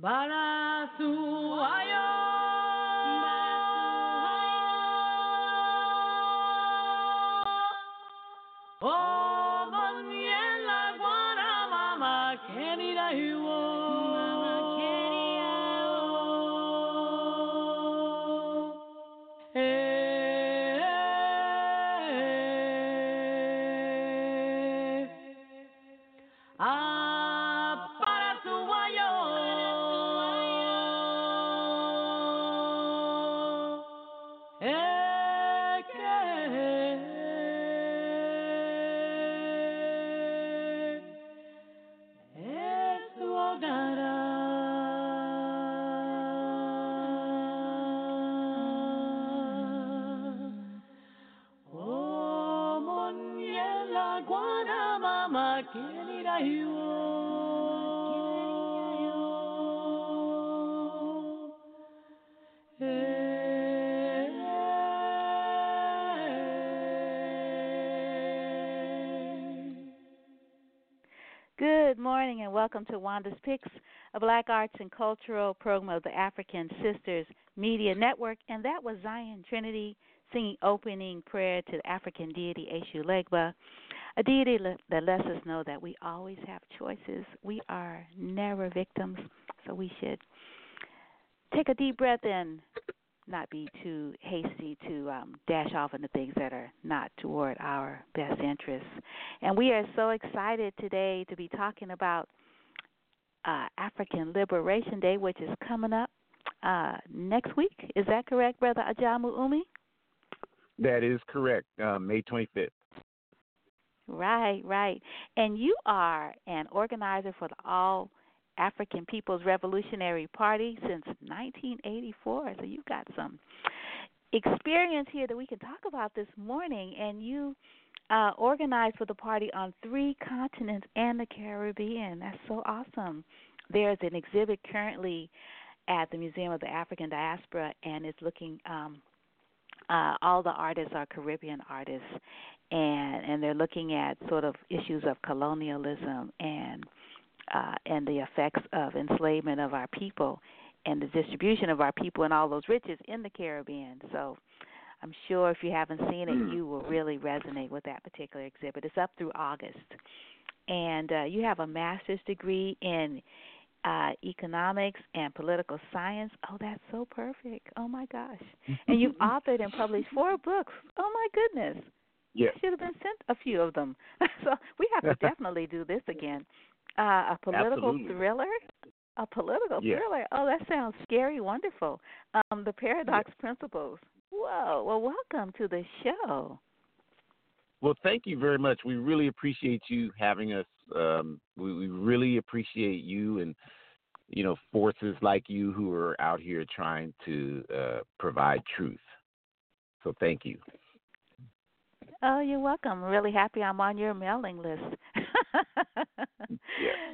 Barazu aio! Wanda's Picks, a Black Arts and Cultural program of the African Sisters Media Network. And that was Zion Trinity singing opening prayer to the African deity Eshu Legba, a deity that lets us know that we always have choices. We are never victims, so we should take a deep breath in not be too hasty to um, dash off into things that are not toward our best interests. And we are so excited today to be talking about uh, African Liberation Day, which is coming up uh, next week. Is that correct, Brother Ahjamu Umi? That is correct. Uh, May 25th. Right, right. And you are an organizer for the All African People's Revolutionary Party since 1984. So you've got some experience here that we can talk about this morning. And you uh, organized for the party on three continents and the Caribbean. That's so awesome. There's an exhibit currently at the Museum of the African Diaspora, and it's looking. Um, uh, all the artists are Caribbean artists, and and they're looking at sort of issues of colonialism and uh, and the effects of enslavement of our people and the distribution of our people and all those riches in the Caribbean. So I'm sure if you haven't seen it, hmm. you will really resonate with that particular exhibit. It's up through August. And uh, you have a master's degree in uh, economics and political science. Oh, that's so perfect. Oh, my gosh. and you've authored and published four books. Oh, my goodness. Yes. should have been sent a few of them. so we have to definitely do this again. Uh, a political Absolutely. thriller? A political yes. thriller? Oh, that sounds scary, wonderful. Um, the Paradox yes. Principles. Whoa. Well, welcome to the show. Well, thank you very much. We really appreciate you having us. Um, we, we really appreciate you and you know forces like you who are out here trying to uh, provide truth. So thank you. Oh, you're welcome. Really happy I'm on your mailing list. yeah.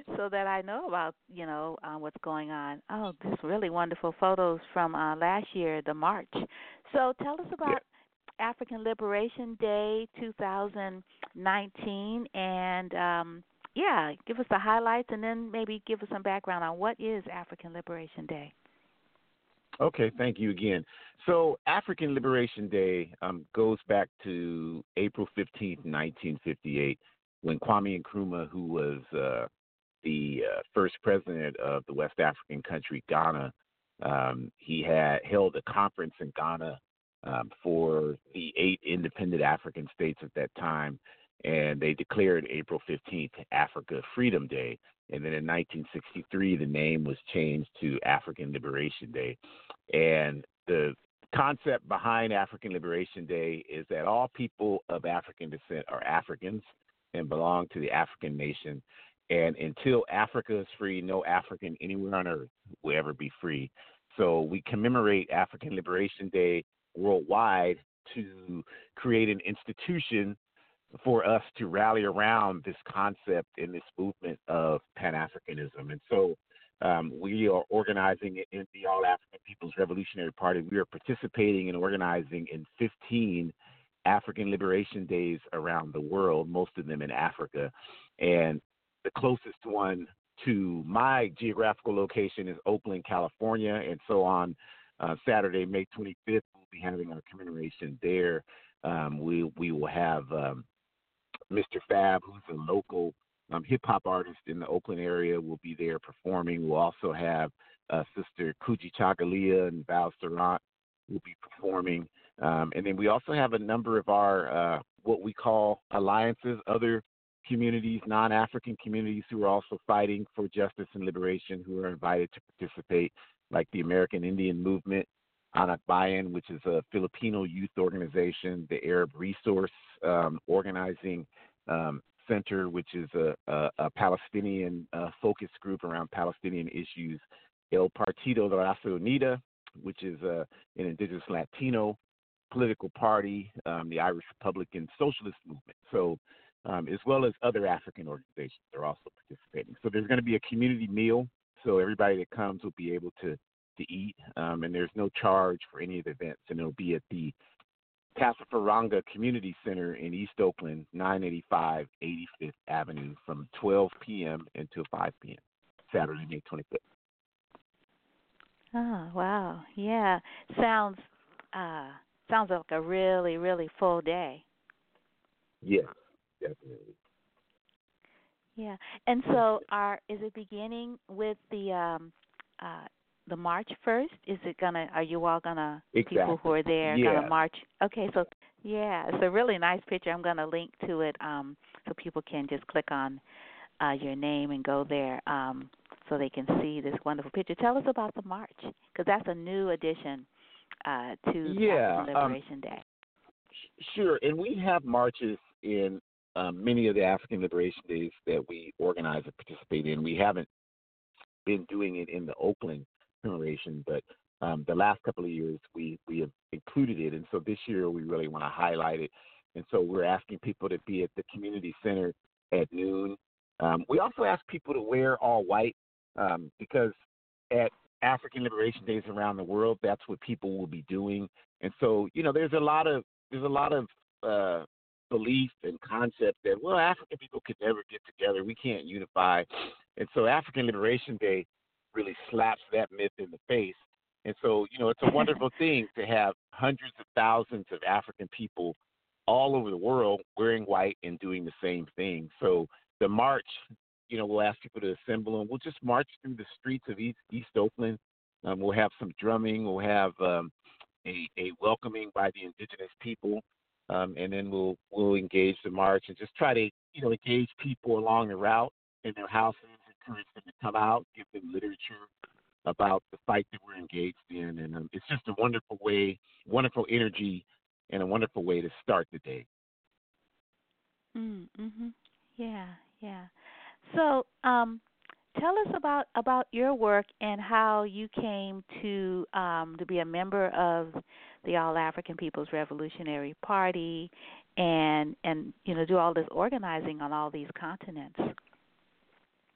So that I know about, you know, uh, what's going on. Oh, this really wonderful photos from uh, last year, the March. So tell us about yeah. African Liberation Day 2019 and um yeah, give us the highlights and then maybe give us some background on what is African Liberation Day. Okay, thank you again. So, African Liberation Day um, goes back to April 15th, 1958, when Kwame Nkrumah, who was uh, the uh, first president of the West African country Ghana, um, he had held a conference in Ghana um, for the eight independent African states at that time, and they declared April 15th Africa Freedom Day. And then in 1963, the name was changed to African Liberation Day. And the concept behind African Liberation Day is that all people of African descent are Africans and belong to the African nation. And until Africa is free, no African anywhere on earth will ever be free. So we commemorate African Liberation Day worldwide to create an institution for us to rally around this concept and this movement of Pan Africanism. And so um, we are organizing in the All African People's Revolutionary Party. We are participating and organizing in 15 African Liberation Days around the world, most of them in Africa. And the closest one to my geographical location is Oakland, California, and so on uh, Saturday, May 25th, we'll be having our commemoration there. Um, we we will have um, Mr. Fab, who's a local um, hip hop artist in the Oakland area, will be there performing. We'll also have uh, Sister Kuji Chagalia and Val Sarant will be performing. Um, and then we also have a number of our uh, what we call alliances, other communities, non African communities who are also fighting for justice and liberation, who are invited to participate, like the American Indian Movement, Anakbayan, which is a Filipino youth organization, the Arab Resource um, Organizing um, Center, which is a, a, a Palestinian uh, focus group around Palestinian issues, El Partido de la Unida, which is uh, an indigenous Latino political party, um, the Irish Republican Socialist Movement. So, um, as well as other African organizations are also participating. So there's going to be a community meal, so everybody that comes will be able to to eat, um, and there's no charge for any of the events, and it'll be at the Casa Faranga Community Center in East Oakland, 985 85th Avenue, from 12 p.m. until 5 p.m. Saturday, May 25th. Oh wow, yeah, sounds uh, sounds like a really really full day. Yes, definitely. Yeah, and so are is it beginning with the um uh the March first? Is it gonna? Are you all gonna exactly. people who are there yeah. gonna march? Okay, so yeah, it's a really nice picture. I'm gonna link to it um so people can just click on uh your name and go there um so they can see this wonderful picture. Tell us about the march because that's a new addition uh to yeah, African um, Liberation Day. Sure, and we have marches in um, many of the African Liberation Days that we organize and participate in. We haven't been doing it in the Oakland commemoration, but um, the last couple of years we we have included it, and so this year we really want to highlight it. And so we're asking people to be at the community center at noon. Um, we also ask people to wear all white um, because at African Liberation Days around the world, that's what people will be doing. And so, you know, there's a lot of there's a lot of uh, belief and concept that well, African people could never get together. We can't unify. And so, African Liberation Day really slaps that myth in the face. And so, you know, it's a wonderful thing to have hundreds of thousands of African people all over the world wearing white and doing the same thing. So the march, you know, we'll ask people to assemble and we'll just march through the streets of East, East Oakland. Um, we'll have some drumming. We'll have um, a, a welcoming by the indigenous people, um, and then we'll we'll engage the march and just try to you know engage people along the route in their houses, encourage them to come out, give them literature about the fight that we're engaged in, and um, it's just a wonderful way, wonderful energy, and a wonderful way to start the day. Mm, mhm. Yeah, yeah. So, um, tell us about about your work and how you came to um, to be a member of the All African People's Revolutionary Party, and and you know do all this organizing on all these continents.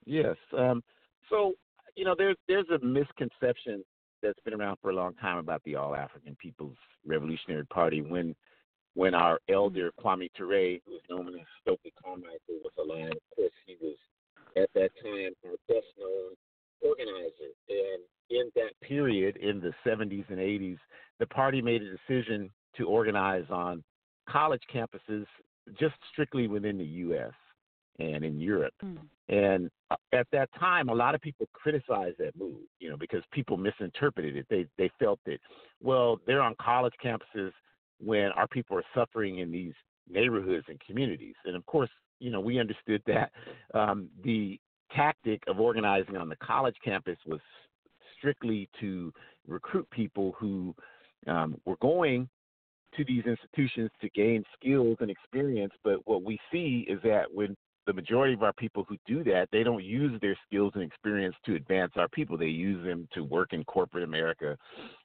Yes. Um, so you know, there's there's a misconception that's been around for a long time about the All African People's Revolutionary Party. When when our elder Kwame Ture, who was known as Stokely Carmichael, was alive, of course he was at that time our best known organizer. And in that period, in the 70s and 80s, the party made a decision to organize on college campuses just strictly within the U.S. and in Europe. Mm. And uh, at that time, a lot of people criticized that move, you know, because people misinterpreted it. They they felt that, well, they're on college campuses when our people are suffering in these neighborhoods and communities. And of course, you know, we understood that um, the tactic of organizing on the college campus was strictly to recruit people who um, were going to these institutions to gain skills and experience. But what we see is that when the majority of our people who do that, they don't use their skills and experience to advance our people. They use them to work in corporate America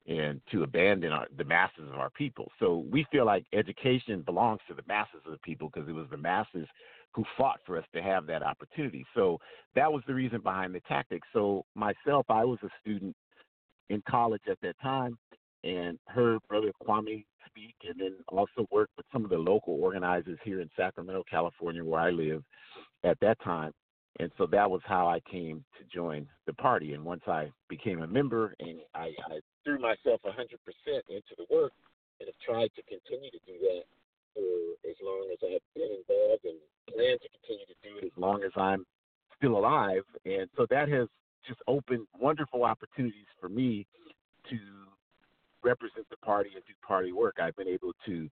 and to abandon our, the masses of our people. So we feel like education belongs to the masses of the people because it was the masses who fought for us to have that opportunity. So that was the reason behind the tactics. So myself, I was a student in college at that time and heard Brother Kwame speak and then also worked with some of the local organizers here in Sacramento, California, where I live at that time. and so that was how I came to join the party. And once I became a member, and I, I threw myself 100% into the work, and have tried to continue to do that for as long as I've been involved, and plan to continue to do it as long as I'm still alive. And so that has just opened wonderful opportunities for me to represent the party and do party work. I've been able to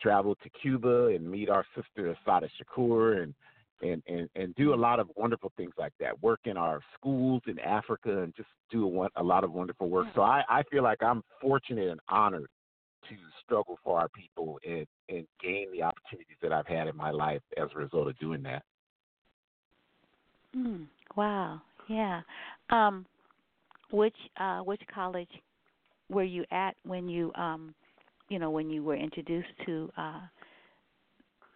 travel to Cuba and meet our sister Assata Shakur and and, and, and do a lot of wonderful things like that. Work in our schools in Africa and just do a, a lot of wonderful work. So mm. I, I feel like I'm fortunate and honored to struggle for our people and, and gain the opportunities that I've had in my life as a result of doing that. Mm, wow. Yeah. Um, which uh, which college were you at when you um, you know when you were introduced to uh,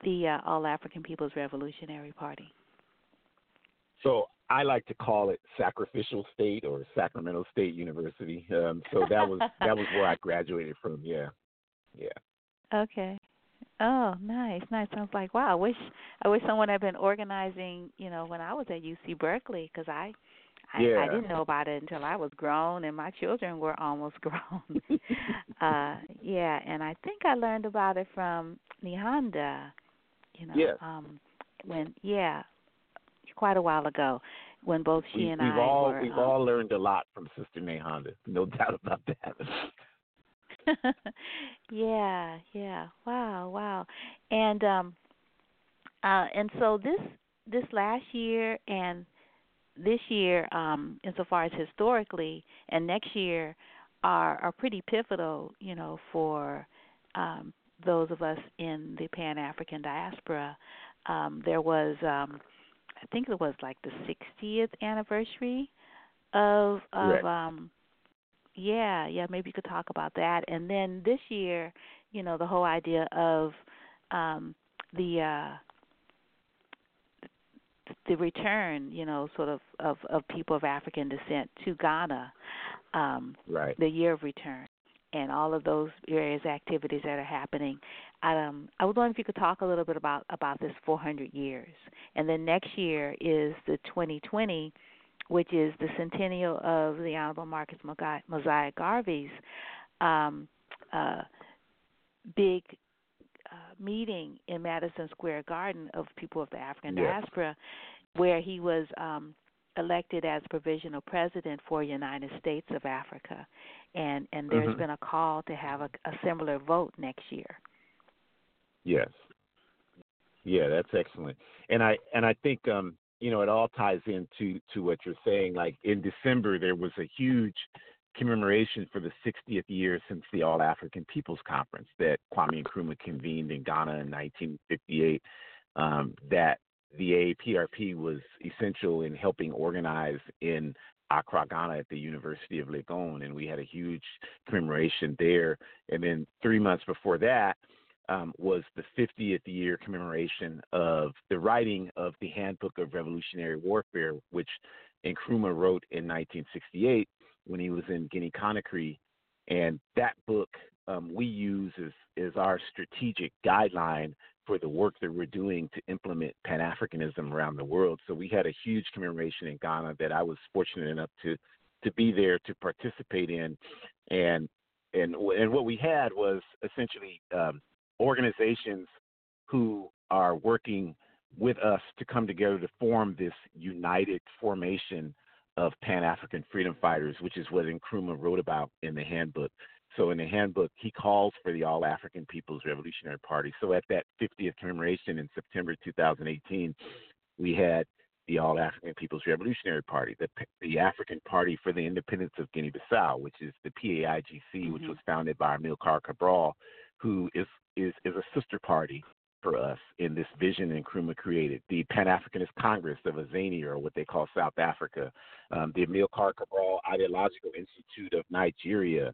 the uh, All African People's Revolutionary Party? So I like to call it Sacrificial State or Sacramento State University. Um, so that was that was where I graduated from. Yeah, yeah. Okay. Oh, nice, nice. Sounds like wow. I wish I wish someone had been organizing. You know, when I was at UC Berkeley, because I, I yeah. I didn't know about it until I was grown and my children were almost grown. uh Yeah, and I think I learned about it from Nehanda. You know, yes. um when yeah, quite a while ago when both she we, and we've I all were. we've um, all learned a lot from Sister Nehanda, no doubt about that. yeah, yeah. Wow, wow. And um uh and so this this last year and this year, um, insofar as historically and next year are are pretty pivotal, you know, for um those of us in the Pan African diaspora. Um there was um I think it was like the sixtieth anniversary of of Correct. um yeah, yeah, maybe you could talk about that. And then this year, you know, the whole idea of um the uh the return, you know, sort of of of people of African descent to Ghana, um right. the year of return and all of those various activities that are happening. Um, I was wondering if you could talk a little bit about about this 400 years, and then next year is the 2020 which is the centennial of the Honorable Marcus Mosiah Garvey's um, uh, big uh, meeting in Madison Square Garden of people of the African yes. diaspora, where he was um, elected as provisional president for the United States of Africa, and and there's mm-hmm. been a call to have a, a similar vote next year. Yes. Yeah, that's excellent. And I and I think um you know, it all ties into to what you're saying. Like in December, there was a huge commemoration for the 60th year since the All African People's Conference that Kwame Nkrumah convened in Ghana in 1958. Um, that the AAPRP was essential in helping organize in Accra, Ghana, at the University of Legon, and we had a huge commemoration there. And then three months before that, um, was the 50th year commemoration of the writing of the Handbook of Revolutionary Warfare, which Nkrumah wrote in 1968 when he was in Guinea Conakry. And that book um, we use as, as our strategic guideline for the work that we're doing to implement Pan Africanism around the world. So we had a huge commemoration in Ghana that I was fortunate enough to to be there to participate in, and and and what we had was essentially um, organizations who are working with us to come together to form this united formation of Pan African freedom fighters, which is what Nkrumah wrote about in the handbook. So in the handbook, he calls for the All African People's Revolutionary Party. So at that 50th commemoration in September 2018, we had the All African People's Revolutionary Party, the, the African Party for the Independence of Guinea-Bissau, which is the PAIGC, mm-hmm. which was founded by Amilcar Cabral, who is is is a sister party for us in this vision Nkrumah created. The Pan Africanist Congress of Azania, or what they call South Africa, um, the Amilcar Cabral Ideological Institute of Nigeria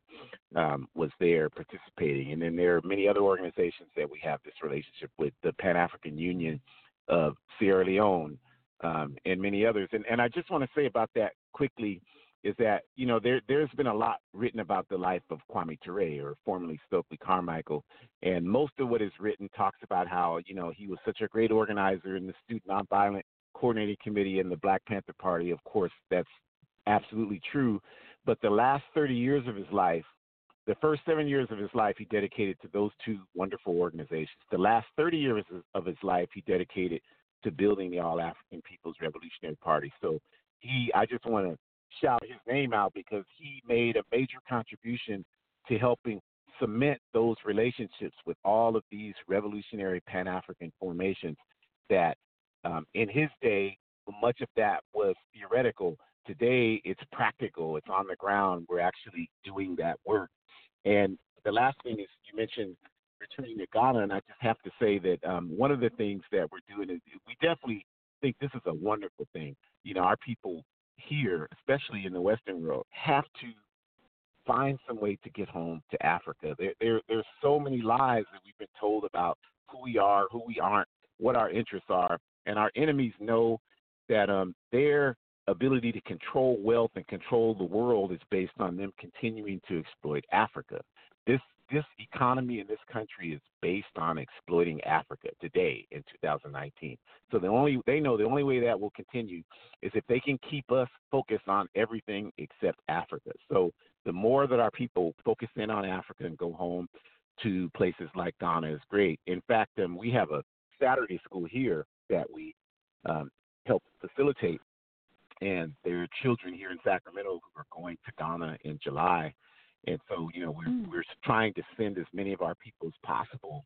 um, was there participating, and then there are many other organizations that we have this relationship with. The Pan African Union of Sierra Leone. Um, and many others. And, and I just want to say about that quickly is that you know there there's been a lot written about the life of Kwame Ture or formerly Stokely Carmichael, and most of what is written talks about how you know he was such a great organizer in the student nonviolent coordinating committee and the Black Panther Party. Of course, that's absolutely true. But the last 30 years of his life, the first seven years of his life, he dedicated to those two wonderful organizations. The last 30 years of his life, he dedicated to building the All African People's Revolutionary Party. So he, I just want to shout his name out because he made a major contribution to helping cement those relationships with all of these revolutionary Pan African formations that um, in his day, much of that was theoretical. Today, it's practical, it's on the ground. We're actually doing that work. And the last thing is you mentioned returning to Ghana, and I just have to say that um, one of the things that we're doing is we definitely think this is a wonderful thing. You know, our people here, especially in the Western world, have to find some way to get home to Africa. There, there, there's so many lies that we've been told about who we are, who we aren't, what our interests are, and our enemies know that um, their ability to control wealth and control the world is based on them continuing to exploit Africa. This this economy in this country is based on exploiting Africa today in 2019. So the only they know the only way that will continue is if they can keep us focused on everything except Africa. So the more that our people focus in on Africa and go home to places like Ghana is great. In fact, um, we have a Saturday school here that we um, help facilitate, and there are children here in Sacramento who are going to Ghana in July and so, you know, we're mm. we're trying to send as many of our people as possible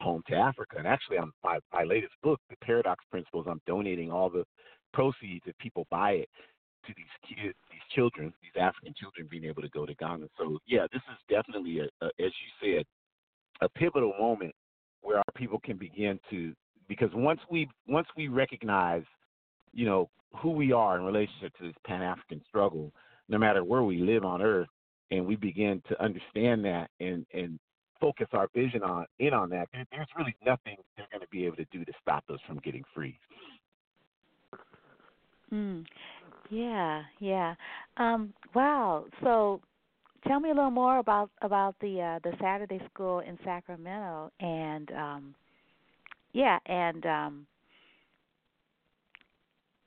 home to Africa. And actually, on my my latest book, The Paradox Principles, I'm donating all the proceeds if people buy it to these kids, these children, these African children being able to go to Ghana. So yeah, this is definitely a, a as you said, a pivotal moment where our people can begin to because once we once we recognize, you know, who we are in relationship to this Pan African struggle, no matter where we live on earth, and we begin to understand that and and focus our vision on in on that, there, there's really nothing they're going to be able to do to stop us from getting free. Mm. Yeah, yeah. Um, wow. So, tell me a little more about about the uh, the Saturday school in Sacramento, and um, yeah, and um,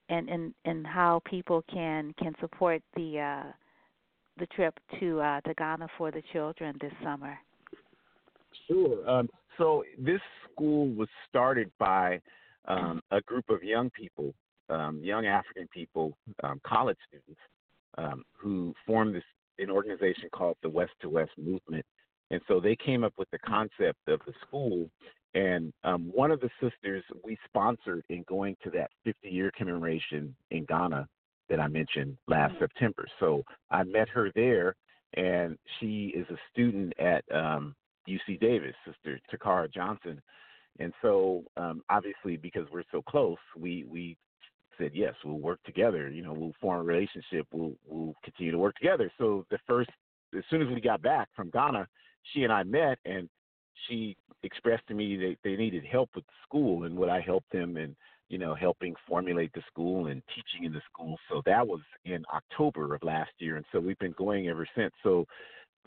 and and and how people can can support the uh, the trip to uh, to Ghana for the children this summer? Sure. Um, so this school was started by um, a group of young people, um, young African people, um, college students, um, who formed this an organization called the West to West Movement. And so they came up with the concept of the school. And um, one of the sisters we sponsored in going to that 50 year commemoration in Ghana that I mentioned last mm-hmm. September. So I met her there, and she is a student at um, UC Davis, Sister Takara Johnson. And so, um, obviously, because we're so close, we we said yes, we'll work together. You know, we'll form a relationship. We'll we'll continue to work together. So the first, as soon as we got back from Ghana, she and I met, and she expressed to me that they needed help with the school and would I help them and you know, helping formulate the school and teaching in the school. So that was in October of last year, and so we've been going ever since. So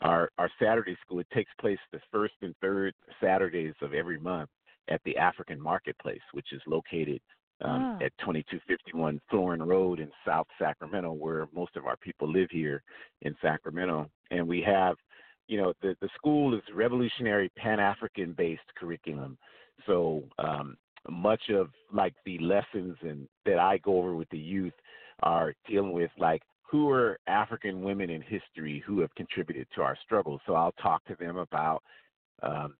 our our Saturday school it takes place the first and third Saturdays of every month at the African Marketplace, which is located um, oh. at 2251 Florin Road in South Sacramento, where most of our people live here in Sacramento. And we have, you know, the the school is revolutionary Pan African based curriculum. So um, much of like the lessons and that I go over with the youth are dealing with like who are African women in history who have contributed to our struggle. So I'll talk to them about um,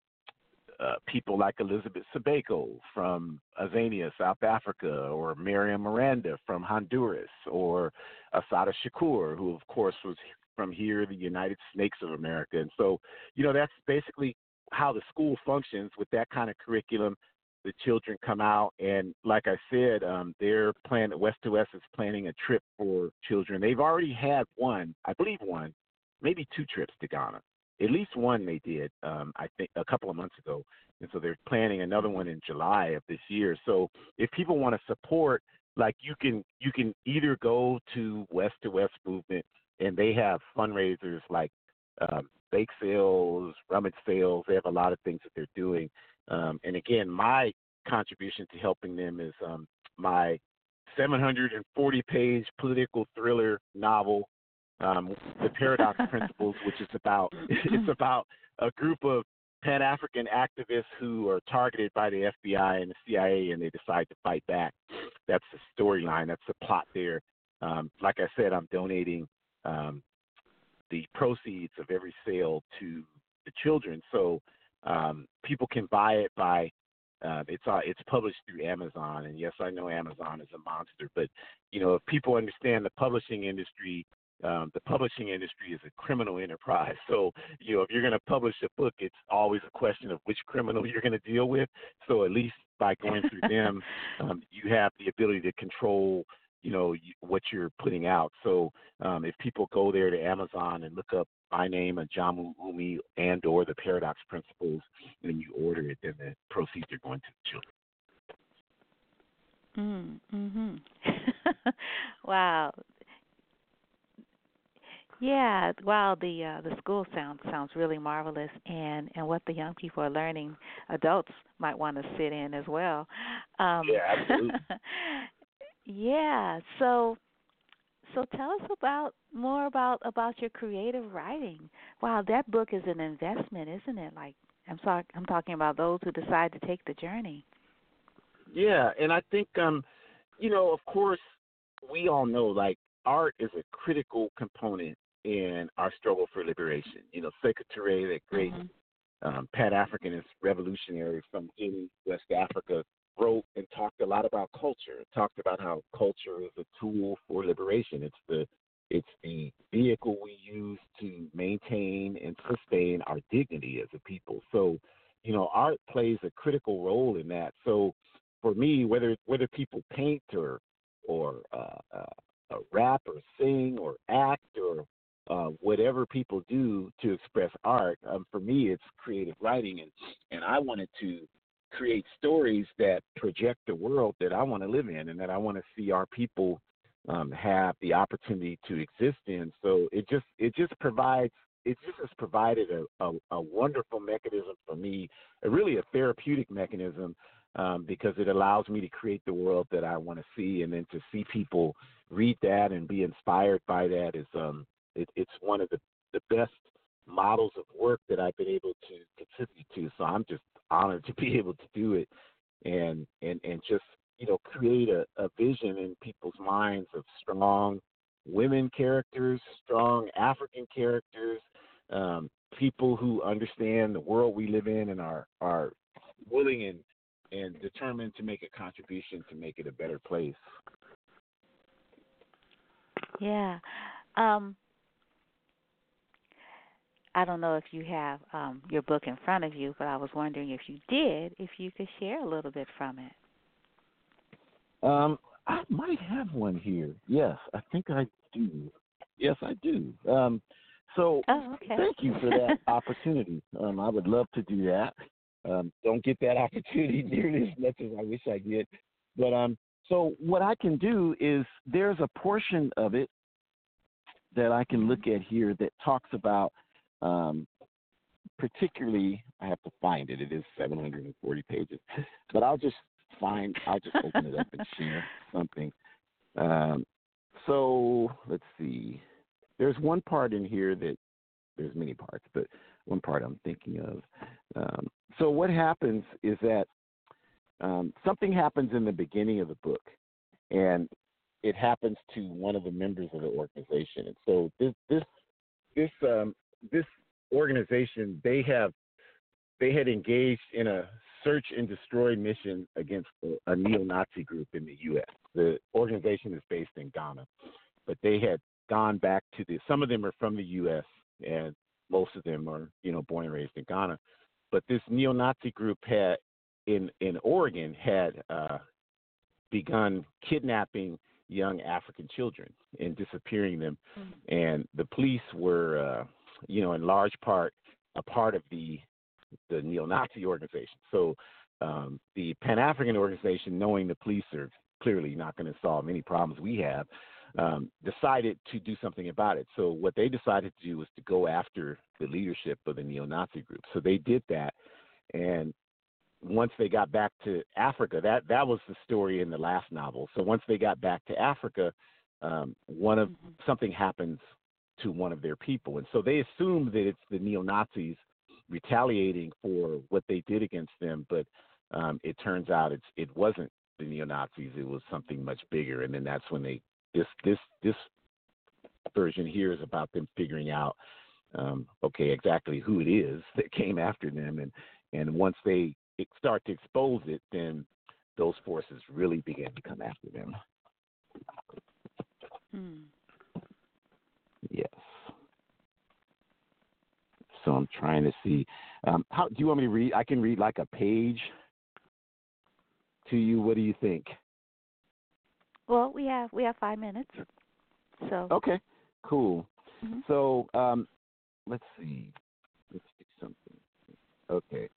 uh, people like Elizabeth Sibeko from Azania, South Africa, or Miriam Miranda from Honduras, or Assata Shakur, who of course was from here, the United Snakes of America. And so, you know, that's basically how the school functions with that kind of curriculum the children come out and like I said, um, they're planning West to West is planning a trip for children. They've already had one, I believe one, maybe two trips to Ghana. At least one they did, um, I think a couple of months ago. And so they're planning another one in July of this year. So if people want to support, like you can you can either go to West to West movement and they have fundraisers like um, bake sales, rummage sales. They have a lot of things that they're doing. Um, and again, my contribution to helping them is um, my 740 page political thriller novel, um, The Paradox Principles, which is about it's about a group of Pan African activists who are targeted by the FBI and the CIA, and they decide to fight back. That's the storyline. That's the plot there. Um, like I said, I'm donating um, the proceeds of every sale to the children, so um, people can buy it by. Uh, it's uh, it's published through Amazon, and yes, I know Amazon is a monster, but you know if people understand the publishing industry um, the publishing industry is a criminal enterprise. So, you know, if you're going to publish a book, it's always a question of which criminal you're going to deal with. So, at least by going through them, um, you have the ability to control, you know, what you're putting out. So, um, if people go there to Amazon and look up my name, Ahjamu Umi, and or the Paradox Principles, and you order it, then the proceeds are going to the children. Mm, mhm. wow, yeah, wow, the uh, the school sounds sounds really marvelous, and and what the young people are learning, adults might want to sit in as well. Um, yeah, absolutely. yeah, so so tell us about more about about your creative writing. Wow, that book is an investment, isn't it? Like I'm sorry, I'm talking about those who decide to take the journey. Yeah, and I think um, you know, of course, we all know like art is a critical component in our struggle for liberation. You know, Touré, that great mm-hmm. um, Pan Africanist revolutionary from Guinea, West Africa, wrote and talked a lot about culture. Talked about how culture is a tool for liberation. It's the it's the vehicle we use to maintain and sustain our dignity as a people. So, you know, art plays a critical role in that. So, for me, whether whether people paint or or uh, uh, rap or sing or act or uh, whatever people do to express art. Um, for me, it's creative writing, and and I wanted to create stories that project the world that I want to live in, and that I want to see our people um, have the opportunity to exist in. So it just it just provides it just has provided a, a, a wonderful mechanism for me, a really a therapeutic mechanism. Um, because it allows me to create the world that I want to see, and then to see people read that and be inspired by that is um, it, it's one of the, the best models of work that I've been able to contribute to. So I'm just honored to be able to do it and and and just you know create a, a vision in people's minds of strong women characters, strong African characters, um, people who understand the world we live in and are are willing and and determined to make a contribution to make it a better place. Yeah. Um, I don't know if you have um, your book in front of you, but I was wondering if you did, if you could share a little bit from it. Um, I might have one here. Yes, I think I do. Yes, I do. Um, so oh, okay. thank you for that opportunity. Um, I would love to do that. Um, don't get that opportunity nearly as much as I wish I did. But um, so what I can do is there's a portion of it that I can look at here that talks about um, particularly, I have to find it. It is 740 pages, but I'll just find. I'll just open it up and share something. Um, so let's see. There's one part in here that there's many parts, but one part I'm thinking of. Um, so what happens is that um, something happens in the beginning of the book, and it happens to one of the members of the organization. And so this this this um, this organization they have they had engaged in a search and destroy mission against a, a neo-Nazi group in the U.S. The organization is based in Ghana, but they had gone back to the. Some of them are from the U.S. and most of them are you know born and raised in Ghana, but this neo-Nazi group had in in Oregon had uh, begun kidnapping young African children and disappearing them, mm-hmm. and the police were. Uh, you know, in large part, a part of the the neo-Nazi organization. So um, the Pan African organization, knowing the police are clearly not going to solve any problems we have, um, decided to do something about it. So what they decided to do was to go after the leadership of the neo-Nazi group. So they did that, and once they got back to Africa, that that was the story in the last novel. So once they got back to Africa, um, one of Mhm. something happens to one of their people, and so they assume that it's the neo Nazis retaliating for what they did against them, but um, it turns out it's it wasn't the neo Nazis; it was something much bigger, and then that's when they this this this version here is about them figuring out um, okay exactly who it is that came after them, and and once they start to expose it, then those forces really begin to come after them. Hmm. Yes. So I'm trying to see. Um, how do you want me to read? I can read like a page to you. What do you think? Well, we have we have five minutes. So Okay, cool. Mhm. So um, let's see. Let's do something. Okay.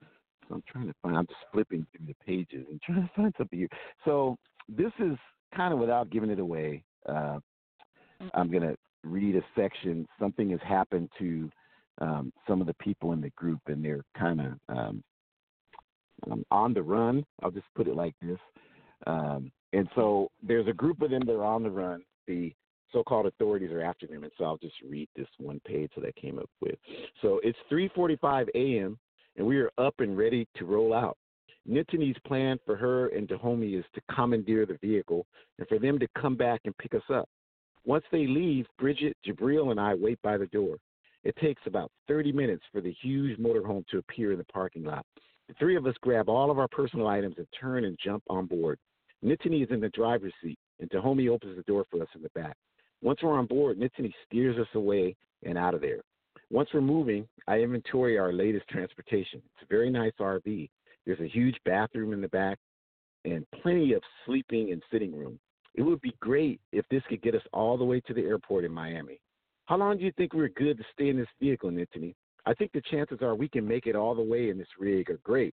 So I'm trying to find. I'm just flipping through the pages and trying to find something here. So this is kind of without giving it away. Uh, I'm gonna read a section. Something has happened to um, some of the people in the group, and they're kind of um, um, on the run. I'll just put it like this. Um, and so there's a group of them that are on the run. The so-called authorities are after them, and so I'll just read this one page that I came up with. So it's 3:45 a.m. and we are up and ready to roll out. Nitani's plan for her and Dahomey is to commandeer the vehicle and for them to come back and pick us up. Once they leave, Bridget, Jabril, and I wait by the door. It takes about 30 minutes for the huge motorhome to appear in the parking lot. The three of us grab all of our personal items and turn and jump on board. Nitani is in the driver's seat, and Dahomey opens the door for us in the back. Once we're on board, Nitani steers us away and out of there. Once we're moving, I inventory our latest transportation. It's a very nice RV. There's a huge bathroom in the back and plenty of sleeping and sitting room. It would be great if this could get us all the way to the airport in Miami. How long do you think we're good to stay in this vehicle, Nitani? I think the chances are we can make it all the way in this rig are great.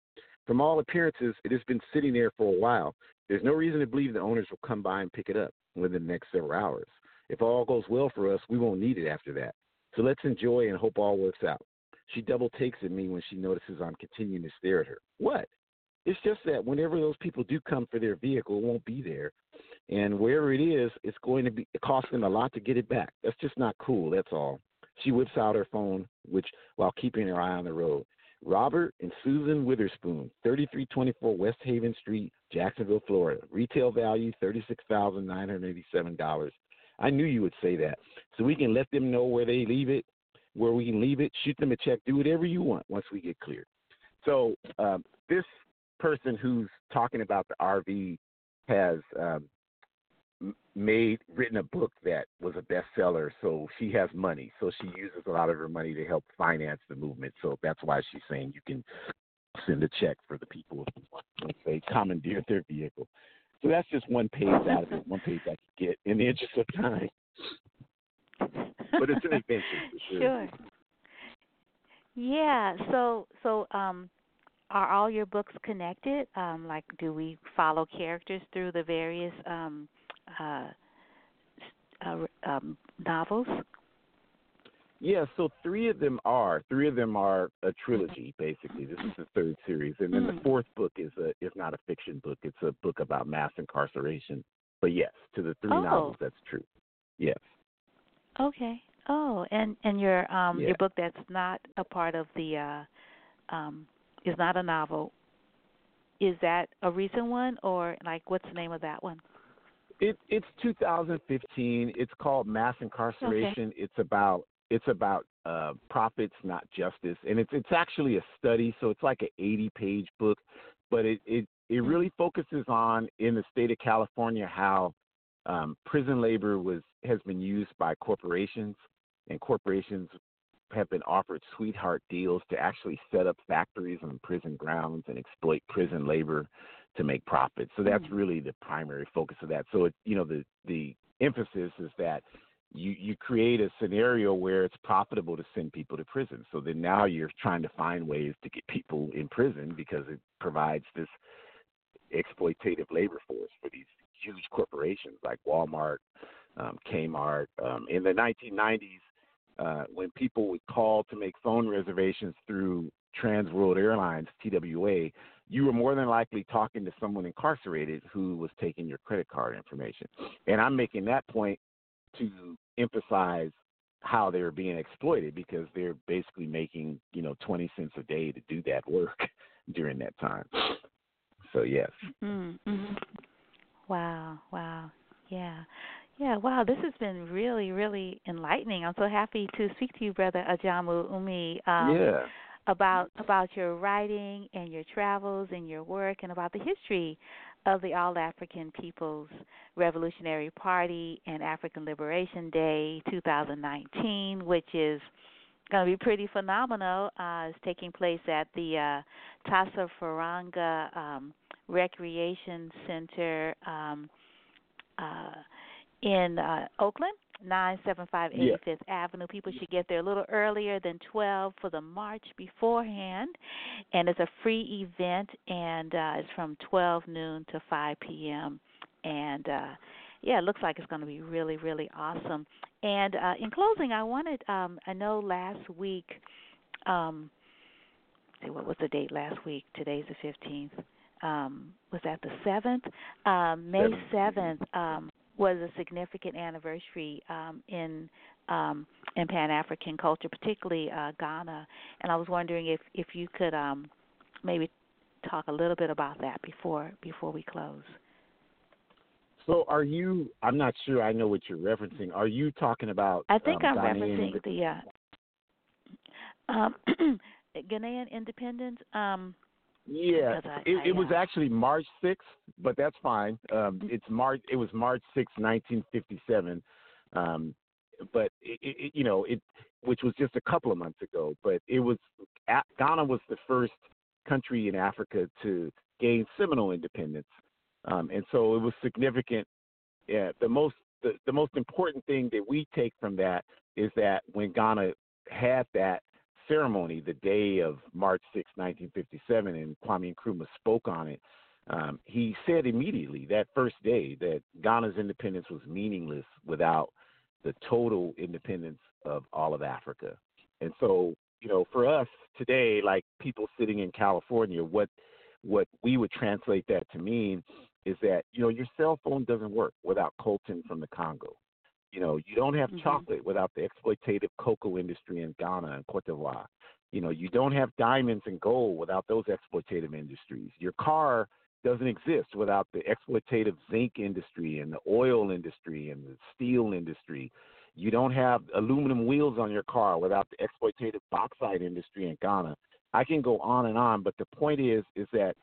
From all appearances, it has been sitting there for a while. There's no reason to believe the owners will come by and pick it up within the next several hours. If all goes well for us, we won't need it after that. So let's enjoy and hope all works out. She double takes at me when she notices I'm continuing to stare at her. What? It's just that whenever those people do come for their vehicle, it won't be there. And wherever it is, it's going to be them a lot to get it back. That's just not cool, that's all. She whips out her phone, which while keeping her eye on the road. Robert and Susan Witherspoon, 3324 West Haven Street, Jacksonville, Florida. Retail value $36,987. I knew you would say that. So we can let them know where they leave it, where we can leave it, shoot them a check, do whatever you want once we get cleared. So um, this person who's talking about the RV has um, made written a book that was a bestseller. So she has money. So she uses a lot of her money to help finance the movement. So that's why she's saying you can send a check for the people once they commandeer their vehicle. So that's just one page out of it, one page I could get in the interest of time. But it's an adventure sure. Sure. Yeah. So so um are all your books connected? Um like do we follow characters through the various um um novels? Yeah, so three of them are. Three of them are a trilogy, basically. This is the third series, and then the Mm. fourth book is a is not a fiction book. It's a book about mass incarceration. But yes, to the three Oh. novels, that's true. Yes. Okay. Oh, and and your um Yeah. your book that's not a part of the uh um is not a novel. Is that a recent one or like what's the name of that one? It it's 2015. It's called Mass Incarceration. It's about it's about uh, profits, not justice, and it's it's actually a study. So it's like an 80 page book, but it it it really focuses on in the state of California how um, prison labor was has been used by corporations, and corporations have been offered sweetheart deals to actually set up factories on prison grounds and exploit prison labor to make profits. So that's Mhm. really the primary focus of that. So it, you know the the emphasis is that you you create a scenario where it's profitable to send people to prison. So then now you're trying to find ways to get people in prison because it provides this exploitative labor force for these huge corporations like Walmart, um, Kmart. Um, in the 1990s, uh, when people would call to make phone reservations through Trans World Airlines (TWA), you were more than likely talking to someone incarcerated who was taking your credit card information. And I'm making that point to emphasize how they're being exploited because they're basically making, you know, 20 cents a day to do that work during that time. So, yes. Mm-hmm. Wow, wow. Yeah. Yeah, wow, this has been really, really enlightening. I'm so happy to speak to you, Brother Ahjamu Umi. Um, yeah about about your writing and your travels and your work and about the history of the All African People's Revolutionary Party and African Liberation Day 2019, which is going to be pretty phenomenal. Uh, it's taking place at the uh, Tasa Faranga um, Recreation Center um, uh, in uh, Oakland 975 85th yeah. Avenue. People should get there a little earlier than 12 for the march beforehand. And it's a free event, and uh, it's from 12 noon to 5 p.m. And uh, yeah, it looks like it's going to be really, really awesome. And uh, in closing, I wanted, um, I know last week, um, see, what was the date last week? Today's the 15th. Um, was that the 7th? Um, May 7th. Um, was a significant anniversary um, in um, in Pan African culture, particularly uh, Ghana. And I was wondering if if you could um, maybe talk a little bit about that before before we close. So, are you? I'm not sure. I know what you're referencing. Are you talking about? I think um, I'm referencing the uh, um, Ghanaian independence. Um, yeah, I, it, I, it was actually March 6th, but that's fine. Um, it's March. It was March 6, 1957. Um, but it, it, you know, it which was just a couple of months ago. But it was Ghana was the first country in Africa to gain seminal independence, um, and so it was significant. Yeah, the most the, the most important thing that we take from that is that when Ghana had that ceremony the day of March 6, 1957, and Kwame Nkrumah spoke on it. Um, he said immediately that first day that Ghana's independence was meaningless without the total independence of all of Africa. And so, you know, for us today, like people sitting in California, what what we would translate that to mean is that you know your cell phone doesn't work without coltan from the Congo. You know, you don't have mm-hmm. chocolate without the exploitative cocoa industry in Ghana and Cote d'Ivoire. You know, you don't have diamonds and gold without those exploitative industries. Your car doesn't exist without the exploitative zinc industry and the oil industry and the steel industry. You don't have aluminum wheels on your car without the exploitative bauxite industry in Ghana. I can go on and on, but the point is is that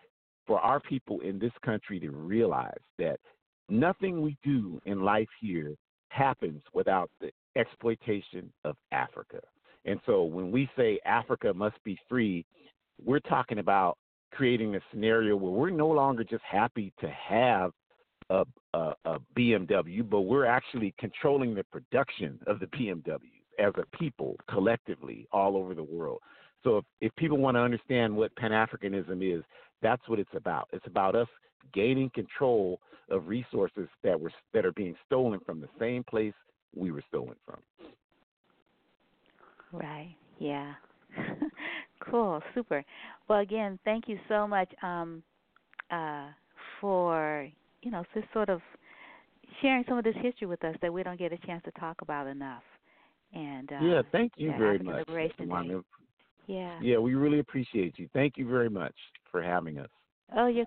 for our people in this country to realize that nothing we do in life here happens without the exploitation of Africa. And so when we say Africa must be free, we're talking about creating a scenario where we're no longer just happy to have a, a, a BMW, but we're actually controlling the production of the BMWs as a people collectively all over the world. So if, if people want to understand what Pan Africanism is, that's what it's about. It's about us gaining control of resources that were that are being stolen from the same place we were stolen from. Right. Yeah. cool. Super. Well, again, thank you so much um, uh, for you know just sort of sharing some of this history with us that we don't get a chance to talk about enough. And uh, yeah, thank you very much. Yeah. Yeah, we really appreciate you. Thank you very much for having us. Oh, you're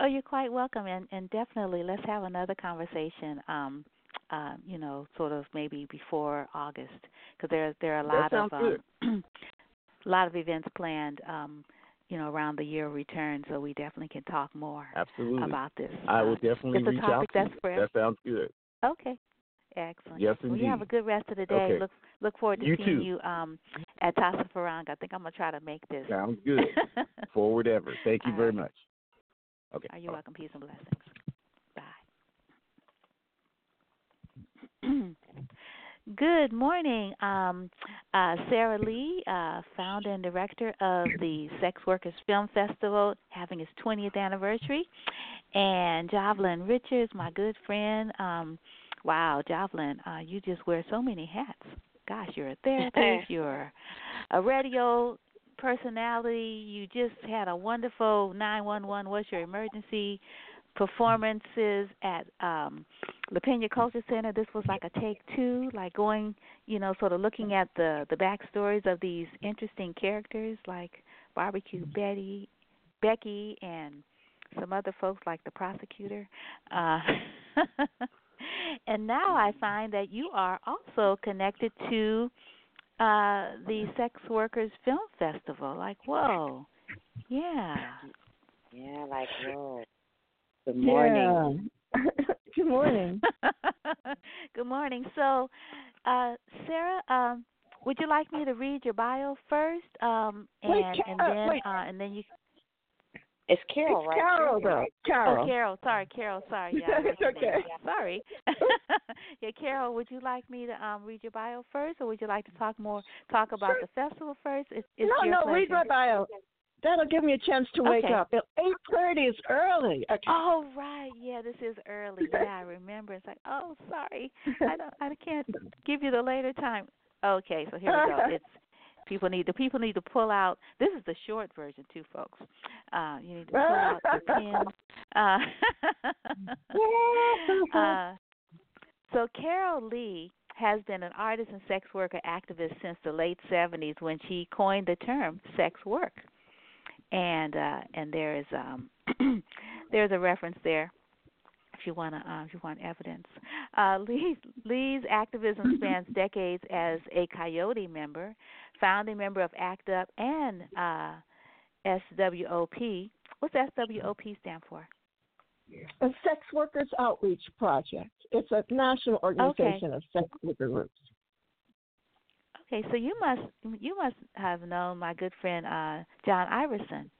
oh you're quite welcome, and and definitely let's have another conversation. Um, uh, you know, sort of maybe before August, because there there are a lot of um, a lot of events planned. Um, you know, around the year of return, so we definitely can talk more Absolutely. about this. I will uh, definitely it's a reach topic out that's to you. fresh. That sounds good. Okay. Excellent. Yes, indeed. Well, you have a good rest of the day. Okay. Look look forward to you seeing too. you um, at Tassafaronga. I think I'm gonna try to make this. Sounds good. Forward ever. Thank you All very right. much. Okay. Are you Bye. welcome? Peace and blessings. Bye. Good morning. Um, uh, Sarah Leigh, uh, founder and director of the Sex Workers Film Festival, having its 20th anniversary. And Jovelyn Richards, my good friend. Um, wow, Jovelyn, uh, you just wear so many hats. Gosh, you're a therapist, you're a radio personality. You just had a wonderful 911 what's your emergency performances at um La Pena Culture Center. This was like a take two, like going, you know, sort of looking at the the backstories of these interesting characters like Barbecue Betty, Becky, and some other folks like the prosecutor. Uh, and now I find that you are also connected to uh the Sex Workers Film Festival. Like, whoa, yeah. Yeah, like whoa. Good morning. Yeah. Good morning. Good morning. So, uh, Sarah, um, would you like me to read your bio first, um, and Wait, and Ca- uh, then wait. uh, and then you? It's Carol, it's right? Carol, though. Carol. Oh, Carol. Sorry, Carol. Sorry. Yeah, It's wrote your name. okay. Yeah, sorry. yeah, Carol. Would you like me to um read your bio first, or would you like to talk more talk about Sure. the festival first? It's, it's no, your no, read my bio. That'll give me a chance to wake Okay. up. Eight thirty is early. Okay. Oh right, yeah, this is early. Yeah, I remember. It's like, oh, sorry, I don't, I can't give you the later time. Okay, so here we go. It's people need the people need to pull out. This is the short version too, folks. Uh, you need to pull out your pen. Uh, uh, so Carol Leigh has been an artist and sex worker activist since the late 70s when she coined the term sex work. And uh, and there is um, there's a reference there if you want to uh, if you want evidence. Uh, Leigh, Leigh's activism spans decades as a Coyote member, founding member of ACT UP and uh, SWOP. What's SWOP stand for? a sex workers outreach project. It's a national organization of sex worker groups. Okay, so you must you must have known my good friend uh John Iverson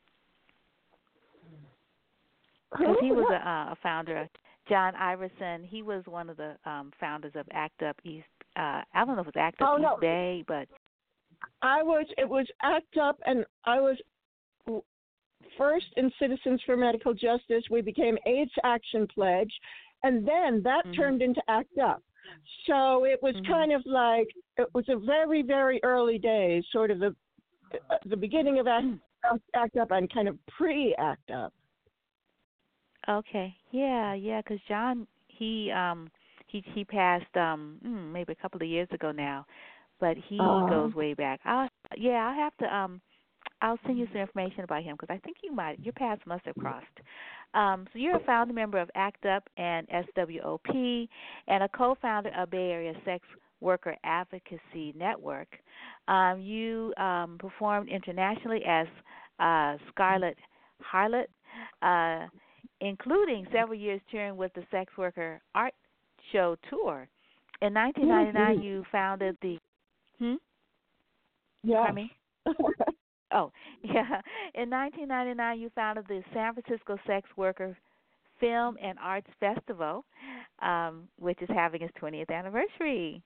because he was a, uh, a founder. John Iverson, he was one of the um founders of ACT UP East. Uh, I don't know if it was ACT UP Oh, East no. Bay, but I was it was ACT UP, and I was first in Citizens for Medical Justice. We became AIDS Action Pledge, and then that Mhm. turned into ACT UP. So it was Mhm. kind of like it was a very very early days, sort of the uh, the beginning of ACT, ACT UP and kind of pre ACT UP. okay, yeah, yeah, because John he um he he passed um mm, maybe a couple of years ago now, but he Oh. goes way back. I'll yeah, I'll have to um I'll send you some information about him because I think you might your paths must have crossed. Um, so you're a founding member of ACT UP and SWOP, and a co-founder of Bay Area Sex Worker Advocacy Network. Um, you um, performed internationally as uh, Scarlet Harlot, uh, including several years touring with the Sex Worker Art Show tour. In 1999, Mhm. you founded the. Hmm. Yeah. Pardon me. Oh, yeah. In 1999, you founded the San Francisco Sex Worker Film and Arts Festival, um, which is having its 20th anniversary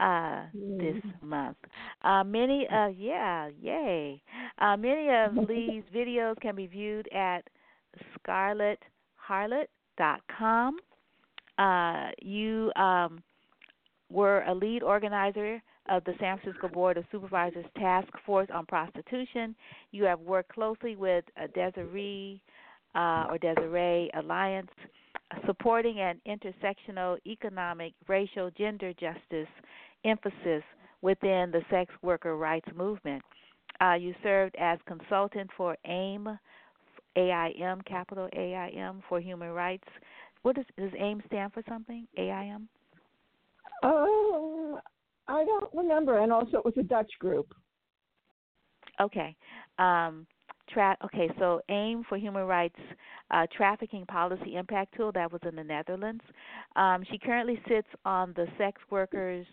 uh, this month. Uh, many, uh, yeah, yay. Uh, many of Leigh's videos can be viewed at scarletharlot.com. Uh, you um, were a lead organizer of the San Francisco Board of Supervisors Task Force on Prostitution. You have worked closely with uh, Desiree uh, or Desiree Alliance, supporting an intersectional economic, racial, gender justice emphasis within the sex worker rights movement. Uh, you served as consultant for AIM, AIM, capital AIM for human rights. What does, does AIM stand for something? AIM? Oh, I don't remember. And also, it was a Dutch group. Okay. Um, tra- okay, so AIM for Human Rights uh, Trafficking Policy Impact Tool, that was in the Netherlands. Um, she currently sits on the Sex Workers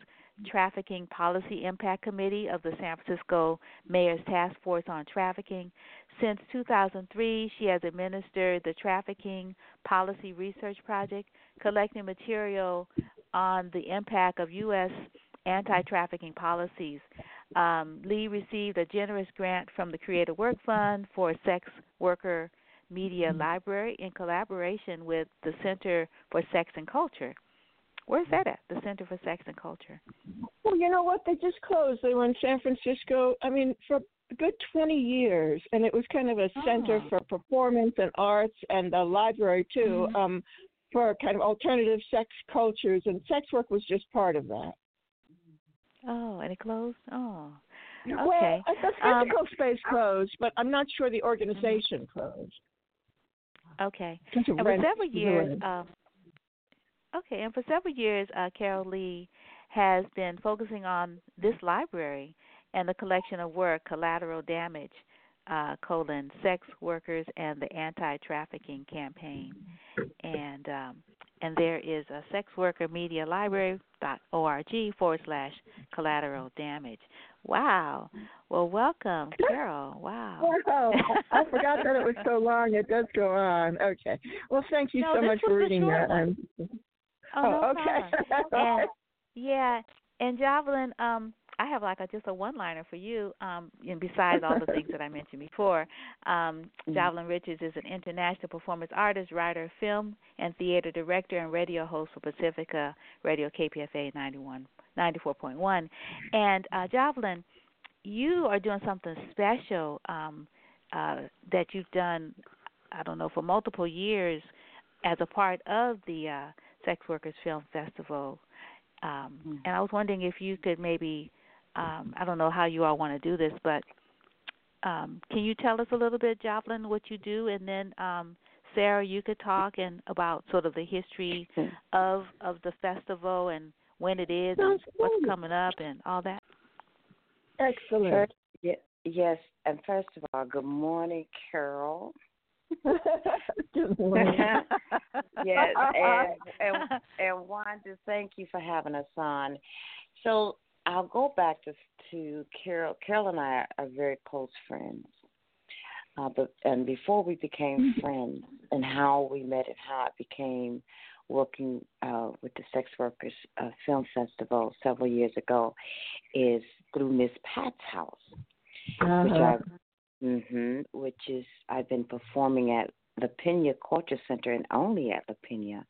Trafficking Policy Impact Committee of the San Francisco Mayor's Task Force on Trafficking. Since 2003, she has administered the Trafficking Policy Research Project, collecting material on the impact of U.S. anti trafficking policies. Um, Leigh received a generous grant from the Creative Work Fund for a sex worker media library in collaboration with the Center for Sex and Culture. Where's that at? The Center for Sex and Culture. Well, you know what? They just closed. They were in San Francisco. I mean, for a good 20 years, and it was kind of a center Oh. for performance and arts and a library too, Mhm. um, for kind of alternative sex cultures. And sex work was just part of that. Oh, and it closed. Oh, okay. uh, the Um, physical space closed, but I'm not sure the organization closed. Okay. And for several years, um, okay, and for several years, uh, Carol Leigh has been focusing on this library and the collection of work, collateral damage, uh, colon, sex workers and the anti-trafficking campaign, and um, and there is a sex worker media library dot org forward slash collateral damage. Wow. Well, welcome, Carol. Wow. Wow, I forgot that it was so long. It does go on. Okay. Well, thank you No, so much for reading that. one. I'm- Oh, no okay. And yeah, and Jovelyn, um, I have like a just a one liner for you. Um, and besides all the things that I mentioned before, um, Mhm. Jovelyn Richards is an international performance artist, writer, film and theater director, and radio host for Pacifica Radio KPFA 91, 94.1. And uh, Jovelyn, you are doing something special um, uh, that you've done. I don't know for multiple years as a part of the uh, Sex Workers Film Festival. Um, Mhm. And I was wondering if you could maybe, um, I don't know how you all want to do this, but um, can you tell us a little bit, Jovelyn, what you do, and then um, Sarah, you could talk and about sort of the history of of the festival and when it is and what's coming up and all that. Excellent. First, ye- yes, and first of all, good morning, Carol. Good morning. yes, and and and Wanda, thank you for having us on. So I'll go back to to Carol. Carol and I are very close friends. Uh, but and before we became friends, and how we met and how it became working uh, with the Sex Workers uh, Film Festival several years ago, is through Miss Pat's house which Uh-huh. I, hmm which is I've been performing at La Pena Culture Center and only at La Pena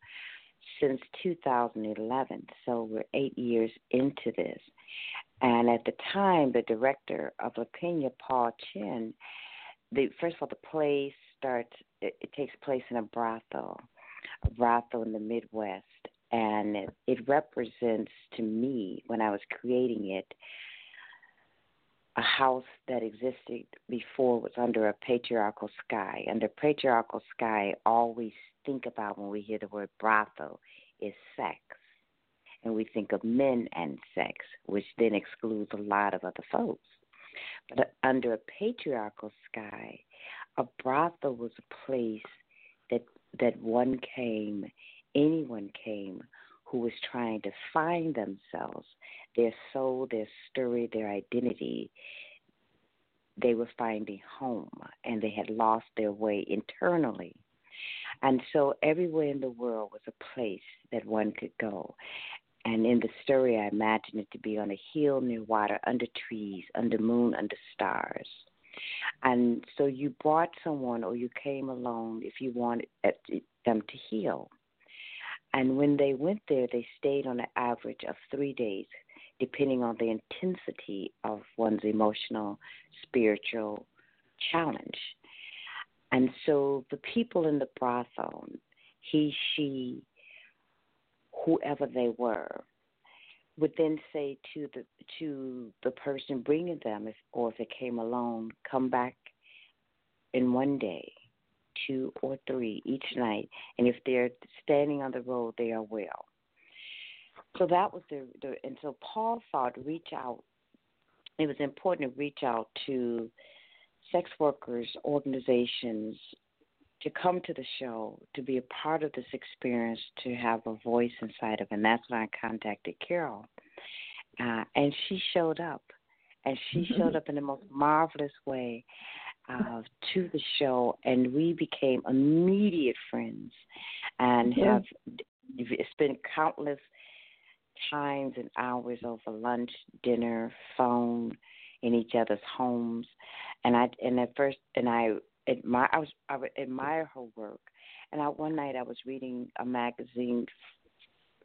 since 2011. So we're eight years into this. And at the time, the director of La Pena, Paul Chin, the first of all, the play starts. It, it takes place in a brothel, a brothel in the Midwest, and it, it represents to me when I was creating it a house that existed before was under a patriarchal sky. Under patriarchal sky, all we think about when we hear the word brothel is sex. And we think of men and sex, which then excludes a lot of other folks. But under a patriarchal sky, a brothel was a place that that one came, anyone came who was trying to find themselves, their soul, their story, their identity. They were finding home and they had lost their way internally. And so everywhere in the world was a place that one could go. And in the story, I imagine it to be on a hill near water, under trees, under moon, under stars. And so you brought someone or you came alone if you wanted them to heal. And when they went there, they stayed on an average of three days, depending on the intensity of one's emotional, spiritual challenge. And so the people in the brothel, he, she, whoever they were, would then say to the to the person bringing them, if, or if they came alone, come back in one day, two or three each night, and if they're standing on the road, they are well. So that was the, the and so Paul thought reach out. It was important to reach out to sex workers organizations to come to the show, to be a part of this experience, to have a voice inside of it. And that's when I contacted Carol. Uh, and she showed up. And she showed up in the most marvelous way uh, to the show. And we became immediate friends and Yeah. have spent countless times and hours over lunch, dinner, phone, in each other's homes. And I and at first and I admire I was I would admire her work. And I one night I was reading a magazine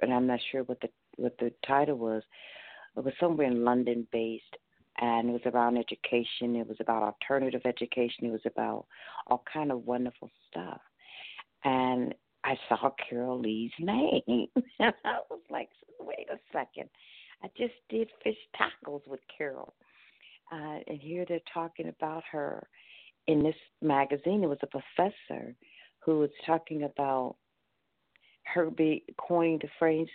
and I'm not sure what the what the title was. It was somewhere in London based, and it was around education. It was about alternative education. It was about all kind of wonderful stuff. And I saw Carol Leigh's name, and I was like, "Wait a second! I just did fish tacos with Carol, uh, and here they're talking about her in this magazine. It was a professor who was talking about her be coining the phrase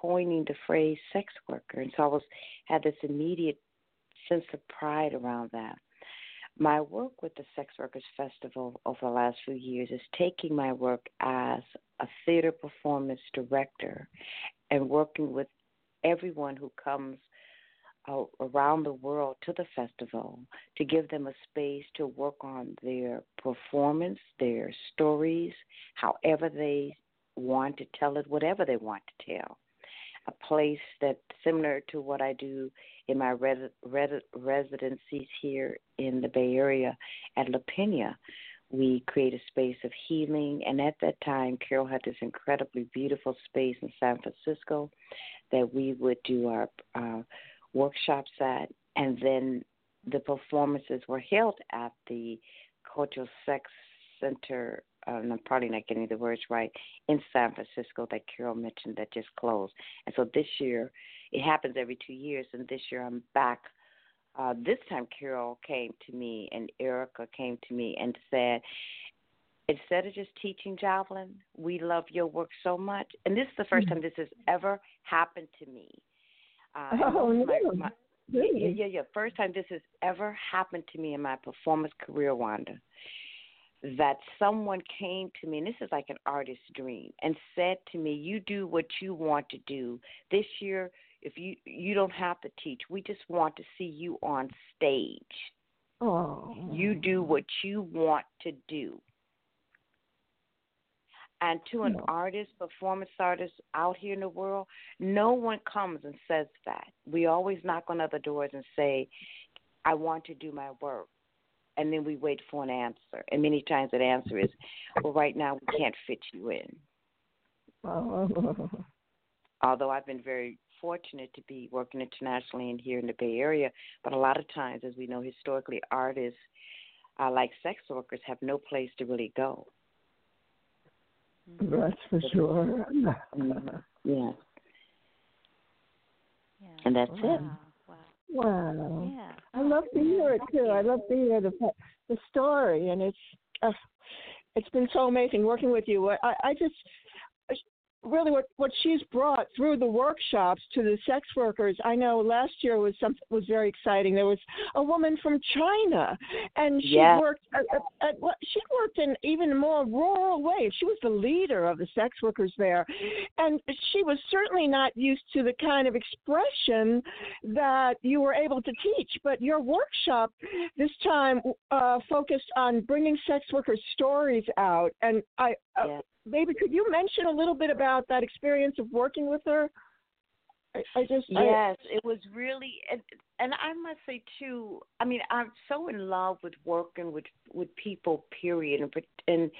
coining the phrase sex worker and so I was had this immediate sense of pride around that. My work with the Sex Workers Festival over the last few years is taking my work as a theater performance director and working with everyone who comes around the world to the festival to give them a space to work on their performance, their stories, however they want to tell it, whatever they want to tell. A place that's similar to what I do in my res- res- residencies here in the Bay Area at La Pena. We create a space of healing, and at that time, Carol had this incredibly beautiful space in San Francisco that we would do our uh, workshops at, and then the performances were held at the Cultural Sex Center and I'm probably not getting the words right, in San Francisco that Carol mentioned that just closed. And so this year, it happens every two years, and this year I'm back. Uh, this time, Carol came to me and Erica came to me and said, instead of just teaching Jovelyn, we love your work so much. And this is the 1st mm-hmm. time this has ever happened to me. Uh, oh, no. My, my, really? Yeah, yeah, yeah. First time this has ever happened to me in my performance career, Wanda that someone came to me, and this is like an artist's dream, and said to me, "You do what you want to do this year. If you you don't have to teach, we just want to see you on stage. Oh, you do what you want to do." And to an artist, performance artist out here in the world, no one comes and says that. We always knock on other doors and say, I want to do my work and then we wait for an answer. And many times that answer is, well, right now we can't fit you in. Oh. Although I've been very fortunate to be working internationally and here in the Bay Area, but a lot of times, as we know historically, artists uh, like sex workers have no place to really go. That's for sure. mm-hmm. Yeah. yeah. And that's wow. it. Wow. wow. Yeah. I love to hear it too. I love to hear the the story, and it's uh, it's been so amazing working with you. I I just really what what she's brought through the workshops to the sex workers. I know last year was some was very exciting. There was a woman from China, and she yes. worked at, at, at she worked in even more rural ways. She was the leader of the sex workers there, and she was certainly not used to the kind of expression that you were able to teach. But your workshop this time uh, focused on bringing sex workers' stories out, and I. Uh, maybe could you mention a little bit about that experience of working with her? I, I just yes, I, it was really, and, and I must say too. I mean, I'm so in love with working with with people. Period, and and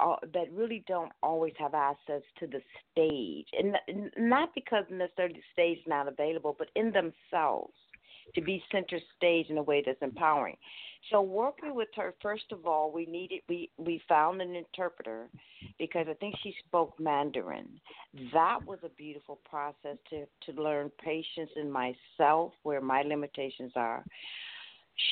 uh, that really don't always have access to the stage, and not because necessarily the stage is not available, but in themselves to be center stage in a way that's empowering. So working with her, first of all, we needed we we found an interpreter because I think she spoke Mandarin. That was a beautiful process to to learn patience in myself, where my limitations are.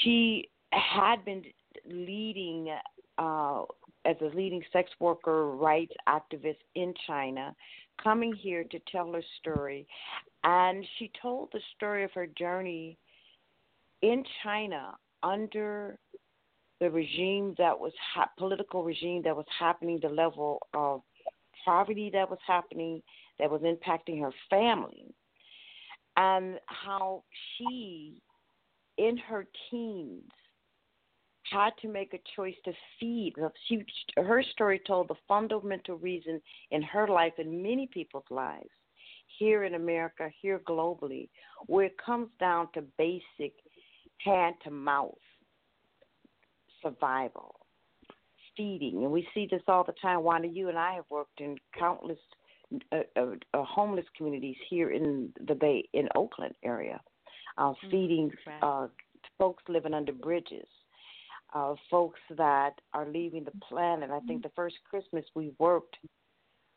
She had been leading uh, as a leading sex worker rights activist in China, coming here to tell her story, and she told the story of her journey in China under the regime that was ha- political regime that was happening, the level of poverty that was happening, that was impacting her family, and how she, in her teens, had to make a choice to feed. She, her story told the fundamental reason in her life and many people's lives here in America, here globally, where it comes down to basic hand to mouth survival, feeding. And we see this all the time. Wanda, you and I have worked in countless uh, uh, uh, homeless communities here in the Bay in Oakland area, uh, Mm-hmm. feeding Right. uh, folks living under bridges, uh, folks that are leaving the planet. I think the first Christmas we worked,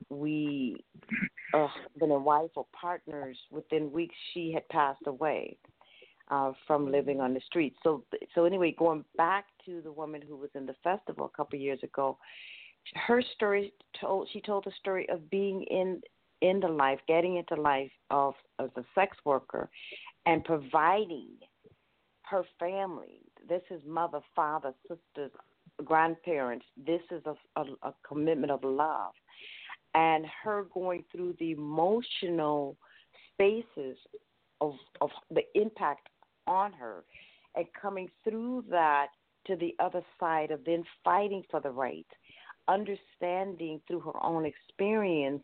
we uh, husband and wife were partners. Within weeks, she had passed away uh, from living on the streets. So, so anyway, going back to the woman who was in the festival a couple of years ago, her story told. She told the story of being in in the life, getting into life of as a sex worker, and providing her family. This is mother, father, sisters, grandparents. This is a, a, a commitment of love, and her going through the emotional spaces of of the impact on her, and coming through that to the other side of then fighting for the right, understanding through her own experience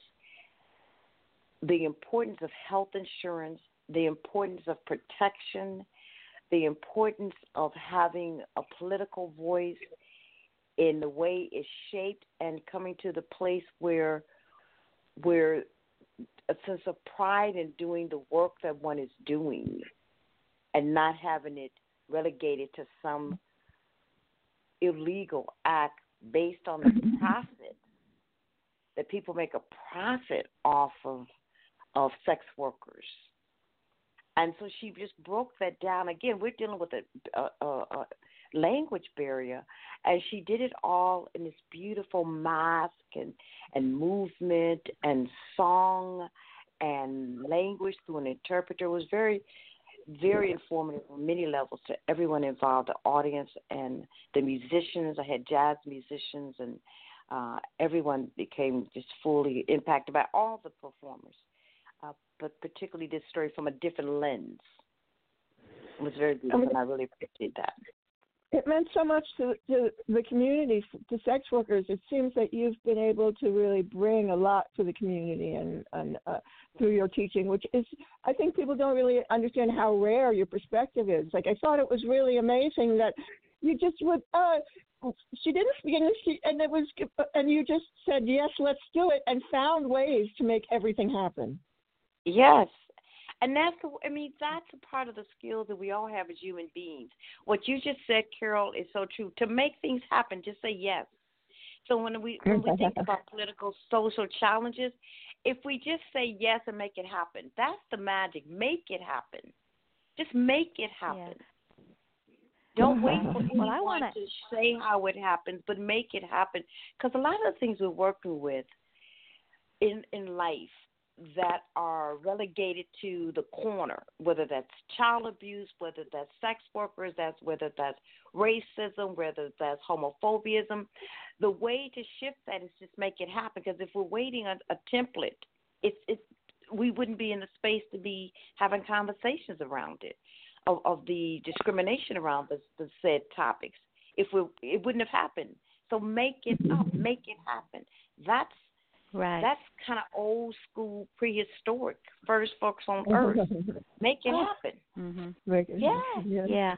the importance of health insurance, the importance of protection, the importance of having a political voice in the way it's shaped and coming to the place where where a sense of pride in doing the work that one is doing and not having it relegated to some illegal act based on the profit that people make a profit off of of sex workers. And so she just broke that down. Again, we're dealing with a, a, a, a language barrier, and she did it all in this beautiful mask and and movement and song and language through an interpreter. It was very very informative on many levels to everyone involved, the audience and the musicians. I had jazz musicians, and uh, everyone became just fully impacted by all the performers. Uh, but particularly this story from a different lens. It was very beautiful, and I really appreciate that. It meant so much to, to the community, to sex workers. It seems that you've been able to really bring a lot to the community and, and uh, through your teaching, which is, I think people don't really understand how rare your perspective is. Like, I thought it was really amazing that you just would, uh, she didn't speak English, she, and it was, and you just said, yes, let's do it, and found ways to make everything happen. Yes. And that's the, I mean, that's a part of the skills that we all have as human beings. What you just said, Carol, is so true. To make things happen, just say yes. So when we when we think about political social challenges, if we just say yes and make it happen, that's the magic. Make it happen. Just make it happen. Don't wait for anyone I wanna- to say how it happens, but make it happen. Because a lot of the things we're working with in in life that are relegated to the corner, whether that's child abuse, whether that's sex workers, that's whether that's racism, whether that's homophobiaism. The way to shift that is just make it happen. Because if we're waiting on a template, it's it's we wouldn't be in the space to be having conversations around it of, of the discrimination around the, the said topics. If we it wouldn't have happened. So make it up, make it happen. That's Right. that's kind of old school, prehistoric. First folks on Earth, make it happen. Mhm. Make it Yeah. happen, yes. Yeah.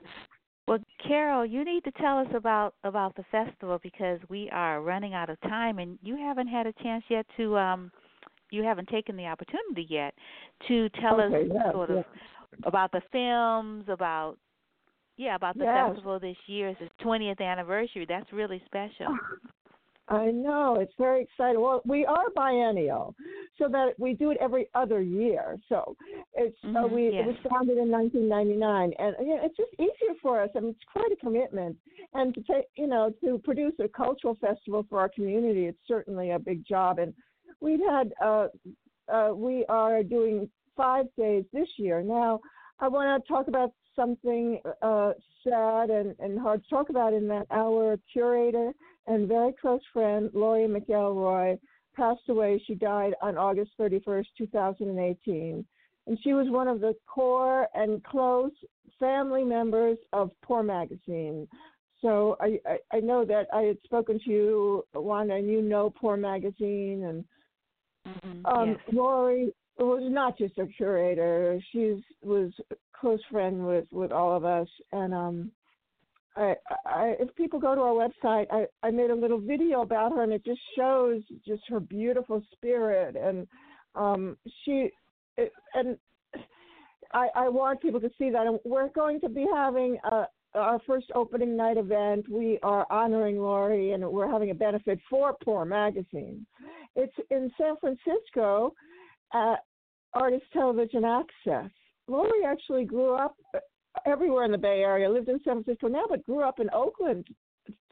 Well, Carol, you need to tell us about about the festival because we are running out of time, and you haven't had a chance yet to um, you haven't taken the opportunity yet to tell Okay, us yes, sort of yes. about the films, about yeah, about the Yes. festival this year. It's its 20th anniversary. That's really special. I know it's very exciting. Well, we are biennial, so that we do it every other year. So it's uh, Mhm, we yes. it was founded in 1999, and you know, it's just easier for us. I mean, it's quite a commitment, and to take you know to produce a cultural festival for our community, it's certainly a big job. And we've had uh, uh, we are doing five days this year. Now, I want to talk about something uh, sad and, and hard to talk about in that our curator and very close friend, Laurie McElroy, passed away. She died on August 31st, 2018. And she was one of the core and close family members of Poor Magazine. So I, I, I know that I had spoken to you, Wanda, and you know Poor Magazine. And Mhm, um, yes. Lori was not just a curator; she was a close friend with with all of us. And um, I, I, if people go to our website, I, I made a little video about her, and it just shows just her beautiful spirit, and um, she, it, and I, I want people to see that. And we're going to be having a, our first opening night event. We are honoring Laurie, and we're having a benefit for Poor Magazine. It's in San Francisco at Artist Television Access. Laurie actually grew up everywhere in the Bay Area, I lived in San Francisco now, but grew up in Oakland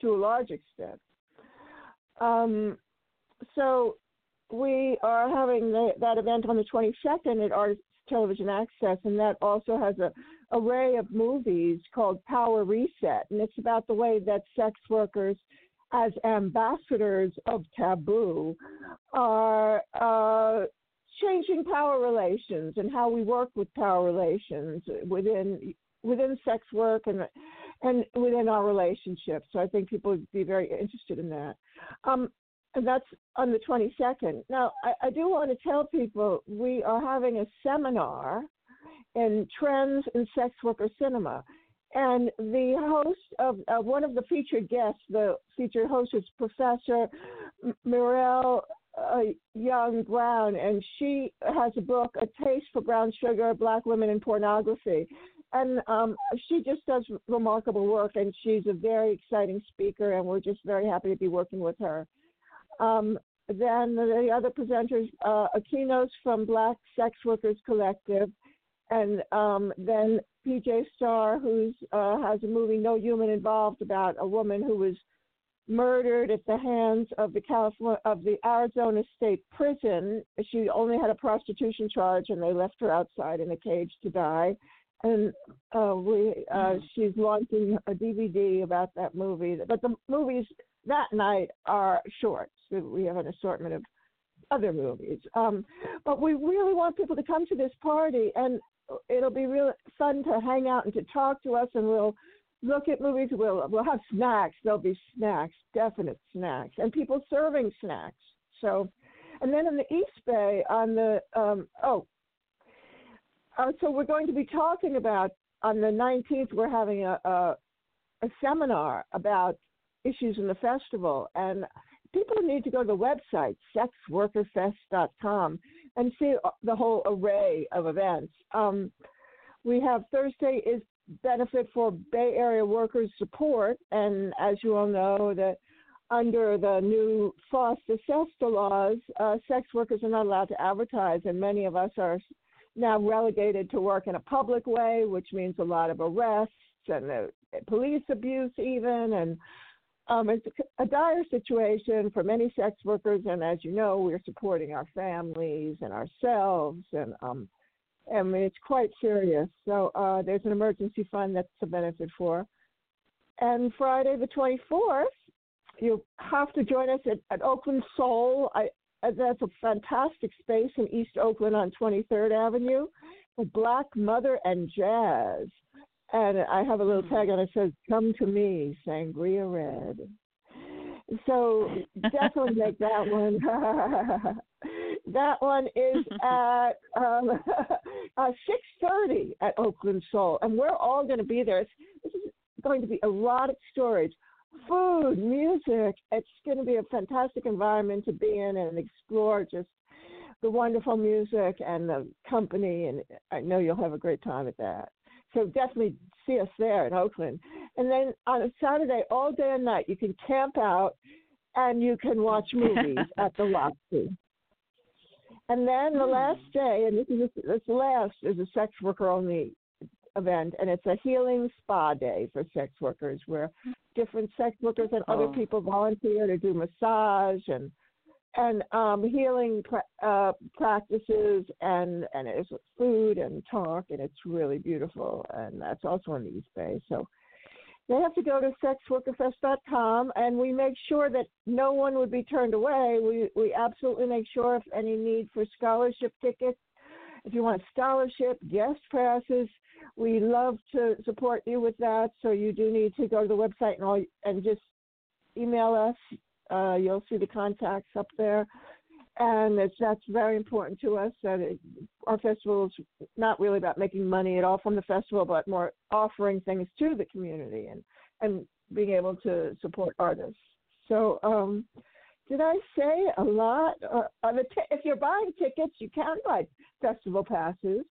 to a large extent. Um, so we are having the, that event on the 22nd at Artist Television Access, and that also has a array of movies called Power Reset, and it's about the way that sex workers, as ambassadors of taboo, are uh, changing power relations and how we work with power relations within within sex work and and within our relationships. So I think people would be very interested in that. Um, and that's on the 22nd. Now, I, I do want to tell people we are having a seminar in trends in sex worker cinema. And the host of uh, one of the featured guests, the featured host is Professor Mireille uh, Young Brown, and she has a book, A Taste for Brown Sugar Black Women in Pornography and um, she just does remarkable work, and she's a very exciting speaker, and we're just very happy to be working with her. Um, then the other presenters, uh, Akynos from Black Sex Workers Collective, and um, then PJ Starr, who uh, has a movie No Human Involved about a woman who was murdered at the hands of the California of the Arizona State Prison. She only had a prostitution charge, and they left her outside in a cage to die and uh, we uh, mm-hmm. she's launching a DVD about that movie. But the movies that night are shorts. We have an assortment of other movies. Um, but we really want people to come to this party, and it'll be real fun to hang out and to talk to us, and we'll look at movies. We'll we'll have snacks. There'll be snacks, definite snacks, and people serving snacks. So, and then in the East Bay on the um, oh uh, so we're going to be talking about on the 19th. We're having a, a, a seminar about issues in the festival, and people need to go to the website sexworkerfest.com and see the whole array of events. Um, we have Thursday is benefit for Bay Area workers support, and as you all know, that under the new FOSTA-SESTA laws, uh, sex workers are not allowed to advertise, and many of us are now relegated to work in a public way, which means a lot of arrests and uh, police abuse, even. And um, it's a dire situation for many sex workers. And as you know, we're supporting our families and ourselves. And um, I mean, it's quite serious. So uh, there's an emergency fund that's a benefit for. And Friday the 24th, you have to join us at, at Oakland Soul. I, that's a fantastic space in East Oakland on 23rd Avenue for Black Mother and Jazz. And I have a little hmm. tag on it says, Come to me, Sangria Red. So definitely make that one. that one is at um, uh, 6.30 at Oakland Soul. And we're all going to be there. It's, this is going to be erotic stories food, music. It's going to be a fantastic environment to be in and explore just the wonderful music and the company. And I know you'll have a great time at that. So definitely see us there in Oakland. And then on a Saturday, all day and night, you can camp out and you can watch movies at the Lofty. And then the last hmm. day, and this is this last is a sex worker only event, and it's a healing spa day for sex workers where different sex workers and other oh. people volunteer to do massage and and um, healing uh, practices and and it's food and talk and it's really beautiful and that's also in the East Bay. So they have to go to sexworkerfest.com and we make sure that no one would be turned away. We we absolutely make sure if any need for scholarship tickets, if you want scholarship, guest passes, we love to support you with that. So you do need to go to the website and all, and just email us. Uh, you'll see the contacts up there, and that's very important to us. That it, our festival is not really about making money at all from the festival, but more offering things to the community and and being able to support artists. So, um, did I say a lot? Uh, the t- if you're buying tickets, you can buy festival passes.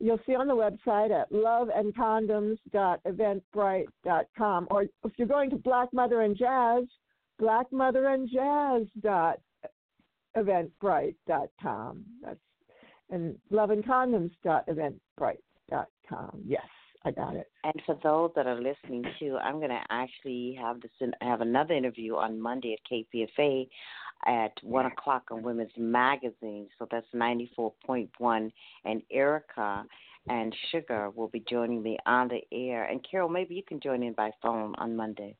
You'll see on the website at loveandcondoms.eventbrite.com. Or if you're going to Black Mother and Jazz, blackmotherandjazz.eventbrite.com. That's and loveandcondoms.eventbrite.com. Yes, It. And for those that are listening too, I'm going to actually have this have another interview on Monday at KPFA at one o'clock on Women's Magazine. So that's ninety four point one, and Erica and Sugar will be joining me on the air. And Carol, maybe you can join in by phone on Monday.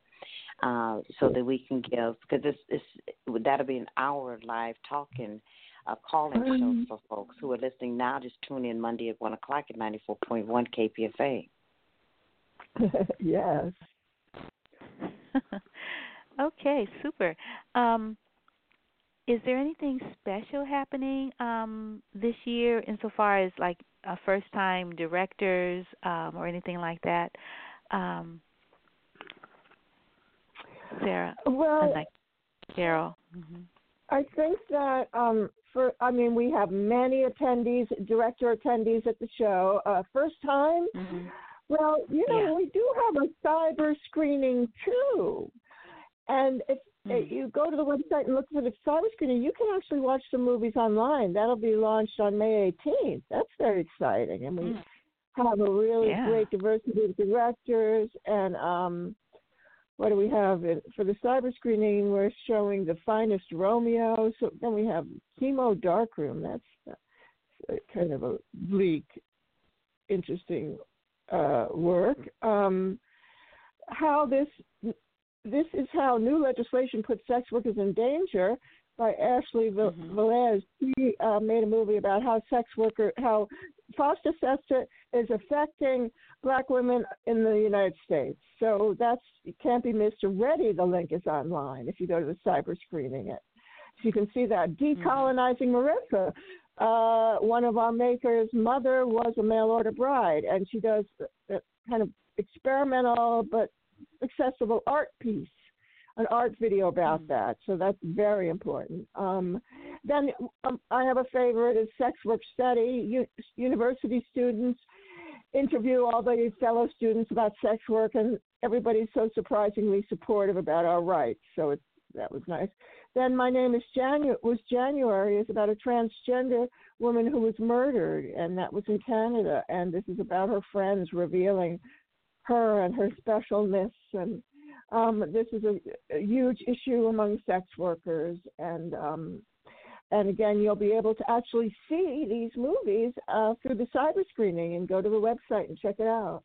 Uh, so that we can give because this is that'll be an hour live talking a call-in show mm-hmm. for folks who are listening now. Just tune in Monday at one o'clock at ninety four point one KPFA. yes. okay, super. Um, is there anything special happening um, this year insofar as like uh, first time directors um, or anything like that? Um, Sarah. Well, like Carol. Mm-hmm. I think that um, for I mean we have many attendees, director attendees at the show. Uh, first time. Mm-hmm. Well, you know yeah. we do have a cyber screening too, and if mm-hmm. you go to the website and look for the cyber screening, you can actually watch the movies online. That'll be launched on May 18th. That's very exciting, and we mm. have a really yeah. great diversity of directors and. um what do we have for the cyber screening? We're showing the finest Romeo. So then we have chemo darkroom. That's, that's kind of a bleak, interesting uh, work. Um, how this this is how new legislation puts sex workers in danger by Ashley mm-hmm. Velez. She uh, made a movie about how sex worker how FOSTA-SESTA is affecting black women in the United States. So that's it can't be missed already. The link is online if you go to the cyber screening it. So you can see that mm-hmm. decolonizing Marissa. Uh, one of our makers' mother was a mail order bride, and she does a kind of experimental but accessible art piece an art video about mm. that. So that's very important. Um, then um, I have a favorite is sex work study. U- university students interview all the fellow students about sex work, and everybody's so surprisingly supportive about our rights. So it's that was nice. Then my name is Janu- was January is about a transgender woman who was murdered, and that was in Canada. And this is about her friends revealing her and her specialness and um, this is a, a, huge issue among sex workers, and um, and again, you'll be able to actually see these movies uh, through the cyber screening and go to the website and check it out.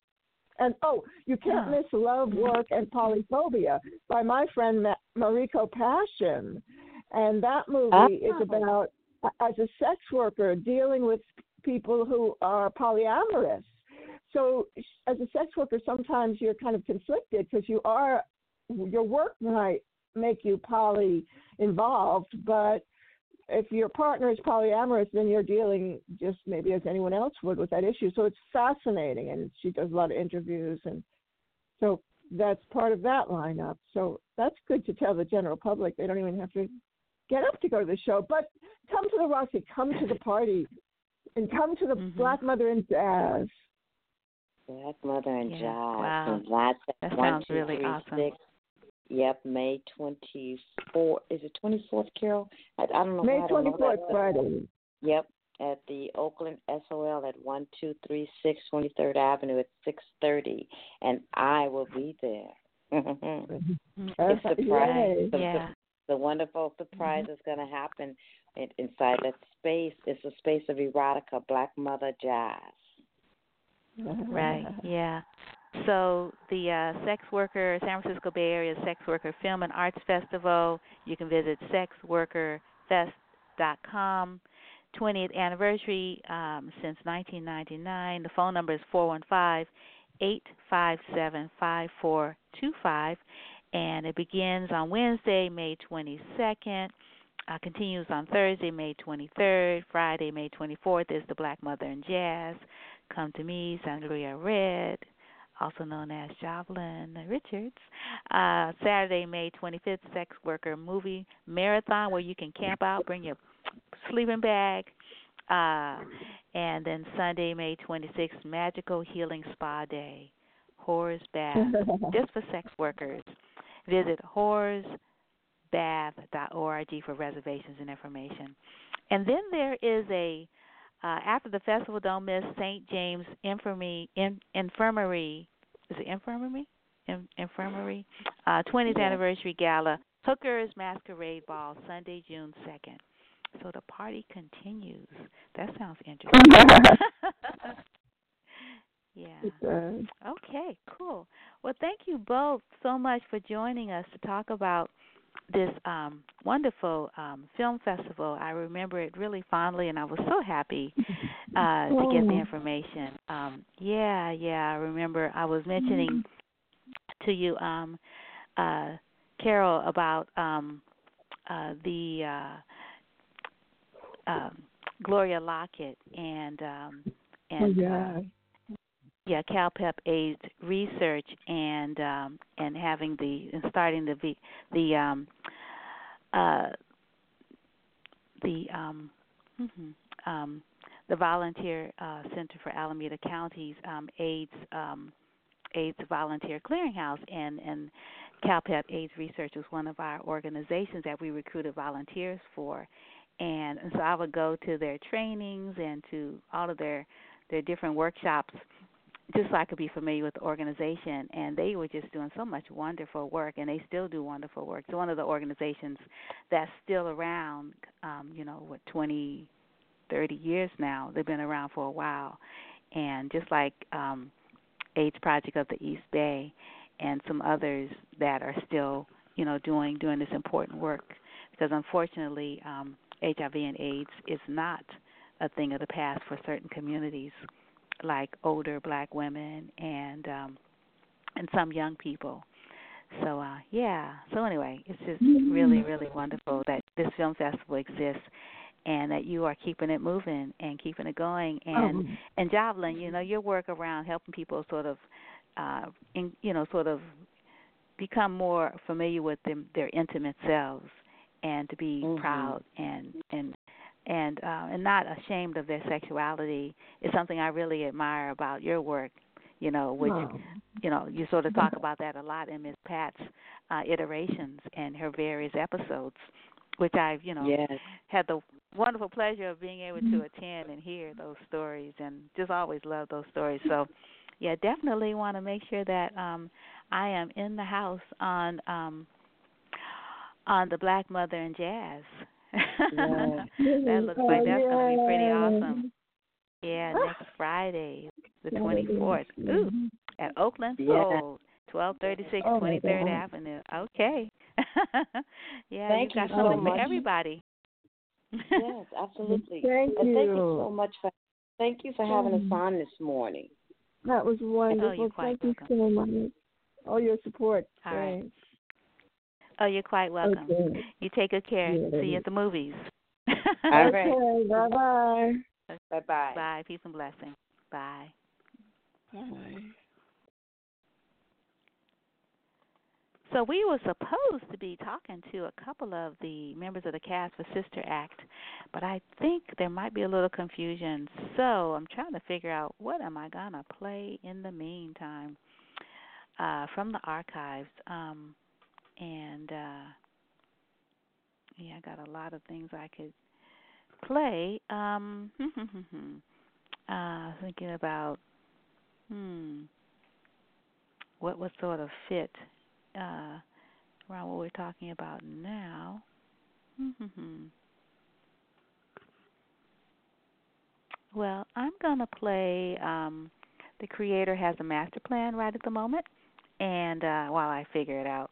And oh, you can't miss Love, Work, and Polyphobia by my friend Ma- Mariko Passion. And that movie oh. is ah. about as a sex worker dealing with people who are polyamorous. So, as a sex worker, sometimes you're kind of conflicted because you are your work might make you poly involved, but if your partner is polyamorous, then you're dealing just maybe as anyone else would with that issue. So it's fascinating, and she does a lot of interviews, and so that's part of that lineup. So that's good to tell the general public. They don't even have to get up to go to the show, but come to the Roxy, come to the party, and come to the mm-hmm. Black Mother and Jazz. Black Mother and yeah. Jazz. Wow. And that's that one, sounds two, really three, awesome. Six. Yep, May 24th. Is it 24th, Carol? I, I don't know. May 24th, Friday. Yep, at the Oakland SOL at 1236 23rd Avenue at 6:30, and I will be there. it's surprise. The, yeah. the, the wonderful surprise mm-hmm. is going to happen inside that space. It's a space of erotica, Black Mother Jazz. Right. Yeah. So the uh, Sex Worker San Francisco Bay Area Sex Worker Film and Arts Festival. You can visit sexworkerfest.com. 20th anniversary um, since 1999. The phone number is 415 857 5425. And it begins on Wednesday, May 22nd. Uh, continues on Thursday, May 23rd. Friday, May 24th is the Black Mother and Jazz. Come to me, Sangria Red also known as Jovelyn Richards. Uh, Saturday, May 25th, Sex Worker Movie Marathon, where you can camp out, bring your sleeping bag. Uh, and then Sunday, May 26th, Magical Healing Spa Day, Whores Bath, just for sex workers. Visit whoresbath.org for reservations and information. And then there is a uh, after the festival, don't miss St. James Infirmary, in, Infirmary. Is it Infirmary? In, infirmary. Uh, 20th yeah. anniversary gala. Hookers Masquerade Ball, Sunday, June 2nd. So the party continues. That sounds interesting. yeah. Okay, cool. Well, thank you both so much for joining us to talk about this um wonderful um film festival. I remember it really fondly and I was so happy uh to get the information. Um yeah, yeah, I remember I was mentioning to you um uh Carol about um uh the uh um Gloria Lockett and um and oh, yeah. Uh, yeah, CalPEP AIDS research and um, and having the and starting the the um, uh, the um, mm-hmm, um, the volunteer uh, center for Alameda County's um, AIDS um, AIDS volunteer clearinghouse and and CalPEP AIDS research was one of our organizations that we recruited volunteers for, and, and so I would go to their trainings and to all of their their different workshops just so I could be familiar with the organization. And they were just doing so much wonderful work, and they still do wonderful work. It's one of the organizations that's still around, um, you know, what, 20, 30 years now. They've been around for a while. And just like um, AIDS Project of the East Bay and some others that are still, you know, doing doing this important work. Because unfortunately, um, HIV and AIDS is not a thing of the past for certain communities like older black women and um and some young people. So uh yeah. So anyway, it's just really, mm-hmm. really wonderful that this film festival exists and that you are keeping it moving and keeping it going and oh. and Jovelyn, you know, your work around helping people sort of uh in you know, sort of become more familiar with them their intimate selves and to be mm-hmm. proud and and and uh, and not ashamed of their sexuality is something I really admire about your work. You know, which oh. you know you sort of talk about that a lot in Miss Pat's uh, iterations and her various episodes, which I've you know yes. had the wonderful pleasure of being able to attend and hear those stories, and just always love those stories. So, yeah, definitely want to make sure that um, I am in the house on um, on the Black Mother and Jazz that looks like that's going to be pretty awesome. Yeah, next Friday, the 24th. Ooh, at Oakland Soul, 1236 23rd Avenue. Okay. yeah, thank you got you something so for everybody. yes, absolutely. Thank and you. thank you so much for thank you for having us mm. on this morning. That was oh, wonderful. Oh, thank you so much. All your support. All Thanks. Right. Oh, you're quite welcome. Okay. You take good care. Yeah. See you at the movies. All right. Okay, bye bye. Bye bye. Bye. Peace and blessing. Bye. Bye. So we were supposed to be talking to a couple of the members of the cast for Sister Act, but I think there might be a little confusion. So I'm trying to figure out what am I gonna play in the meantime uh, from the archives. Um, and uh yeah, I got a lot of things I could play. Um uh thinking about hmm what would sort of fit uh around what we're talking about now. well, I'm gonna play um the creator has a master plan right at the moment and uh while I figure it out.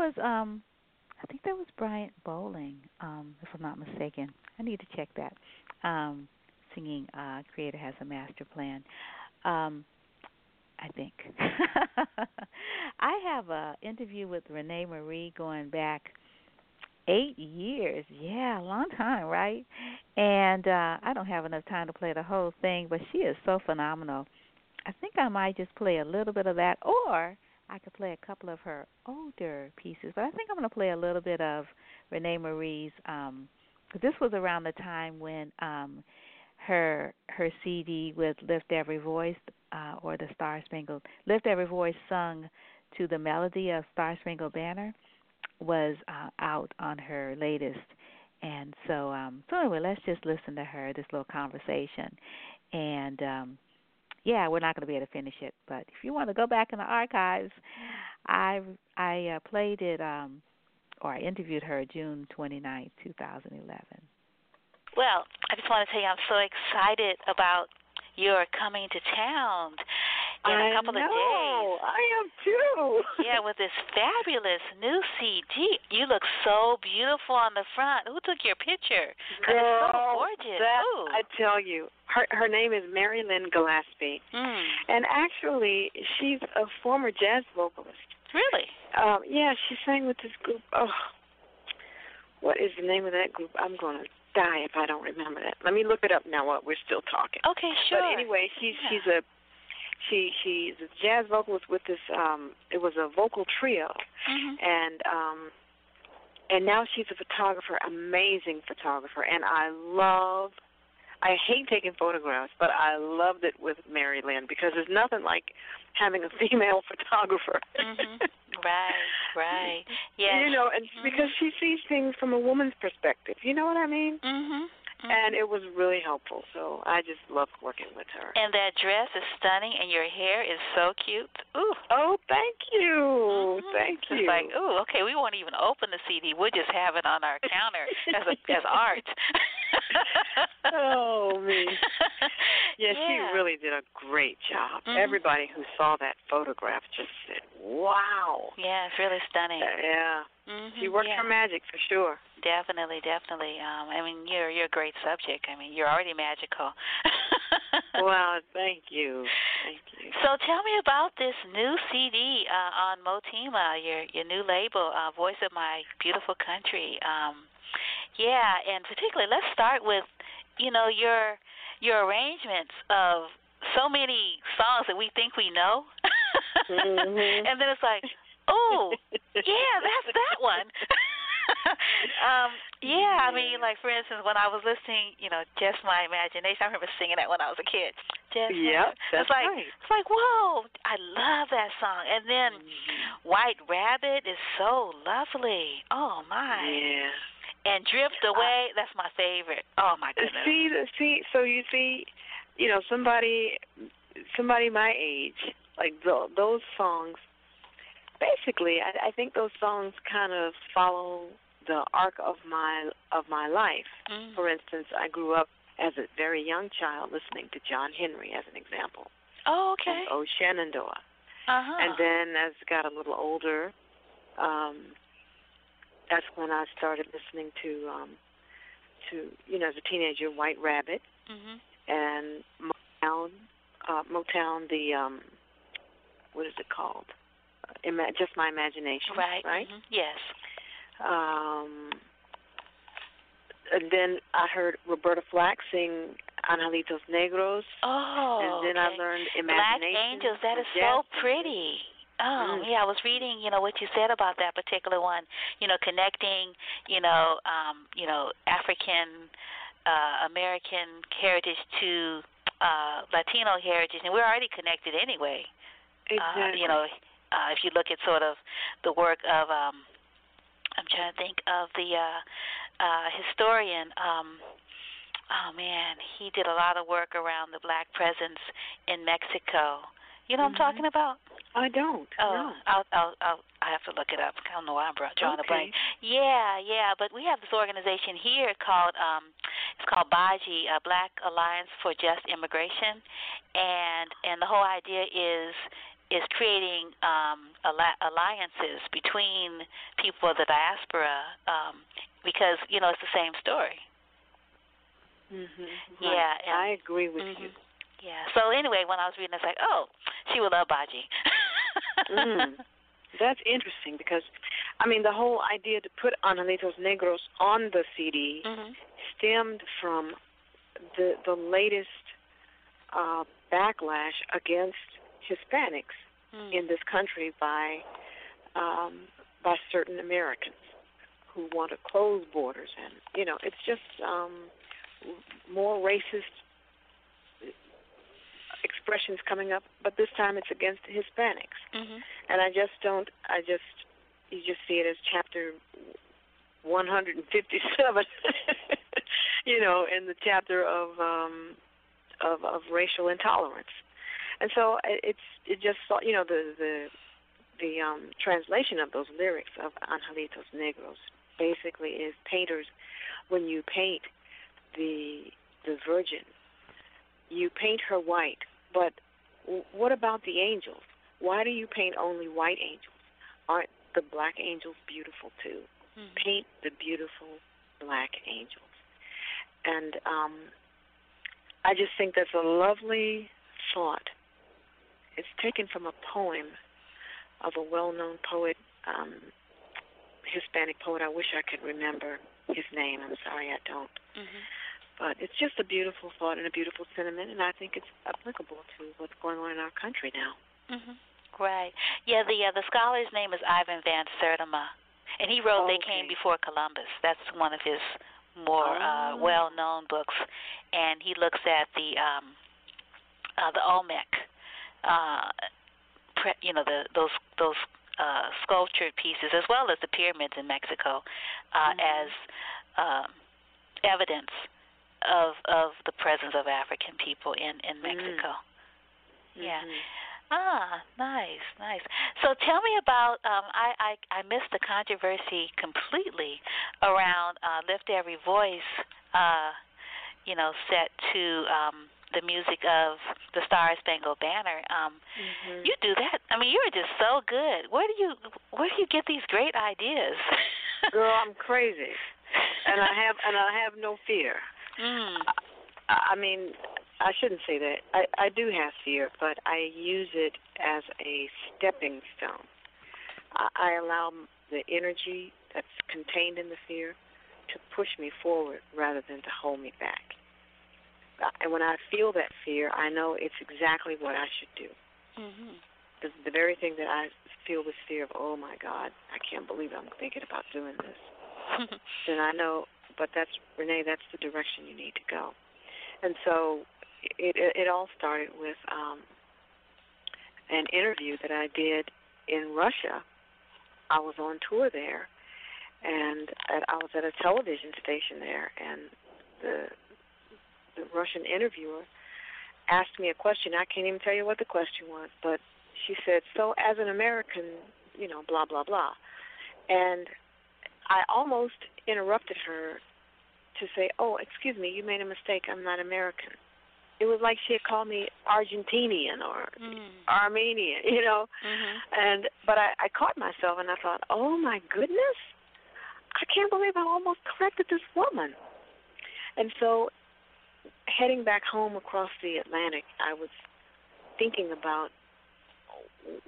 was um, I think that was Bryant Bowling, um, if I'm not mistaken. I need to check that. Um, singing uh, "Creator Has a Master Plan." Um, I think I have a interview with Rene Marie going back eight years. Yeah, a long time, right? And uh I don't have enough time to play the whole thing, but she is so phenomenal. I think I might just play a little bit of that, or I could play a couple of her older pieces, but I think I'm going to play a little bit of Rene Marie's. Um, this was around the time when um, her her CD with Lift Every Voice uh, or the Star Spangled Lift Every Voice sung to the melody of Star Spangled Banner was uh, out on her latest. And so, um, so anyway, let's just listen to her this little conversation, and um, yeah, we're not going to be able to finish it. But if you want to go back in the archives, I I uh, played it um, or I interviewed her June twenty ninth, 2011. Well, I just want to tell you I'm so excited about your coming to town. in a couple know. of days. I am too. Yeah, with this fabulous new CD. You look so beautiful on the front. Who took your picture? 'Cause it's so gorgeous. That, Ooh. I tell you, her her name is Mary Lynn Gillespie, Mm. and actually, she's a former jazz vocalist. Really? Um, yeah, she sang with this group. Oh, what is the name of that group? I'm gonna die if I don't remember that. Let me look it up now while we're still talking. Okay, sure. But anyway, she's Yeah. she's a she she's a jazz vocalist with this um it was a vocal trio hmm and um and now she's a photographer, amazing photographer and I love I hate taking photographs, but I loved it with Mary Lynn because there's nothing like having a female photographer. Mhm. Right, right. Yeah. You know, and Mhm. because she sees things from a woman's perspective. You know what I mean? Mhm. Mhm. And it was really helpful. So I just loved working with her. And that dress is stunning, and your hair is so cute. Ooh. Oh, thank you, Mhm. thank you. It's like, ooh, okay, we won't even open the CD. We'll just have it on our counter as a, as art. Oh me. Yeah, Yeah. she really did a great job. Mhm. Everybody who saw that photograph just said, "Wow." Yeah, it's really stunning. Yeah, Mhm, she worked yeah. her magic for sure. Definitely, definitely. Um, I mean, you're you're a great subject. I mean, you're already magical. Well, thank you, thank you. So tell me about this new CD uh, on Motema, your your new label, uh, Voice of My Beautiful Country. Um, yeah, and particularly, let's start with, you know, your your arrangements of so many songs that we think we know, Mhm. and then it's like, oh, yeah, that's that one. um, yeah, I mean, like for instance, when I was listening, you know, just my imagination. I remember singing that when I was a kid. Just Yep, that's it's like right. it's like whoa, I love that song. And then White Rabbit is so lovely. Oh my. Yeah. And Drift Away, that's my favorite. Oh my goodness. See, the- see, so you see, you know, somebody, somebody my age, like th- those songs. Basically, I, I think those songs kind of follow the arc of my of my life. Mm. For instance, I grew up as a very young child listening to John Henry, as an example, Oh, okay. and O Shenandoah. Uh-huh. And then as I got a little older, um, that's when I started listening to, um, to you know, as a teenager, White Rabbit mhm. and Motown, uh, Motown, the um, what is it called? Uh, Ima- just my imagination, Right. Right. mhm, Yes. Um, and then I heard Roberta Flack sing Angelitos Negros, Oh. and then okay. I learned Imagination. Black. Angels, that is Jazz so pretty. Oh, Mm. yeah, I was reading, you know, what you said about that particular one, you know, connecting, you know, um, you know, African uh American heritage to uh Latino heritage and we're already connected anyway. Exactly. Uh, you know, uh if you look at sort of the work of um I'm trying to think of the uh uh historian um oh man, he did a lot of work around the black presence in Mexico. You know what Mhm. I'm talking about? I don't. Oh, no. I'll, I'll, I'll, I have to look it up. I don't know why I'm drawing a blank. Yeah, yeah, but we have this organization here called, um, it's called BAJI, uh, Black Alliance for Just Immigration, and and the whole idea is is creating um, alli- alliances between people of the diaspora um, because you know it's the same story. Mhm. Yeah, and- I agree with Mhm. you. Yeah. So anyway, when I was reading, it's like, oh, she would love Baji. Mm. That's interesting because, I mean, the whole idea to put Angelitos Negros on the CD mhm. stemmed from the the latest uh, backlash against Hispanics Mm. in this country by um, by certain Americans who want to close borders, and you know, it's just um, more racist expressions coming up, but this time it's against Hispanics Mhm. and I just don't. I just you just see it as chapter 157. you know, in the chapter of um of of racial intolerance, and so it's it just you know the the the um translation of those lyrics of Angelitos Negros basically is painters when you paint the the Virgin, you paint her white, but what about the angels? Why do you paint only white angels? Aren't the black angels beautiful too? Mm-hmm. Paint the beautiful black angels. And um, I just think that's a lovely thought. It's taken from a poem of a well known poet, um, Hispanic poet. I wish I could remember his name. I'm sorry I don't. Mm-hmm. But it's just a beautiful thought and a beautiful sentiment, and I think it's applicable to what's going on in our country now. Mm-hmm. Right. Yeah. The uh, the scholar's name is Ivan Van Sertima, and he wrote okay. "They Came Before Columbus." That's one of his more oh. uh, well-known books, and he looks at the um, uh, the Olmec, uh, pre- you know, the those those uh, sculptured pieces as well as the pyramids in Mexico uh, mm-hmm. as um, evidence of of the presence of African people in in Mexico. Mm-hmm. Yeah. Ah, nice, nice. So tell me about um I I I missed the controversy completely around uh Lift Every Voice uh you know set to um the music of the Star Spangled Banner. Um mm-hmm. you do that. I mean, you're just so good. Where do you where do you get these great ideas? Girl, I'm crazy. And I have and I have no fear. Mm. I, I mean, I shouldn't say that. I I do have fear, but I use it as a stepping stone. I, I allow the energy that's contained in the fear to push me forward rather than to hold me back. And when I feel that fear, I know it's exactly what I should do. Mm-hmm. The, the very thing that I feel this fear of, oh my God, I can't believe I'm thinking about doing this. then I know, but that's Rene. That's the direction you need to go. And so, it it, it all started with um, an interview that I did in Russia. I was on tour there, and at, I was at a television station there, and the the Russian interviewer asked me a question. I can't even tell you what the question was, but she said, "So, as an American, you know, blah blah blah," and I almost interrupted her to say, "Oh, excuse me, you made a mistake. I'm not American." It was like she had called me Argentinian or mm. Armenian, you know. Mm-hmm. And but I, I caught myself and I thought, "Oh my goodness, I can't believe I almost corrected this woman." And so, heading back home across the Atlantic, I was thinking about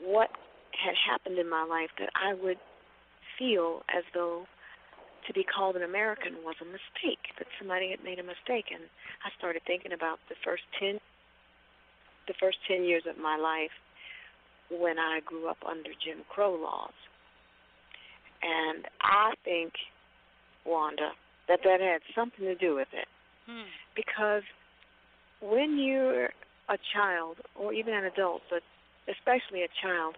what had happened in my life that I would feel as though to be called an American was a mistake, that somebody had made a mistake. And I started thinking about the first ten the first ten years of my life when I grew up under Jim Crow laws. And I think, Wanda, that that had something to do with it. Hmm. Because when you're a child, or even an adult, but especially a child,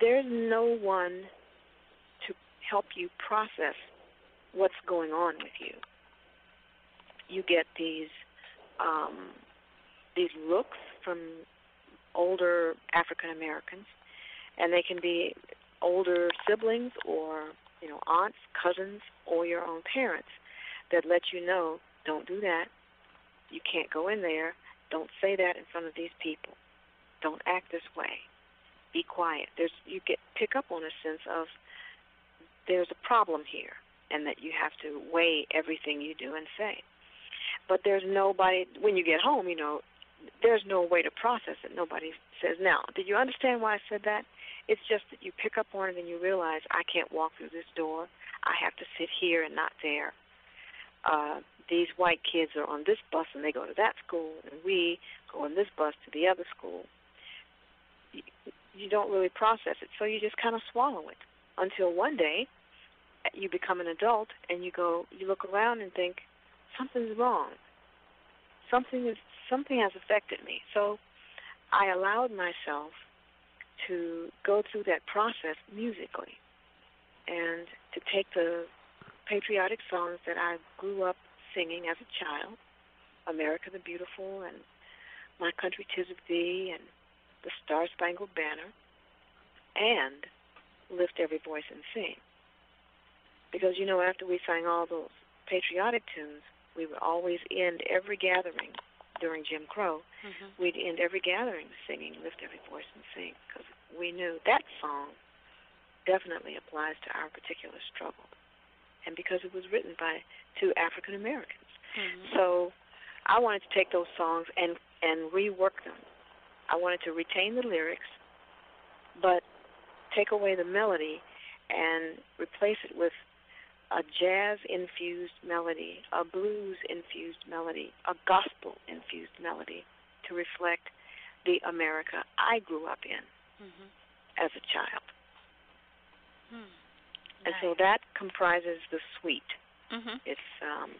there's no one help you process what's going on with you. You get these um, these looks from older African Americans, and they can be older siblings or you know aunts, cousins, or your own parents that let you know don't do that. You can't go in there. Don't say that in front of these people. Don't act this way. Be quiet. There's you get pick up on a sense of there's a problem here and that you have to weigh everything you do and say. But there's nobody when you get home, you know, there's no way to process it. Nobody says, "Now, did you understand why I said that?" It's just that you pick up on it and you realize I can't walk through this door. I have to sit here and not there. Uh, these white kids are on this bus and they go to that school, and we go on this bus to the other school. You, you don't really process it, so you just kind of swallow it until one day you become an adult and you go, you look around and think something's wrong. Something is something has affected me. So I allowed myself to go through that process musically and to take the patriotic songs that I grew up singing as a child, America the Beautiful and My Country Tis of Thee and the Star Spangled Banner, and lift every voice and sing. Because you know, after we sang all those patriotic tunes, we would always end every gathering during Jim Crow, Mhm. we'd end every gathering singing "Lift Every Voice and Sing" because we knew that song definitely applies to our particular struggle, and because it was written by two African Americans. Mhm. So I wanted to take those songs and and rework them. I wanted to retain the lyrics, but take away the melody and replace it with a jazz infused melody, a blues infused melody, a gospel infused melody to reflect the America I grew up in Mhm. as a child. Hmm. And so that comprises the suite. Mhm. It's um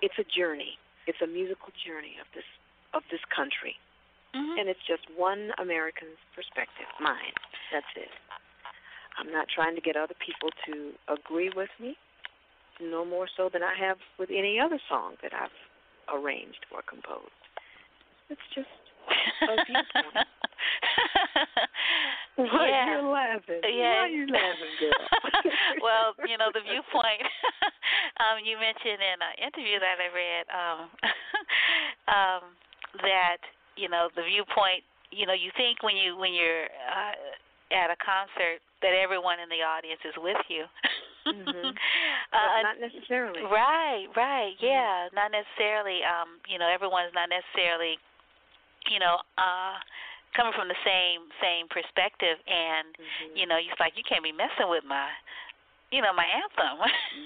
it's a journey. It's a musical journey of this of this country. Mhm. And it's just one American's perspective, mine. That's it. I'm not trying to get other people to agree with me, no more so than I have with any other song that I've arranged or composed. It's just a viewpoint. Why yeah. you're laughing? Yeah. Why you laughing, girl? well, you know the viewpoint. um, you mentioned in an interview that I read um, um, that you know the viewpoint. You know, you think when you when you're uh, at a concert that everyone in the audience is with you. Mhm. uh, not necessarily. Right, right, Mm-hmm. yeah. Not necessarily. Um, you know, everyone's not necessarily, you know, uh, coming from the same same perspective, and Mhm. you know, it's like you can't be messing with my, you know, my anthem.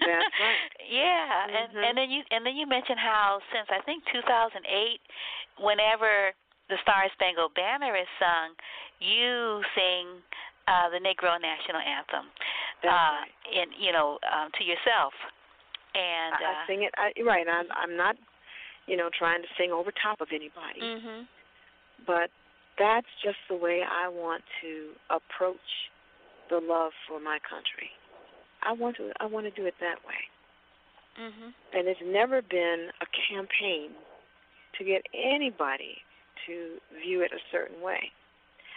That's right. yeah, and Mhm. and then you and then you mentioned how since I think 2008, whenever the Star Spangled Banner is sung, you sing uh, the Negro National Anthem That's uh, right. you know um, to yourself, and I, I uh, sing it. I, right. I'm, I'm not, you know, trying to sing over top of anybody, mhm, but that's just the way I want to approach the love for my country. I want to. I want to do it that way, mhm, and it's never been a campaign to get anybody to view it a certain way.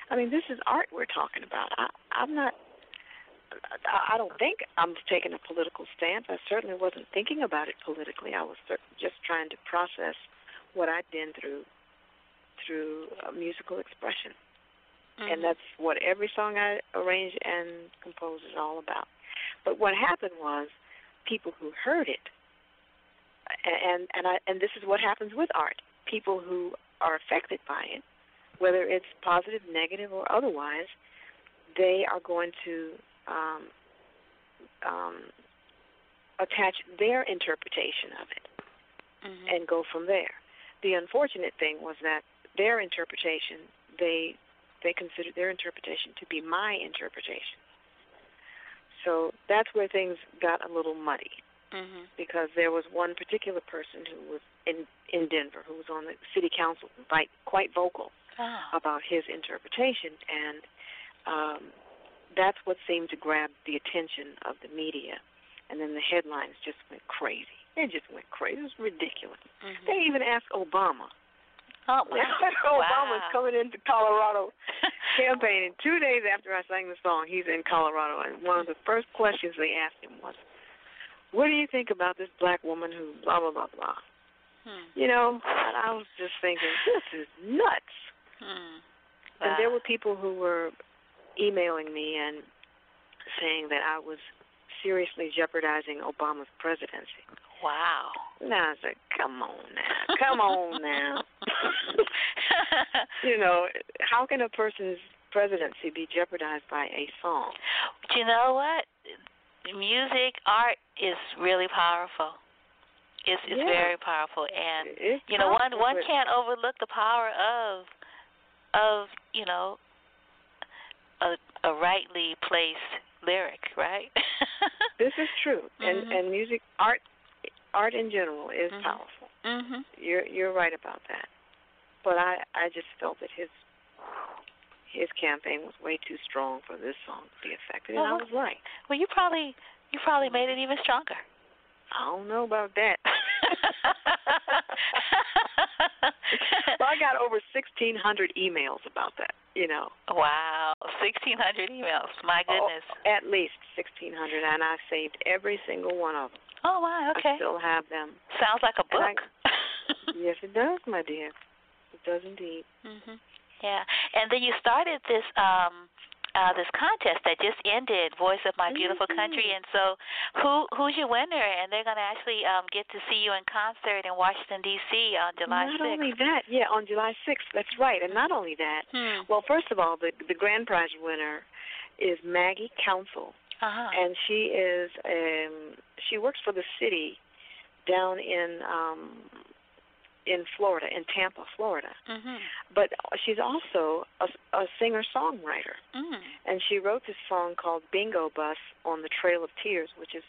I mean, this is art we're talking about. I, I'm not. I, I don't think I'm taking a political stance. I certainly wasn't thinking about it politically. I was just trying to process what I'd been through through uh, musical expression, mhm. and that's what every song I arrange and compose is all about. But what happened was, people who heard it, and and I and this is what happens with art. People who are affected by it, whether it's positive, negative, or otherwise, they are going to um, um, attach their interpretation of it Mhm. and go from there. The unfortunate thing was that their interpretation, they they considered their interpretation to be my interpretation. So that's where things got a little muddy Mhm. because there was one particular person who was in in Denver who was on the city council, quite quite vocal Oh. about his interpretation, and um, that's what seemed to grab the attention of the media. And then the headlines just went crazy. They just went crazy. It was ridiculous. Mhm. They even asked Obama. Oh wow. Obama's wow. coming into Colorado campaigning two days after I sang the song. He's in Colorado, and one of the first questions they asked him was, "What do you think about this black woman who blah blah blah blah?" Hmm. You know, and I was just thinking, this is nuts. Hmm. And there were people who were emailing me and saying that I was seriously jeopardizing Obama's presidency. Wow. And I said, come on now, come on now. you know, how can a person's presidency be jeopardized by a song? Do you know what? Music, art is really powerful. It's it's Yeah. very powerful, and It's you know one one can't overlook the power of of you know a a rightly placed lyric, right? This is true, and Mhm. and music, art, art in general is Mhm. powerful. mhm. You're you're right about that. But I I just felt that his his campaign was way too strong for this song to be effective, and I was right. Well, you probably you probably made it even stronger. I don't know about that. well, I got over sixteen hundred emails about that. You know, wow, sixteen hundred emails. My goodness. Oh, at least sixteen hundred, and I saved every single one of them. Oh, wow. Okay. I still have them. Sounds like a And I- book. Yes, it does, my dear. It does indeed. Mhm. Yeah. And then you started this um uh this contest that just ended, Voice of My Beautiful Mm-hmm. Country and so who who's your winner and they're going to actually um get to see you in concert in Washington DC on July not 6th. only that, yeah, on July 6th. That's right. And not only that, Hmm. well, first of all, the the grand prize winner is Maggie Council, Uh-huh. and she is um she works for the city down in um in Florida, in Tampa, Florida. Mhm. But she's also a, a singer-songwriter. Mm. and she wrote this song called Bingo Bus on the Trail of Tears, which is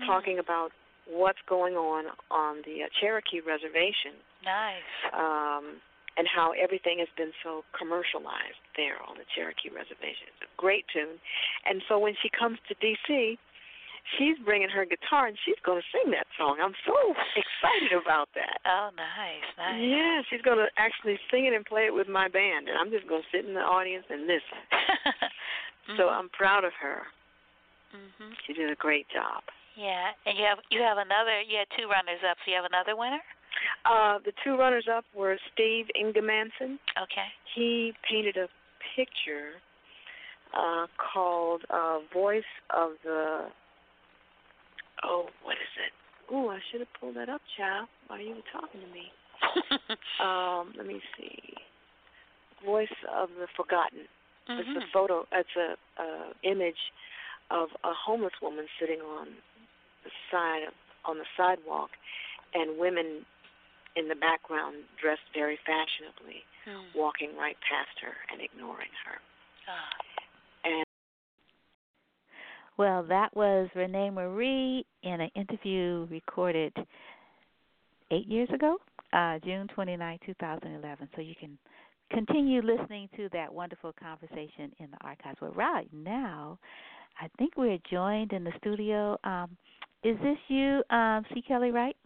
Mm. talking about what's going on on the uh, Cherokee reservation Nice. um, and how everything has been so commercialized there on the Cherokee reservation. It's a great tune. And so when she comes to D.C., she's bringing her guitar and she's going to sing that song. I'm so excited about that. Oh, nice. Nice. Yeah, she's going to actually sing it and play it with my band, and I'm just going to sit in the audience and listen. So Mhm. I'm proud of her. Mhm. She did a great job. Yeah, and you have you have another. You had two runners up. So you have another winner. Uh, the two runners up were Steve Ingemanson. Okay. He painted a picture uh, called uh, Voice of the. Oh, what is it? Oh, I should have pulled that up, child, while you were talking to me. Um, let me see. Voice of the Forgotten. It's Mhm. a photo. It's a, a image of a homeless woman sitting on the side of, on the sidewalk, and women in the background dressed very fashionably, Hmm. walking right past her and ignoring her. Ah. Well, that was Rene Marie in an interview recorded eight years ago, uh, June 29, 2011. So you can continue listening to that wonderful conversation in the archives. But right now, I think we're joined in the studio. Um, is this you, um, C. Kelly, right?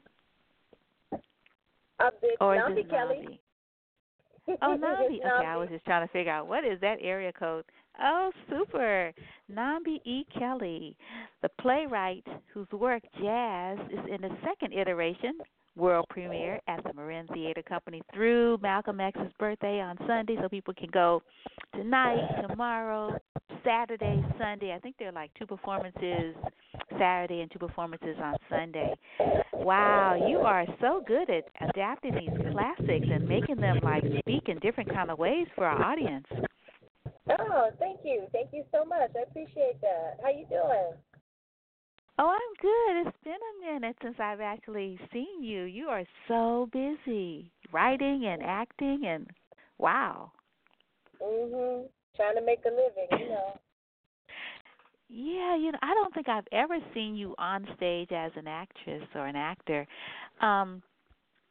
Uh, Or is Kelly. Nambi? Oh. It's Okay, I was just trying to figure out what is that area code. Oh, super. Nambi E. Kelly, the playwright whose work Jazz is in the second iteration, world premiere at the Marin Theater Company through Malcolm X's birthday on Sunday, so people can go tonight, tomorrow, Saturday, Sunday. I think there are like two performances Saturday and two performances on Sunday. Wow, you are so good at adapting these classics and making them like speak in different kind of ways for our audience. Oh, thank you. Thank you so much. I appreciate that. How you doing? Oh, I'm good. It's been a minute since I've actually seen you. You are so busy writing and acting and wow. Mhm. Trying to make a living, you know. Yeah, you know, I don't think I've ever seen you on stage as an actress or an actor. Um,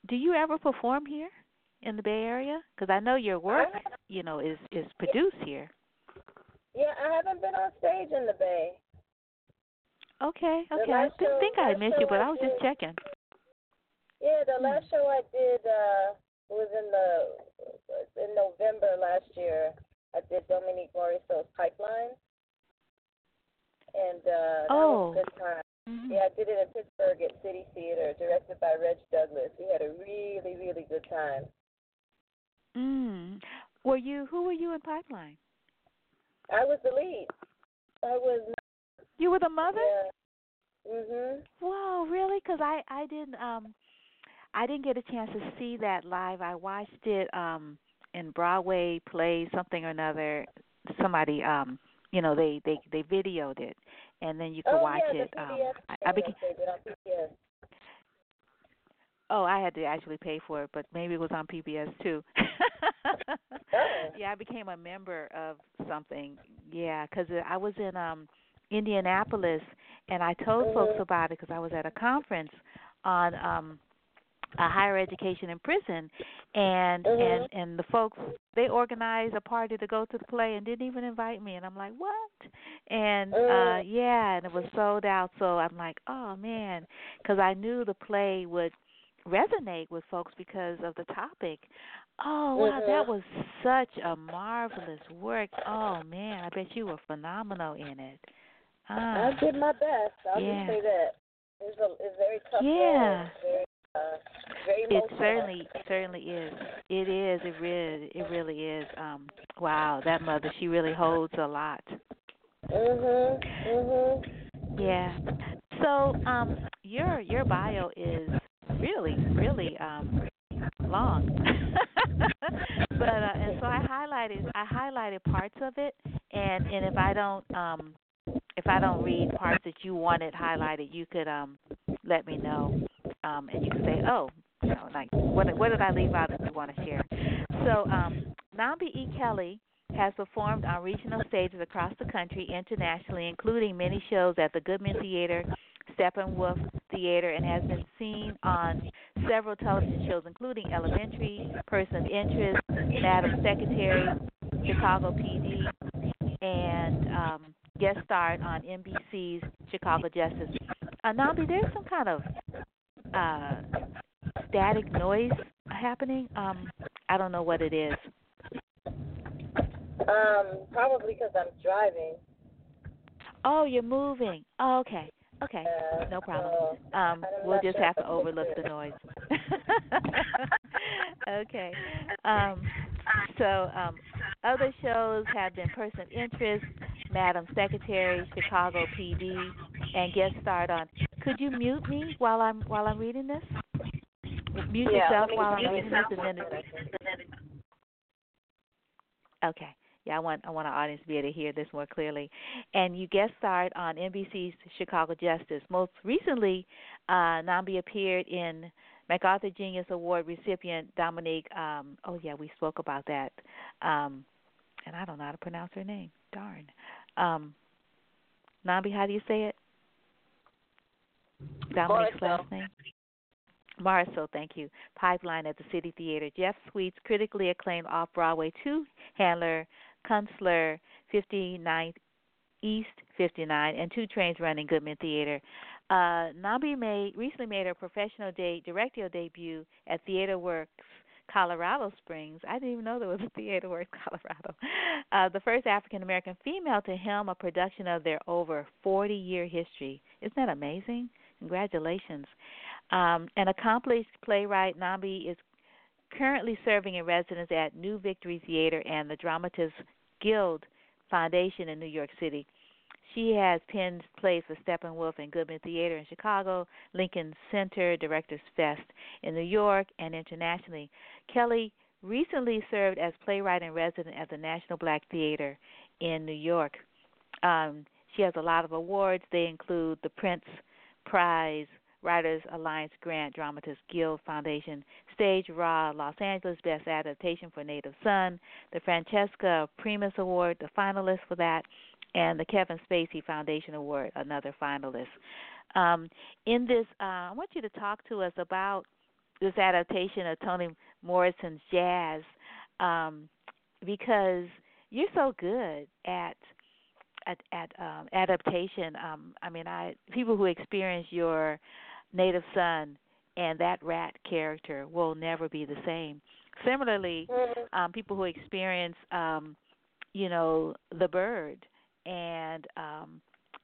do you ever perform here in the Bay Area? Because I know your work, you know, is is produced here. Yeah, I haven't been on stage in the Bay. Okay, okay. I didn't show- think I missed you, but I I was just checking. Yeah, the Hmm. last show I did uh was in the in November last year. I did Dominique Morisseau's Pipeline. And uh that Oh. was a good time. Mhm. Yeah, I did it in Pittsburgh at City Theater, directed by Reg Douglas. We had a really, really good time. Mm. Were you? Who were you in Pipeline? I was the lead. I was You were the mother. yeah. Mhm. Whoa, really? Because I I didn't um I didn't get a chance to see that live. I watched it um in Broadway play something or another. Somebody um you know they they they videoed it and then you could oh watch yeah, it. Um. I, I yes, beca- they did on PBS. Oh I had to actually pay for it, but maybe it was on PBS too. Yeah, I became a member of something. Yeah, because I was in um Indianapolis and I told folks about it because I was at a conference on um a higher education in prison and and and the folks they organized a party to go to the play and didn't even invite me and I'm like what and uh Mm. yeah and it was sold out so I'm like oh man because I knew the play would resonate with folks because of the topic oh wow that Mhm. was such a marvelous work oh man I bet you were phenomenal in it I ah did my best. I'll Yeah. just say that. It's a it's very tough. Yeah. Very very it certainly certainly is. It is. It really it really is. Um wow, that mother, she really holds a lot. Mhm. Mhm. Yeah. So, um your your bio is really really um long. but uh and so I highlighted I highlighted parts of it and and if I don't um if I don't read parts that you wanted highlighted, you could um let me know. Um and you can say, "Oh, you know, like what what did I leave out that you want to share?" So, um Nambi E. Kelly has performed on regional stages across the country internationally, including many shows at the Goodman Theater, Steppenwolf Theater, and has been seen on several television shows, including Elementary, Person of Interest, Madam Secretary, Chicago PD, and um, guest starred on NBC's Chicago Justice. Uh, Nambi, there's some kind of uh, static noise happening. Um, I don't know what it is. Um, probably because I'm driving. Oh, you're moving. Oh, okay. Okay. Uh, No problem. Um, we'll just have to overlook the noise. okay. Um, so um, other shows have been Person of Interest, Madam Secretary, Chicago PD, and guest starred on. Could you mute me while I'm while I'm reading this? Mute Yeah, yourself while I'm reading this, and then it, Okay. Yeah, I want I want our audience to be able to hear this more clearly. And you guest starred on NBC's Chicago Justice. Most recently, uh, Nambi appeared in MacArthur Genius Award recipient Dominique. Um, oh yeah, we spoke about that. Um, and I don't know how to pronounce her name. Darn. Um, Nambi, how do you say it? Dominique's last name. Morisseau, thank you. Pipeline at the City Theater. Jeff Sweet's critically acclaimed off Broadway two hander, Kunstler, 59th East 59, and two trains running Goodman Theater. Uh, Nambi made recently made her professional de- directorial debut at Theater Works Colorado Springs. I didn't even know there was a Theater Works Colorado. Uh, the first African American female to helm a production of their over 40 year history. Isn't that amazing? Congratulations. Um, an accomplished playwright, Nambi is currently serving in residence at New Victory Theater and the Dramatists Guild Foundation in New York City. She has penned plays for Steppenwolf and Goodman Theater in Chicago, Lincoln Center Directors Fest in New York, and internationally. Kelly recently served as playwright in residence at the National Black Theater in New York. Um, she has a lot of awards. They include the Prince Prize, Writers Alliance Grant, Dramatists Guild Foundation, Stage Raw, Los Angeles Best Adaptation for Native Son, the Francesca Primus Award, the finalist for that, and the Kevin Spacey Foundation Award, another finalist. Um, in this, uh, I want you to talk to us about this adaptation of Toni Morrison's Jazz, um, because you're so good at at, at um, adaptation. Um, I mean, I people who experience your native son and that rat character will never be the same. Similarly, Mhm. um, people who experience, um, you know, the bird and um,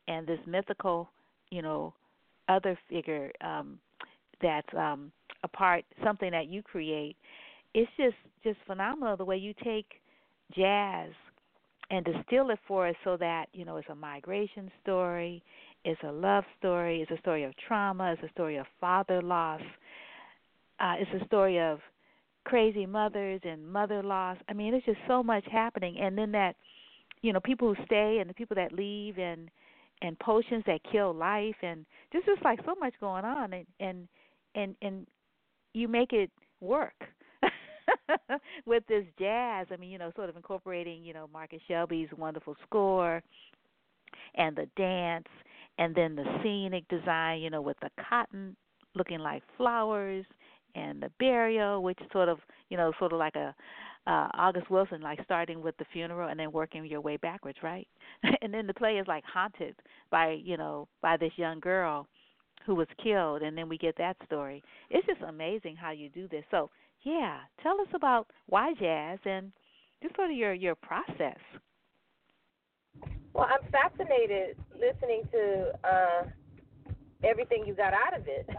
and this mythical, you know, other figure um, that's um, a part something that you create. It's just just phenomenal the way you take jazz and distill it for us so that you know it's a migration story, it's a love story, it's a story of trauma, it's a story of father loss, uh, it's a story of crazy mothers and mother loss. I mean, it's just so much happening, and then that you know people who stay and the people that leave and and potions that kill life and just just like so much going on and and and and you make it work with this jazz. I mean, you know, sort of incorporating, you know, Marcus Shelby's wonderful score and the dance and then the scenic design, you know, with the cotton looking like flowers and the burial, which sort of, you know, sort of like a uh August Wilson, like starting with the funeral and then working your way backwards, right? and then the play is like haunted by, you know, by this young girl who was killed and then we get that story. It's just amazing how you do this. So yeah, tell us about why jazz and just sort of your your process. Well, I'm fascinated listening to uh, everything you got out of it.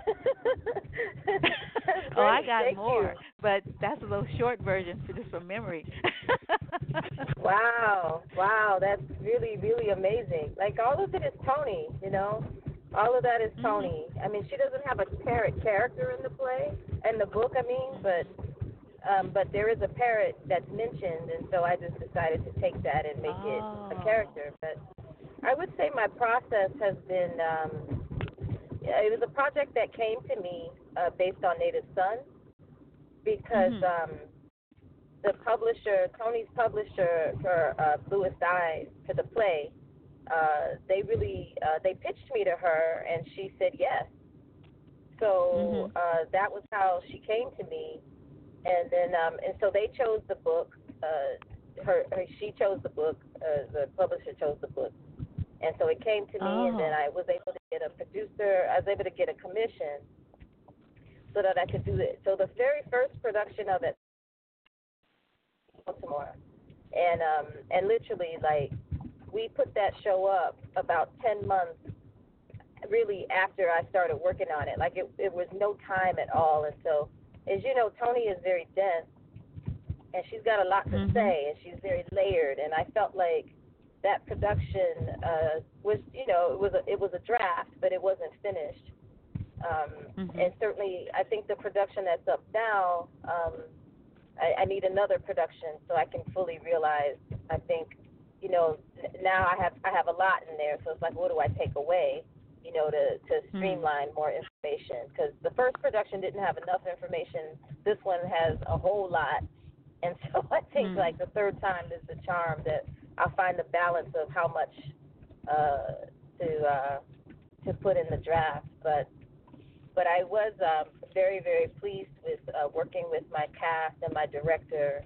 oh, I got Thank more, you. but that's a little short version for just from memory. Wow, wow, that's really, really amazing. Like all of it is Toni, you know. All of that is Mm-hmm. I mean, she doesn't have a parrot character in the play, and the book. I mean, but um, but there is a parrot that's mentioned, and so I just decided to take that and make it Oh. a character. But I would say my process has been. Um, yeah, it was a project that came to me uh, based on Native Son because Mhm. um, the publisher, Toni's publisher for uh, Bluest Eyes, for the play, uh, they really uh, they pitched me to her, and she said yes. So Mhm. uh, that was how she came to me, and then um, and so they chose the book. Uh, her, her she chose the book. Uh, the publisher chose the book, and so it came to me, and then Oh. I was able to get a producer. I was able to get a commission so that I could do it. So the very first production of it, Baltimore, and um, and literally like we put that show up about ten months really after I started working on it. Like it it was no time at all and so as you know, Toni is very dense and she's got a lot to Mhm. say and she's very layered and I felt like that production uh was you know, it was a it was a draft but it wasn't finished. Um Mhm. and certainly I think the production that's up now, um I, I need another production so I can fully realize I think you know, now I have I have a lot in there, so it's like, what do I take away, you know, to to Hmm. streamline more information? Because the first production didn't have enough information. This one has a whole lot, and so I think Hmm. like the third time is the charm that I'll find the balance of how much uh, to uh, to put in the draft. But but I was um, very very pleased with uh, working with my cast and my director,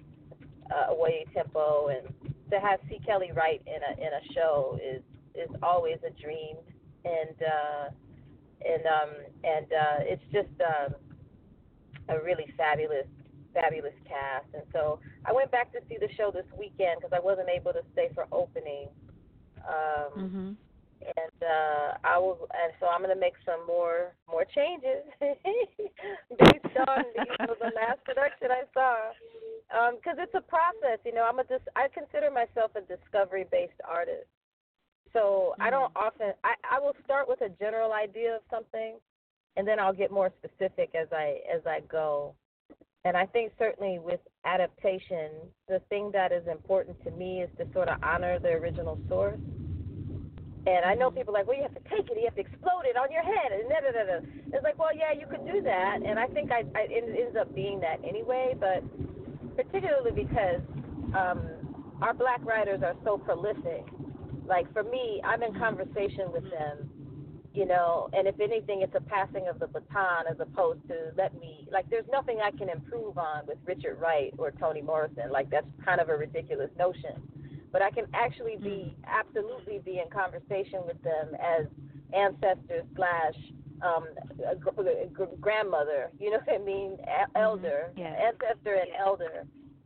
uh, Awoye Timpo, and to have C. Kelly Wright in a in a show is is always a dream, and uh, and um and uh, it's just um, a really fabulous fabulous cast, and so I went back to see the show this weekend because I wasn't able to stay for opening. Um, Mhm. and uh I will and so I'm gonna make some more more changes based on you know, the last production I saw. Um, 'cause it's a process, you know. I'm a dis- I consider myself a discovery based artist. So I don't often I, I will start with a general idea of something and then I'll get more specific as I as I go. And I think certainly with adaptation, the thing that is important to me is to sort of honor the original source. And I know people are like, well, you have to take it, you have to explode it on your head, and da da da da. It's like, well, yeah, you could do that, and I think I, I it ends up being that anyway. But particularly because um, our black writers are so prolific. Like for me, I'm in conversation with them, you know, and if anything, it's a passing of the baton as opposed to let me. Like, there's nothing I can improve on with Richard Wright or Toni Morrison. Like, that's kind of a ridiculous notion but I can actually be absolutely be in conversation with them as ancestors slash um, a gr- a gr- grandmother. You know what I mean? A- elder, Yeah. ancestor, and elder,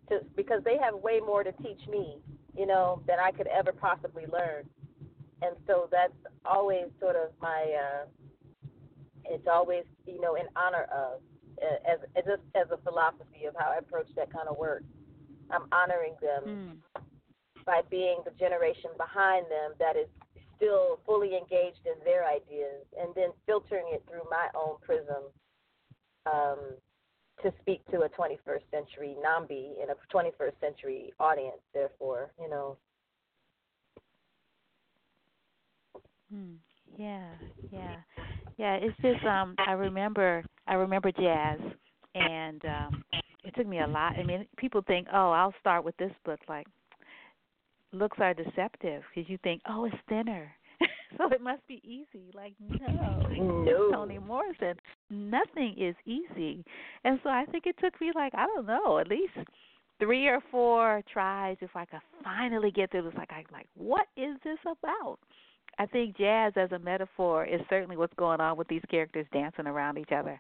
to, because they have way more to teach me. You know than I could ever possibly learn, and so that's always sort of my. Uh, it's always you know in honor of as as just as a philosophy of how I approach that kind of work. I'm honoring them Mm. by being the generation behind them that is still fully engaged in their ideas and then filtering it through my own prism um, to speak to a 21st century Nambi in a 21st century audience, therefore, you know. Hmm. Yeah, yeah, yeah. It's just um. I remember. I remember jazz, and um, it took me a lot. I mean, people think, oh, I'll start with this book. Like, looks are deceptive because you think, oh, it's thinner, so it must be easy. Like, no, No. Toni Morrison, nothing is easy. And so I think it took me like I don't know, at least three or four tries if I could finally get through this. Like, I'm like, what is this about? I think jazz as a metaphor is certainly what's going on with these characters dancing around each other.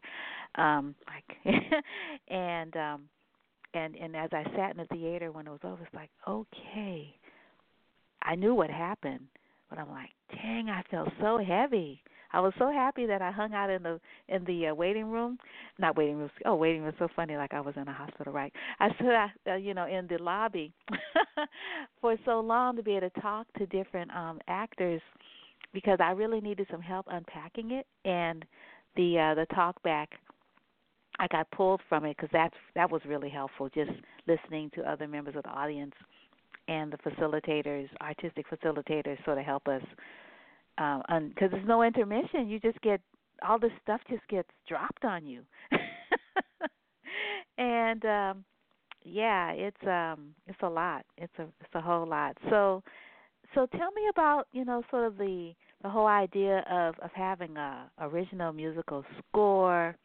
Um like and um and and as I sat in the theater when it was over, it's like, okay. I knew what happened, but I'm like, dang, I felt so heavy. I was so happy that I hung out in the in the uh, waiting room, not waiting room. Oh, waiting room so funny, like I was in a hospital, right? I stood, uh, you know, in the lobby for so long to be able to talk to different um actors because I really needed some help unpacking it, and the uh, the talk back. I got pulled from it because that's that was really helpful. Just listening to other members of the audience and the facilitators, artistic facilitators, sort of help us because um, there's no intermission. You just get all this stuff just gets dropped on you, and um, yeah, it's um, it's a lot. It's a it's a whole lot. So so tell me about you know sort of the the whole idea of of having a original musical score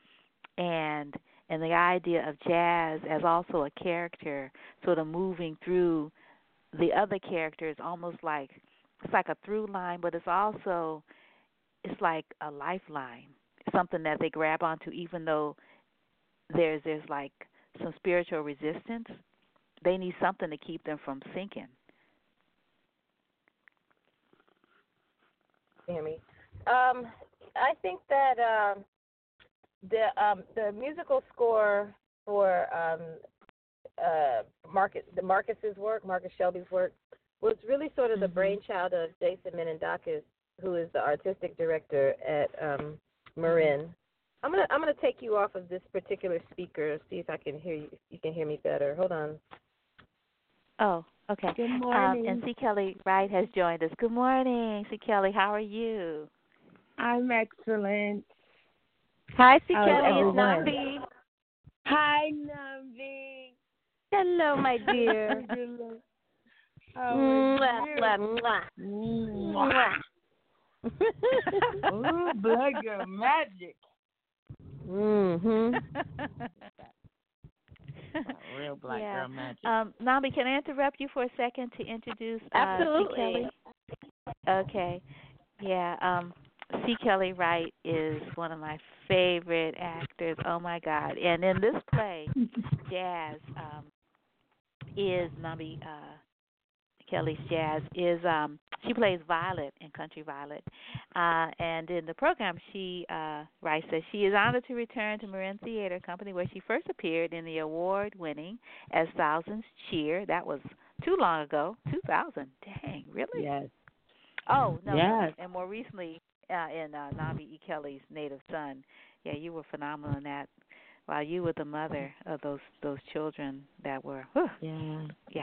and and the idea of jazz as also a character sort of moving through the other character is almost like it's like a through line but it's also it's like a lifeline something that they grab onto even though there's there's like some spiritual resistance they need something to keep them from sinking. Me um i think that um the um the musical score for um uh, Marcus, the Marcus's work, Marcus Shelby's work, was really sort of the mm-hmm. brainchild of Jasson Minadakis, who is the artistic director at um, Marin. I'm gonna I'm gonna take you off of this particular speaker. See if I can hear you. You can hear me better. Hold on. Oh, okay. Good morning. Um, and C. Kelly Wright has joined us. Good morning, C. Kelly. How are you? I'm excellent. Hi, C. Kelly. It's Nambi. Hi, Nambi. Hello, my dear. mwah, mwah, mwah. Ooh, blood girl magic. Mhm. Real black yeah. girl magic. Um, Nambi, can I interrupt you for a second to introduce uh, Absolutely. C. Kelly? Okay. Yeah. Um, C. Kelly Wright is one of my favorite actors. Oh my God! And in this play, Jazz, um, is Nambi uh, Kelly's Jazz is um she plays Violet in Country Violet. Uh and in the program she uh writes that she is honored to return to Marin Theater Company where she first appeared in the award winning As Thousands Cheer. That was too long ago. Two thousand. Dang, really? Yes. Oh, no. Yes. And more recently uh in uh Nambi E. Kelly's Native Son. Yeah, you were phenomenal in that while you were the mother of those those children that were whew, yeah. Yeah.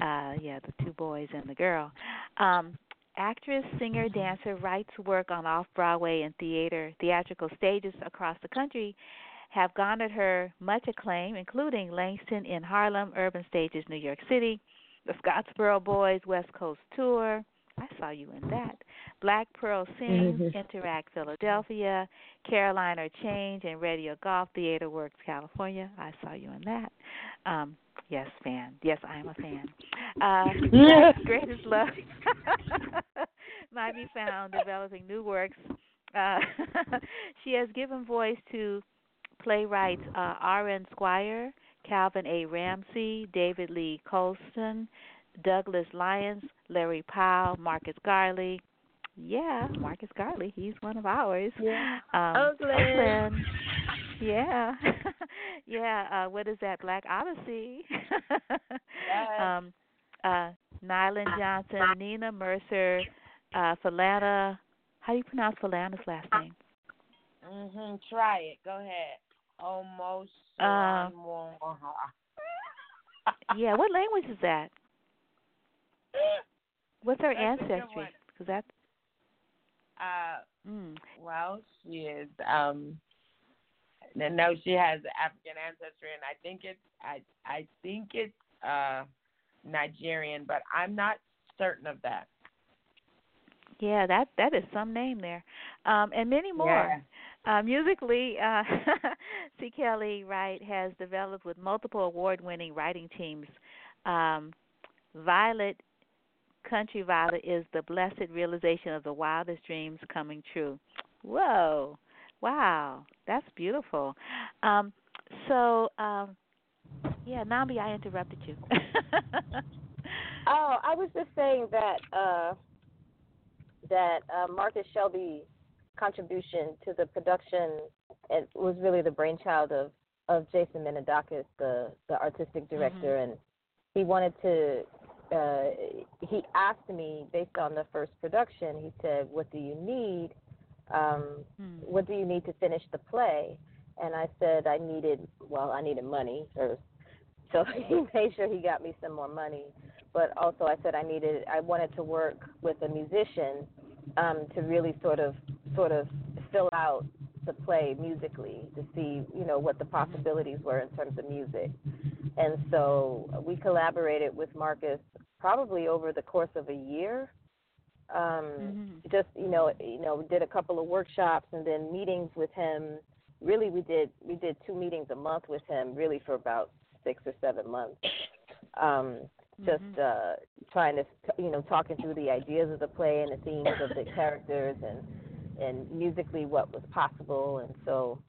Uh yeah the two boys and the girl. Um actress singer dancer writes work on off broadway and theater theatrical stages across the country have garnered her much acclaim including langston in harlem urban stages new york city the scottsboro boys west coast tour I saw you in that. Black Pearl Sings, mm-hmm. Interact Philadelphia, Caroline or Change, and Radio Golf Theater Works California. I saw you in that. Um, yes, fan. Yes, I am a fan. Uh, greatest love might be found developing new works. Uh, she has given voice to playwrights uh, R.N. Squire, Calvin A. Ramsey, David Lee Colston, Douglas Lyons, Larry Powell, Marcus Gardley. Yeah, Marcus Gardley. He's one of ours. Yeah. Um, Oakland. Oakland. Yeah. yeah. Uh, what is that? Black Odyssey. yes. Um, uh, Johnson, Nina Mercer, uh, Falana. How do you pronounce Falana's last name? Mhm. Try it. Go ahead. Almost. Uh, yeah. What language is that? What's her That's ancestry? Because that's uh mm. well, she is um no, she has African ancestry and I think it's I I think it's uh Nigerian, but I'm not certain of that. Yeah, that that is some name there, um, and many more. Yeah. Uh, musically, uh, C. Kelly Wright has developed with multiple award-winning writing teams. Um, Violet Country Violet is the blessed realization of the wildest dreams coming true. Whoa. Wow. That's beautiful. Um, so, um, yeah, Nambi, I interrupted you. oh, I was just saying that uh, that uh, Marcus Shelby's contribution to the production it was really the brainchild of of Jasson Minadakis, the the artistic director, Mm-hmm. and he wanted to. Uh, he asked me based on the first production. He said, "What do you need? Um, Hmm. what do you need to finish the play?" And I said, "I needed well, I needed money first. So he made sure he got me some more money. But also, I said I needed. I wanted to work with a musician um, to really sort of sort of fill out the play musically to see you know what the possibilities were in terms of music and so we collaborated with marcus probably over the course of a year um Mhm. just you know you know did a couple of workshops and then meetings with him really we did we did two meetings a month with him really for about six or seven months um just Mhm. uh trying to you know talking through the ideas of the play and the themes of the characters and and musically what was possible. And so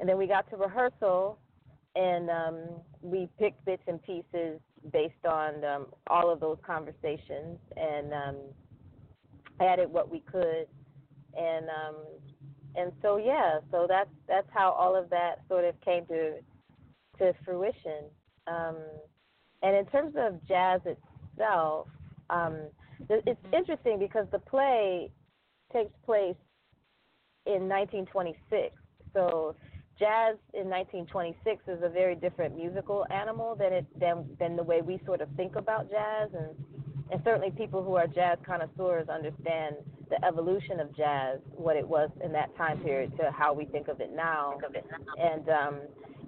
and then we got to rehearsal and um we picked bits and pieces based on um all of those conversations and um added what we could. And um and so yeah so that's that's how all of that sort of came to to fruition. Um and in terms of jazz itself um it's interesting because the play takes place in 1926 so jazz in 1926 is a very different musical animal than it than than the way we sort of think about jazz and and certainly people who are jazz connoisseurs understand the evolution of jazz, what it was in that time period to how we think of it now. And um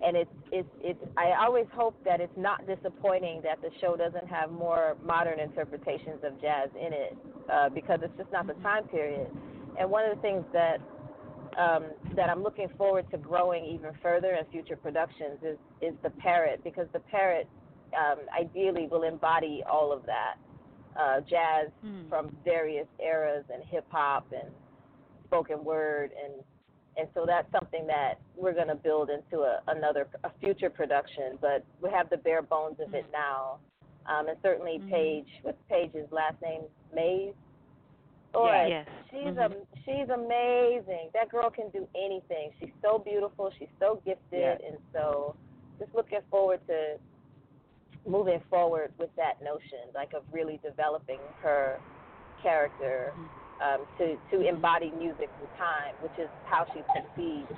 and it's it's it's I always hope that it's not disappointing that the show doesn't have more modern interpretations of jazz in it, uh, because it's just not the time period. And one of the things that um, that I'm looking forward to growing even further in future productions is is the parrot because the parrot um, ideally will embody all of that uh, jazz Hmm. from various eras and hip hop and spoken word. And and so that's something that we're going to build into a, another a future production but we have the bare bones of it now. Um, and certainly Mhm. Paige what's Paige's last name? Mays Yeah. Boy, Yes. she's Mhm. a she's amazing. That girl can do anything. She's so beautiful. She's so gifted, Yes. and so just looking forward to moving forward with that notion, like of really developing her character um, to to embody music through time, which is how she succeeds.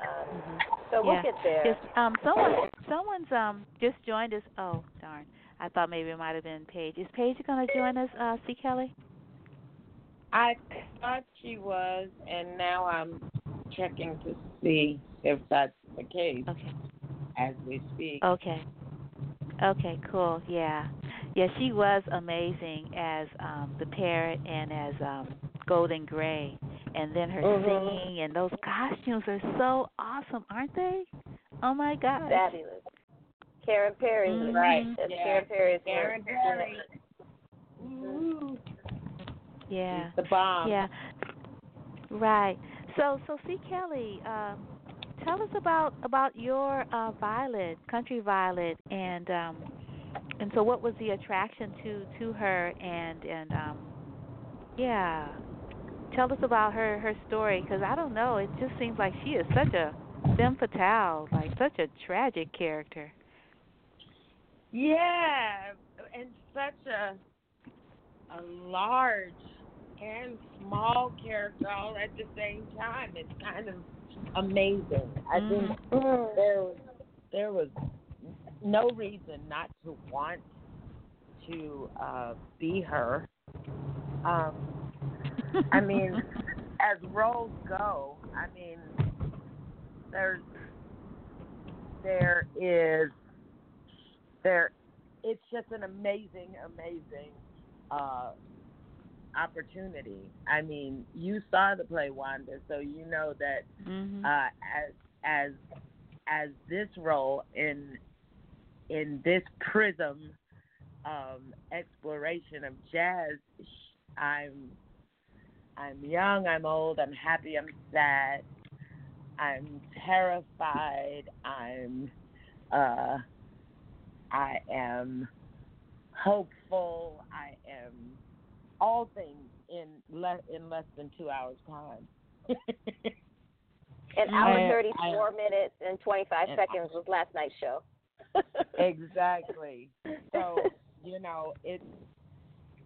Um, Mhm. so we'll Yeah. get there. Yes, um, someone, someone's um just joined us. Oh, darn! I thought maybe it might have been Paige. Is Paige going to join us, uh, C. Kelly? I thought she was, and now I'm checking to see if that's the case Okay. as we speak. Okay. Okay. Cool. Yeah. Yeah. She was amazing as um the parrot and as um Golden Gray, and then her Mhm. singing and those costumes are so awesome, aren't they? Oh my god. Fabulous. Karen Perry, Mhm. right? That's Yeah. Karen Perry's Karen. Perry. Mm-hmm. Ooh, Yeah. the bomb. Yeah. Right. So so C. Kelly, um, tell us about about your uh Violet, country Violet and um and so what was the attraction to to her and and um yeah. Tell us about her her story cuz I don't know, it just seems like she is such a femme fatale, like such a tragic character. Yeah, and such a a large and small character all at the same time. It's kind of amazing. I think Mhm. there was there was no reason not to want to uh be her. Um I mean, as roles go, I mean there's there is there it's just an amazing, amazing uh opportunity. I mean, you saw the play Wanda, so you know that mhm. uh, as as as this role in in this prism um, exploration of jazz, I'm I'm young, I'm old, I'm happy, I'm sad, I'm terrified, I'm uh, I am hopeful, I all things in less in less than two hours time. An hour I- thirty minutes and twenty five seconds was last night's show. exactly. So you know it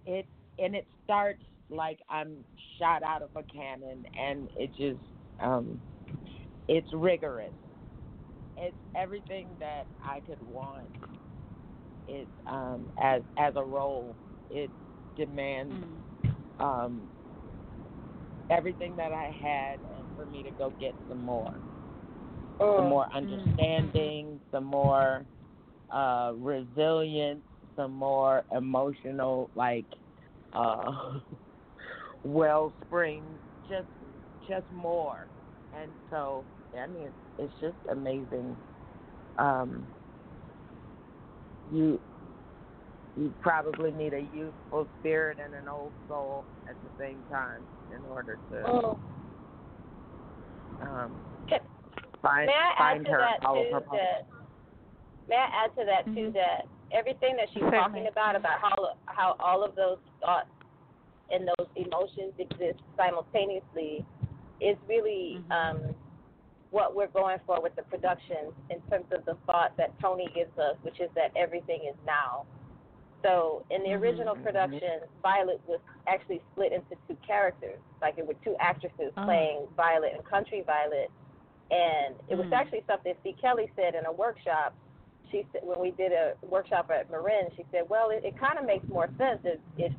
it and it starts like I'm shot out of a cannon, and it just um it's rigorous. It's everything that I could want. It um as as a role, it demands Mm. um everything that I had, and for me to go get some more some Mm. more understanding, some more uh resilience, some more emotional like uh wellspring, just just more. And so I mean it's, it's just amazing. Um you you probably need a youthful spirit and an old soul at the same time in order to Mm. um Can- find May I add find to her that all too her that may I add to that too Mhm. that everything that she's Certainly. talking about about how how all of those thoughts and those emotions exist simultaneously is really Mhm. um what we're going for with the production in terms of the thought that Toni gives us, which is that everything is now. So in the Mhm. original production, Violet was actually split into two characters. Like it were two actresses Oh. playing Violet and Country Violet. And it was Mm. actually something C. Kelly said in a workshop. She said when we did a workshop at Marin, she said, "Well, it, it kind of makes more sense if if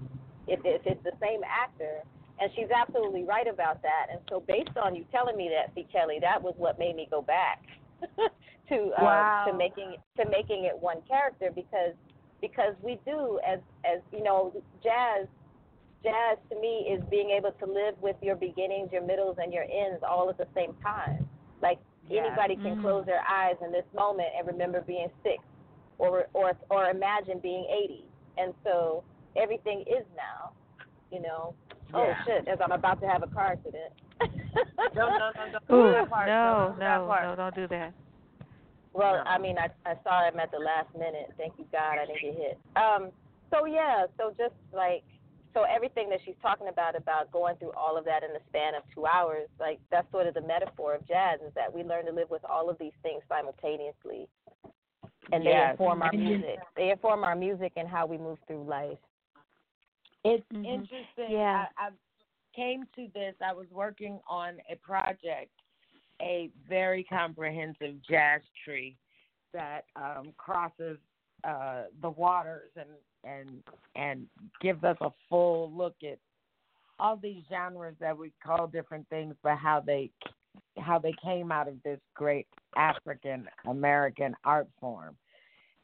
if, if it's the same actor." And she's absolutely right about that. And so, based on you telling me that, C. Kelly, that was what made me go back to uh, Wow. to making to making it one character because because we do as as you know jazz jazz to me is being able to live with your beginnings, your middles, and your ends all at the same time. Like Yes. anybody can Mm. close their eyes in this moment and remember being six, or or or imagine being eighty. And so everything is now, you know. Oh shit! As I'm about to have a car accident. No, no, no, no. Ooh, that part, no, don't do that no, part. no, don't do that. Well, No. I mean, I I saw him at the last minute. Thank you God, I didn't get hit. Um, so yeah, so just like so everything that she's talking about about going through all of that in the span of two hours, like that's sort of the metaphor of jazz is that we learn to live with all of these things simultaneously, and they Yes. inform our music. They inform our music and how we move through life. It's Mhm. interesting. Yeah. I, I came to this. I was working on a project, a very comprehensive jazz tree that um, crosses uh, the waters and and and gives us a full look at all these genres that we call different things, but how they how they came out of this great African American art form.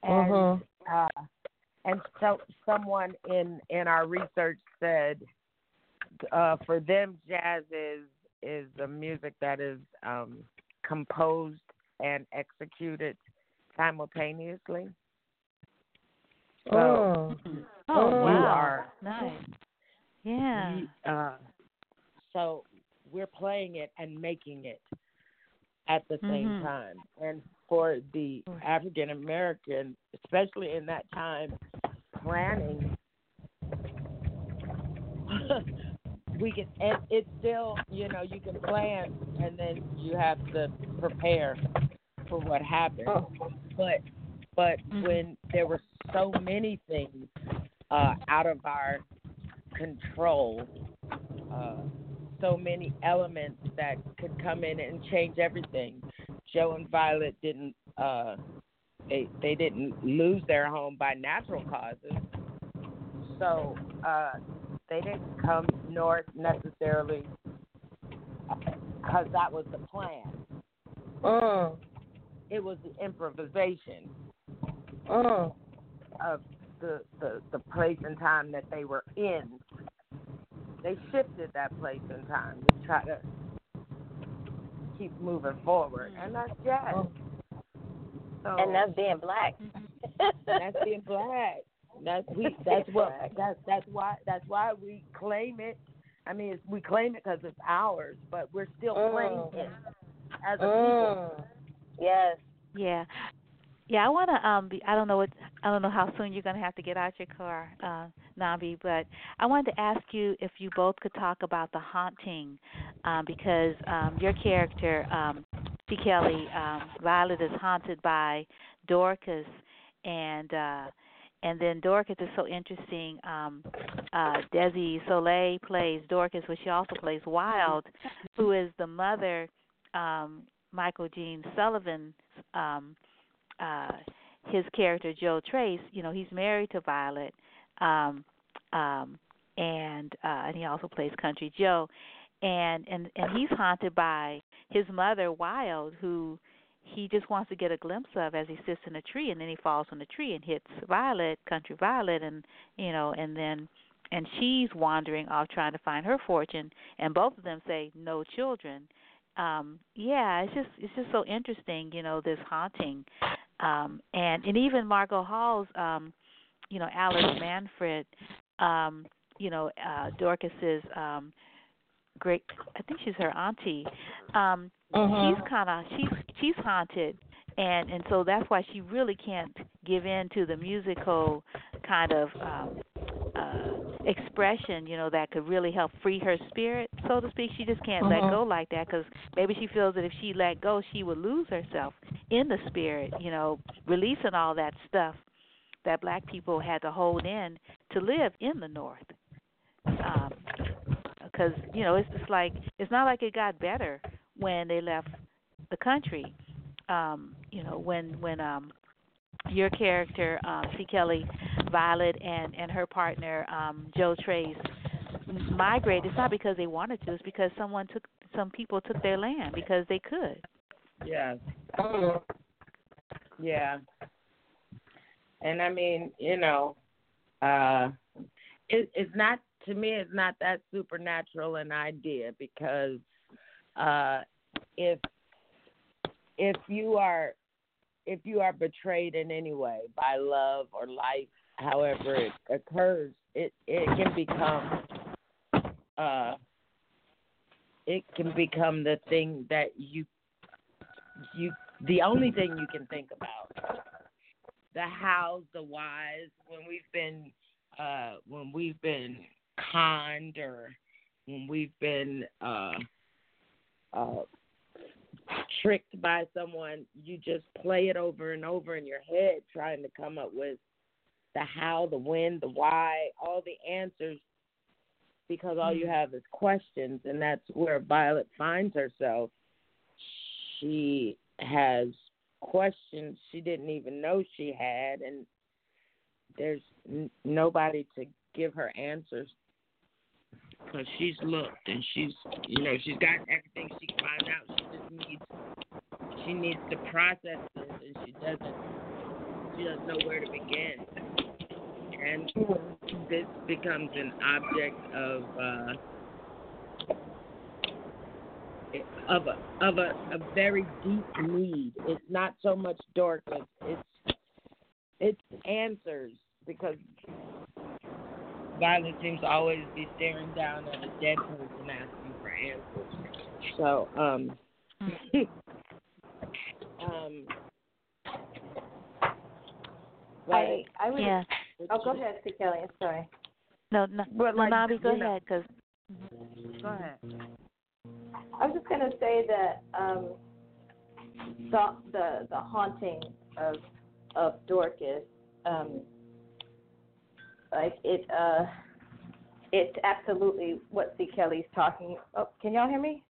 And Mhm. uh, and so someone in in our research said uh, for them jazz is is the music that is um, composed and executed simultaneously. So. Oh, Mm. wow. you are Nice. Yeah. you, uh, so we're playing it and making it at the same Mhm. time. And for the African American, especially in that time, planning, we can. And it's still, you know, you can plan, and then you have to prepare for what happens. But but Mhm. when there were so many things uh, out of our control, uh, so many elements that could come in and change everything. Joe and Violet didn't uh, they they didn't lose their home by natural causes, so uh, they didn't come north necessarily because that was the plan. Mm. It was the improvisation Mm. of the, the the place and time that they were in. They shifted that place and time to try to keep moving forward, and that's jazz. Mm. So, And that's being black. that's being black. That's we. That's what. That's that's why. That's why we claim it. I mean, it's, we claim it because it's ours, but we're still Mm. claiming it as a people. Mm. Yes. Yeah. Yeah, I want to. Um, be, I don't know what. I don't know how soon you're going to have to get out your car, uh, Nambi. But I wanted to ask you if you both could talk about the haunting, um, because um, your character, um, C. Kelly, um, Violet, is haunted by Dorcas, and uh, and then Dorcas is so interesting. Um, uh, Desi Soleil plays Dorcas, but she also plays Wild, who is the mother. Um, Michael Gene Sullivan. Um, uh his character Joe Trace, you know, he's married to Violet, um, um, and uh, and he also plays Country Joe, and and and he's haunted by his mother Wild, who he just wants to get a glimpse of as he sits in a tree, and then he falls from the tree and hits Violet, Country Violet, and you know, and then and she's wandering off trying to find her fortune, and both of them say no children. Um, yeah, it's just it's just so interesting, you know, this haunting um, and and even Margot Hall's, um, you know, Alice Manfred, um, you know, uh, Dorcas's um, great. I think she's her auntie. Um, uh-huh. She's kind of she's she's haunted, and and so that's why she really can't give in to the musical kind of um, uh, expression, you know, that could really help free her spirit, so to speak. She just can't uh-huh. let go like that because maybe she feels that if she let go, she would lose herself in the spirit, you know, releasing all that stuff that black people had to hold in to live in the North. Because you know, it's just like it's not like it got better when they left the country. Um, you know, when when um your character, um, C. Kelly Violet and and her partner um, Joe Trace migrate. It's not because they wanted to. It's because someone took some people took their land because they could. Yes. Yeah. And I mean, you know, uh, it, it's not to me. It's not that supernatural an idea because uh, if if you are if you are betrayed in any way by love or life, however it occurs, it it can become uh it can become the thing that you you the only thing you can think about. The hows, the whys, when we've been uh when we've been conned or when we've been uh uh tricked by someone, you just play it over and over in your head, trying to come up with the how, the when, the why, all the answers, because all you mm-hmm. have is questions, and that's where Violet finds herself. She has questions she didn't even know she had, and there's n- nobody to give her answers because she's looked and she's you know she's got everything she can find out. She just needs she needs to process this, and she doesn't she doesn't know where to begin. And this becomes an object of uh, of a of a, a very deep need. It's not so much Dorcas. It's it's answers because Violet seems to always be staring down at a dead person asking for answers. So, um, um, I I would. Yeah. Oh, go ahead, C. Kelly. Sorry. No, no, but like, no, Nambi, go know, ahead, cause. Go ahead. I was just gonna say that um, the the the haunting of of Dorcas um, like it uh it's absolutely what C. Kelly's talking. Oh, can y'all hear me?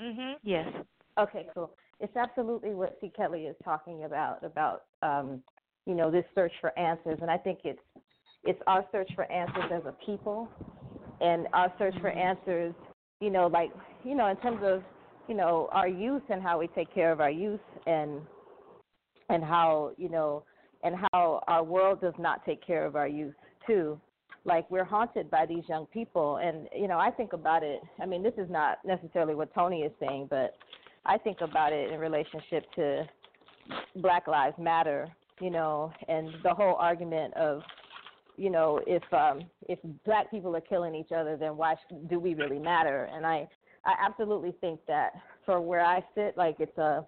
Mhm. Yes. Okay, cool. It's absolutely what C. Kelly is talking about about um, you know this search for answers, and I think it's it's our search for answers as a people, and our search for Mm-hmm. answers. You know, like you know, in terms of you know our youth and how we take care of our youth, and and how you know and how our world does not take care of our youth too. Like we're haunted by these young people, and you know, I think about it. I mean, this is not necessarily what Toni is saying, but I think about it in relationship to Black Lives Matter. You know, and the whole argument of, you know, if um, if black people are killing each other, then why do we really matter? And I I absolutely think that for where I sit, like it's a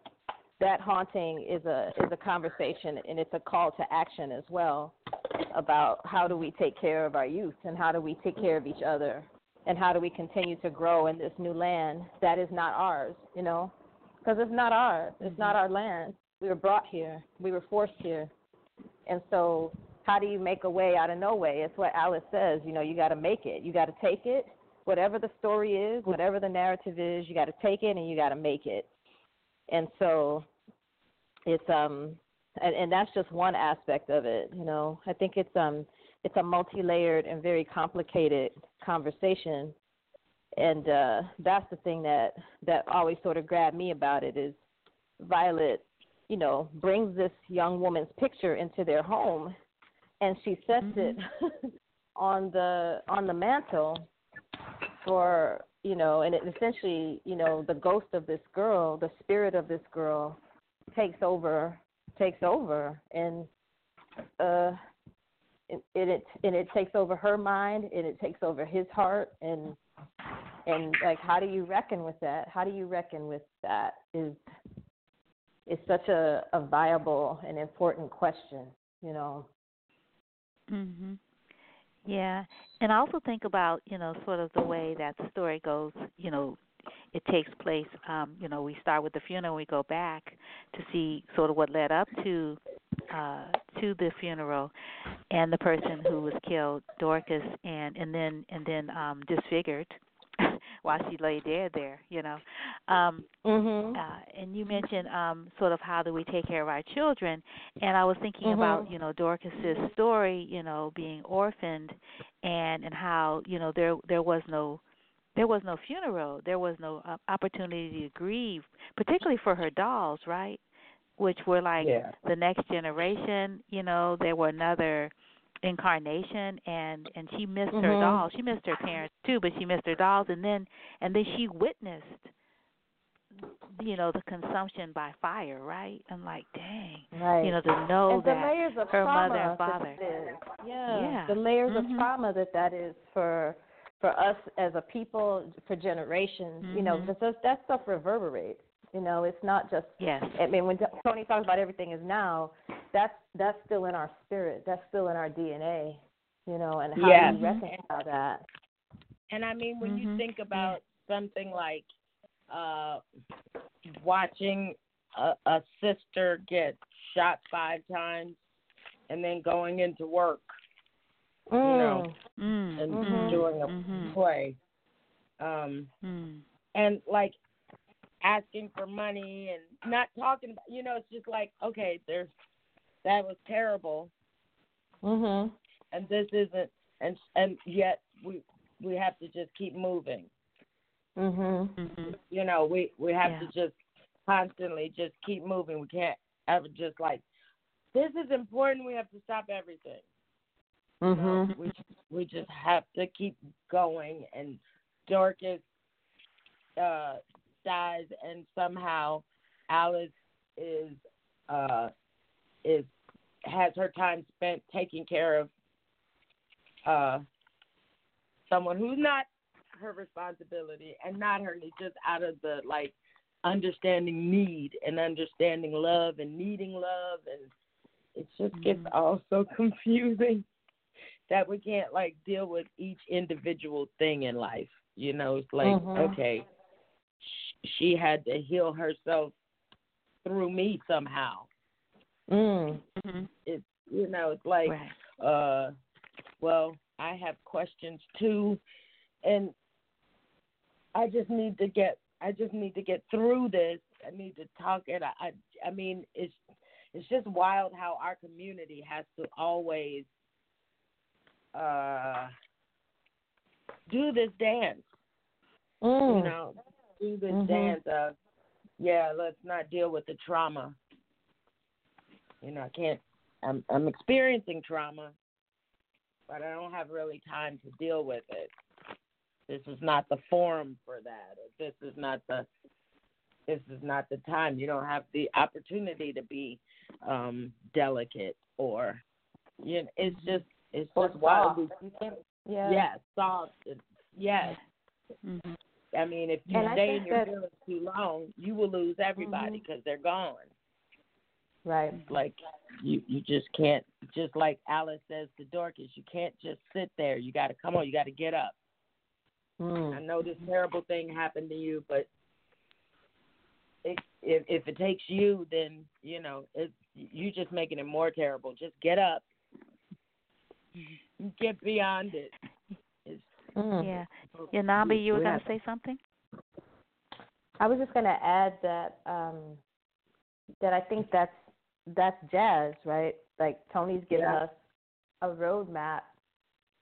that haunting is a is a conversation and it's a call to action as well about how do we take care of our youth and how do we take care of each other and how do we continue to grow in this new land that is not ours, you know, because it's not ours, it's not our land. We were brought here, we were forced here, and so how do you make a way out of no way? It's what Alice says. You know, you got to make it. You got to take it. Whatever the story is, whatever the narrative is, you got to take it and you got to make it. And so it's um and, and that's just one aspect of it, you know. I think it's um it's a multi-layered and very complicated conversation. And uh that's the thing that that always sort of grabbed me about it is Violet, you know, brings this young woman's picture into their home and she sets mm-hmm. it on the on the mantle for you know and it essentially you know the ghost of this girl the spirit of this girl takes over takes over and uh and it and it takes over her mind and it takes over his heart and and like how do you reckon with that how do you reckon with that is is such a, a viable and important question you know Mhm. Yeah, and I also think about you know sort of the way that the story goes. You know, it takes place. Um, you know, we start with the funeral, we go back to see sort of what led up to uh to the funeral and the person who was killed, Dorcas, and and then and then um disfigured while she lay dead there, you know. Um mhm. uh and you mentioned um sort of how do we take care of our children and I was thinking mm-hmm. about, you know, Dorcas's story, you know, being orphaned and and how, you know, there there was no there was no funeral, there was no uh, opportunity to grieve, particularly for her dolls, right? Which were like yeah. the next generation, you know, they were another incarnation and and she missed mm-hmm. her dolls she missed her parents too but she missed her dolls and then and then she witnessed you know the consumption by fire right i'm like dang right. you know to know and that the layers of her mother and father yeah. yeah the layers mm-hmm. of trauma that that is for for us as a people for generations mm-hmm. you know because mm-hmm. that stuff reverberates you know, it's not just. Yes. I mean, when Toni talks about everything is now, that's that's still in our spirit. That's still in our DNA. You know, and how yes. do you reconcile that? And I mean, when mm-hmm. you think about something like uh, watching a, a sister get shot five times and then going into work, mm. you know, mm. and mm-hmm. doing a mm-hmm. play. Um, mm. and like asking for money and not talking about you know it's just like okay there's that was terrible mhm and this isn't and and yet we we have to just keep moving mhm mm-hmm. you know we we have yeah. to just constantly just keep moving we can't ever just like this is important we have to stop everything mhm you we we just have to keep going and Dorcas uh dies and somehow Alice is uh is has her time spent taking care of uh someone who's not her responsibility and not her need just out of the like understanding need and understanding love and needing love and it just gets mm-hmm. all so confusing that we can't like deal with each individual thing in life you know it's like mm-hmm. okay she had to heal herself through me somehow. Mm. Mm-hmm. It's you know, it's like right. uh well, I have questions too and I just need to get I just need to get through this. I need to talk and I I, I mean it's it's just wild how our community has to always uh do this dance. Mm. You know, do this mm-hmm. dance of, yeah, let's not deal with the trauma. You know, I can't. I'm I'm experiencing trauma, but I don't have really time to deal with it. This is not the forum for that. This is not the. This is not the time. You don't have the opportunity to be um delicate or, you know, it's just it's or just wild. wild. Yeah. Yes, soft. Yes. Mm-hmm. I mean, if you And I stay in your that- feelings too long, you will lose everybody because they're gone. Right. Like you, you just can't. Just like Alice says to Dorcas, you can't just sit there. You got to come on. You got to get up. I Mm. know this terrible thing happened to you, but it, if if it takes you, then you know it. You just making it more terrible. Just get up. Get beyond it. Mm. Yeah. Yeah, you were We going to say something? I was just gonna add that um that I think that's that's jazz, right? Like Toni's giving Yeah. us a roadmap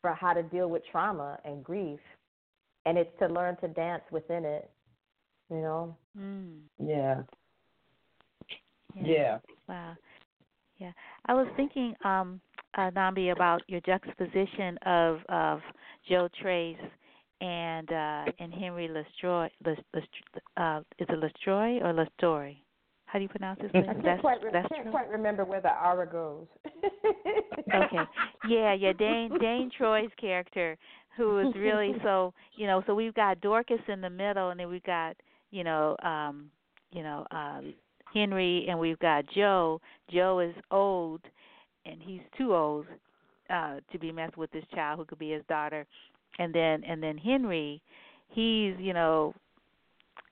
for how to deal with trauma and grief, and it's to learn to dance within it. You know. Mm. yeah. Yeah. Yeah. Wow. Yeah. I was thinking, um, uh, Nambi, about your juxtaposition of of Joe Trace and uh, and Henry Lestroy. Les, Lest- uh, is it Lestroy or Lestory? How do you pronounce his name? I can't That's- quite re- that's can't true? quite remember where the aura goes. okay. Yeah, yeah, Dane Dane Troy's character who is really so you know, so we've got Dorcas in the middle and then we've got, you know, um, you know, uh Henry and we've got Joe. Joe is old and he's too old uh to be messed with this child who could be his daughter. And then and then Henry, he's, you know,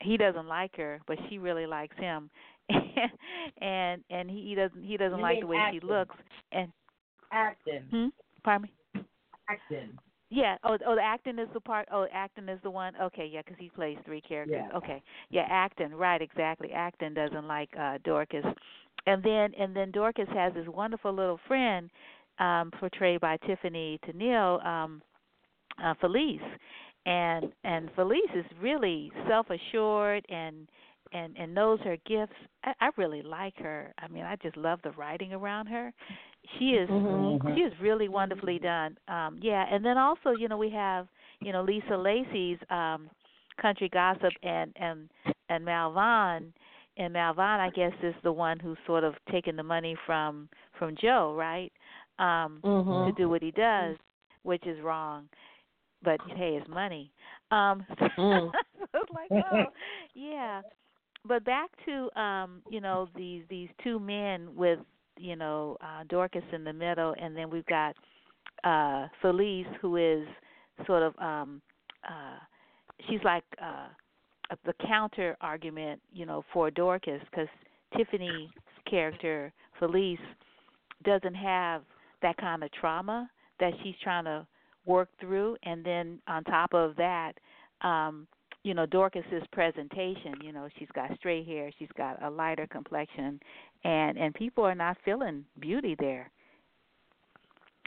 he doesn't like her, but she really likes him. and and he doesn't he doesn't You like the way she looks and Acton. Hmm? Pardon me. Acton. Yeah. Oh, oh, the Acton is the part. Oh, Acton is the one. Okay, yeah, because he plays three characters. Yeah. Okay. Yeah, Acton. Right. Exactly. Acton doesn't like uh Dorcas, and then and then Dorcas has this wonderful little friend, um, portrayed by Tiffany Tennille, um, uh, Felice, and and Felice is really self-assured and and and knows her gifts. I, I really like her. I mean, I just love the writing around her. She is Mhm. she is really wonderfully done. Um yeah, and then also, you know, we have, you know, Lisa Lacey's um country gossip and and and Malvonne and Malvonne I guess is the one who's sort of taken the money from from Joe, right? Um to Mhm. do what he does, which is wrong. But hey, it's money. Um Mm. like, oh, yeah. But back to um, you know, these these two men with, you know, uh Dorcas in the middle and then we've got uh Felice who is sort of um uh she's like uh the counter argument, you know, for Dorcas cuz Tiffany's character Felice doesn't have that kind of trauma that she's trying to work through and then on top of that um you know Dorcas's presentation you know she's got straight hair she's got a lighter complexion and and people are not feeling beauty there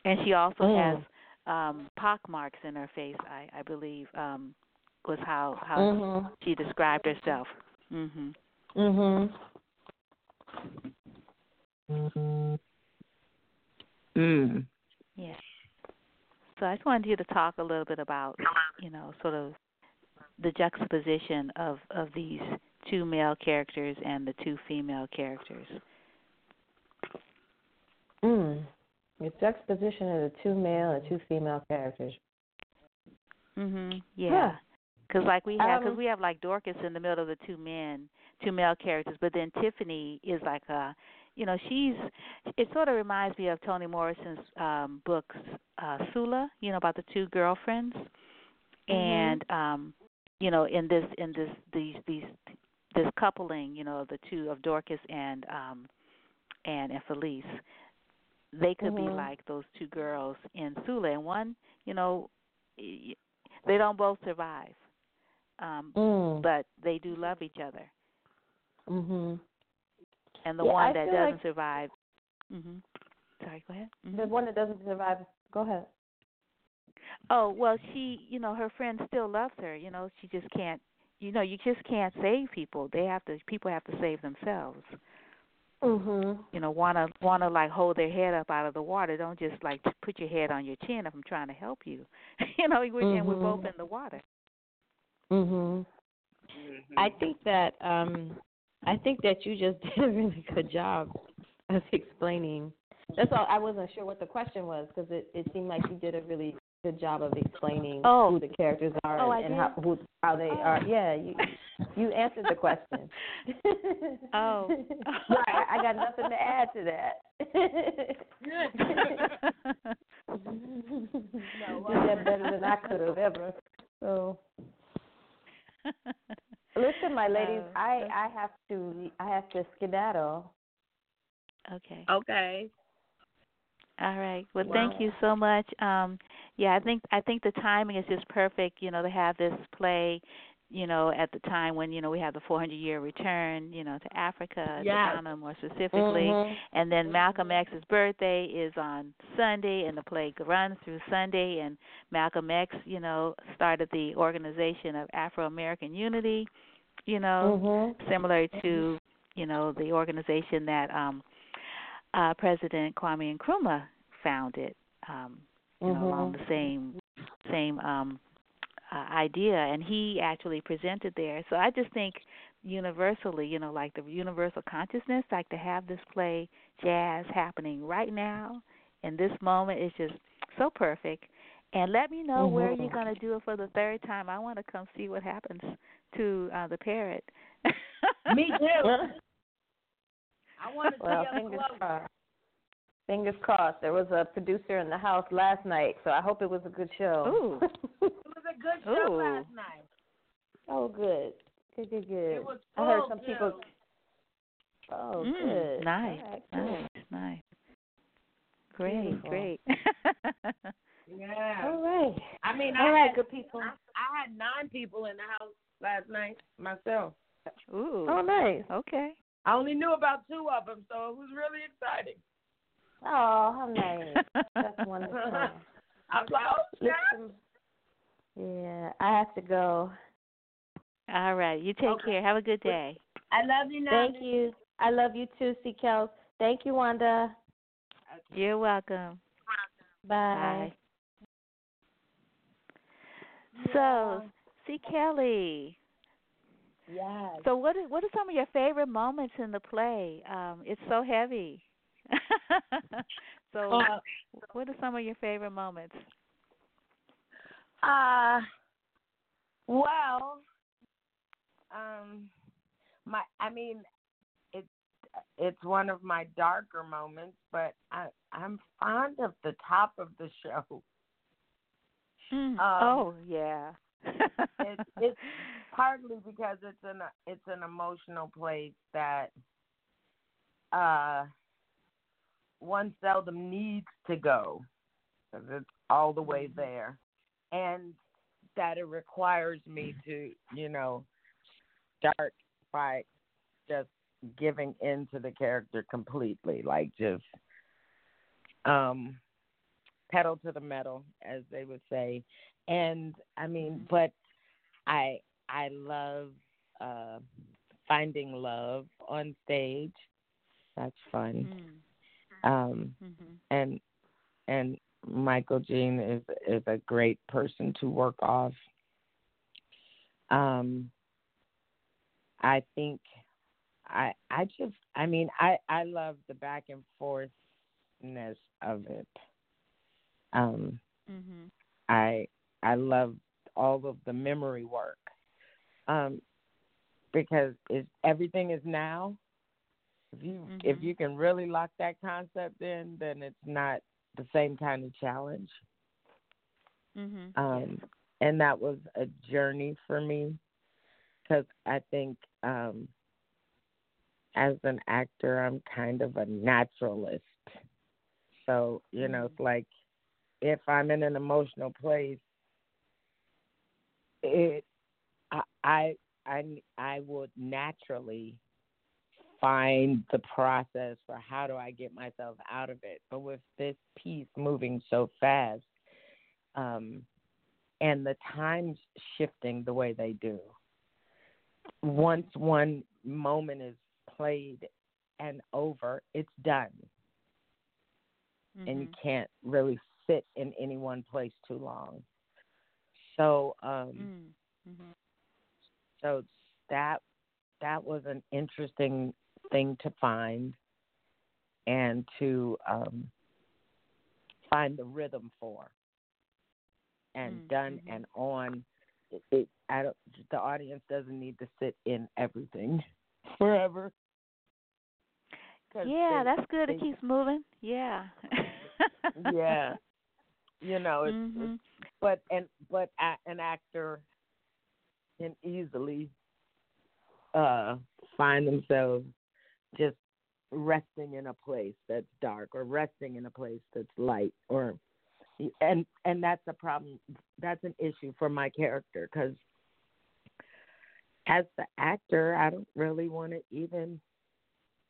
and she also Mm. has um pock marks in her face i i believe um was how how Mhm. she described herself mhm Mhm. Mm. Yeah. So I just wanted you to talk a little bit about, you know, sort of the juxtaposition of of these two male characters and the two female characters. Mm. The juxtaposition of the two male and two female characters. Mhm. Yeah. Huh. Cuz like we have cuz Um, we have like Dorcas in the middle of the two men, two male characters, but then Tiffany is like a you know, she's it sort of reminds me of Toni Morrison's um books uh Sula, you know, about the two girlfriends. And um you know, in this in this these these this coupling, you know, the two of Dorcas and um and and Felice. They could be Mhm. like those two girls in Sula and one, you know, they don't both survive. Um Mm. but they do love each other. Mhm. And the Yeah, one I that doesn't like- survive Mhm. Sorry, go ahead. Mhm. The one that doesn't survive. Go ahead. Oh, well, she, you know, her friend still loves her. You know, she just can't. You know, you just can't save people. They have to. People have to save themselves. Mhm. You know, wanna wanna like hold their head up out of the water. Don't just like put your head on your chin if I'm trying to help you. you know, we're, and we're both Mhm. in the water. Mhm. I think that um I think that you just did a really good job of explaining. That's all. I wasn't sure what the question was because it it seemed like you did a really good job of explaining oh. who the characters are oh, and, and how who how they oh. are. Yeah, you you answered the question. oh, I, I got nothing to add to that. no, well, did that better than I could have ever. So, listen, my ladies, uh, I I have to I have to skedaddle. Okay. Okay. All right. Well, wow. thank you so much. Um, yeah, I think I think the timing is just perfect. You know, to have this play, you know, at the time when you know we have the 400 year return, you know, to Africa, yes. to Ghana more specifically, mm-hmm. and then Malcolm X's birthday is on Sunday, and the play runs through Sunday. And Malcolm X, you know, started the organization of Afro American Unity, you know, mm-hmm. similar to you know the organization that um uh, President Kwame Nkrumah founded, um, you mm-hmm. know, along the same same um, uh, idea, and he actually presented there. So I just think universally, you know, like the universal consciousness, like to have this play jazz happening right now in this moment is just so perfect. And let me know mm-hmm. where you're going to do it for the third time. I want to come see what happens to uh, the parrot. Me too. I want to well, see fingers crossed. Fingers crossed. There was a producer in the house last night, so I hope it was a good show. Ooh. it was good show Ooh. last night. Oh, good. Good, good, good. It was I heard some too. people. Oh, Mm, good. Nice, All right, cool. nice, nice. Great, Beautiful. great. Yeah. All right. I mean, All I right, had, good people. I, I had nine people in the house last night myself. Ooh. Oh, nice. Okay. I only knew about two of them, so it was really exciting. Oh, how nice. That's wonderful. I was like, oh, snap. Listen, yeah, I have to go. All right. You take Okay. care. Have a good day. I love you, Thank you. I love you too, C. Kels. Thank you, Wanda. You're welcome. Bye. Bye. So, C. Kelly. Yes. So, what are, what are some of your favorite moments in the play? Um, it's so heavy. so, Uh, what are some of your favorite moments? Uh, well, um, my, I mean, it's it's one of my darker moments, but I I'm fond of the top of the show. Mm. Um, oh, yeah. It, it's partly because it's an it's an emotional place that uh one seldom needs to go because it's all the way there, and that it requires me to you know start by just giving in to the character completely, like just um pedal to the metal, as they would say. And I mean, but I I love uh finding love on stage. That's fun. Mm. Um Mm-hmm. and and Michael Gene is is a great person to work off. Um I think I I just I mean I I love the back and forthness of it. Um Mm-hmm. I I love all of the memory work. Um because it's everything is now. If you if Mhm. you can really lock that concept in, then it's not the same kind of challenge. Mm-hmm. Um and that was a journey for me cuz I think um as an actor I'm kind of a naturalist. So, you know, it's like if I'm in an emotional place, it I I I, I would naturally find the process for how do I get myself out of it. But with this piece moving so fast, um, and the times shifting the way they do, once one moment is played and over, it's done Mm-hmm. and you can't really sit in any one place too long. So um Mm-hmm. so that that was an interesting thing to find and to um find the rhythm for. and Mm-hmm. done and on. It, it I don't the audience doesn't need to sit in everything forever. Yeah, they- that's good. It keeps moving. Yeah. yeah. You know, it's, Mhm. it's but and but a, an actor can easily uh find themselves just resting in a place that's dark or resting in a place that's light or and and that's a problem that's an issue for my character cuz as the actor I don't really want to even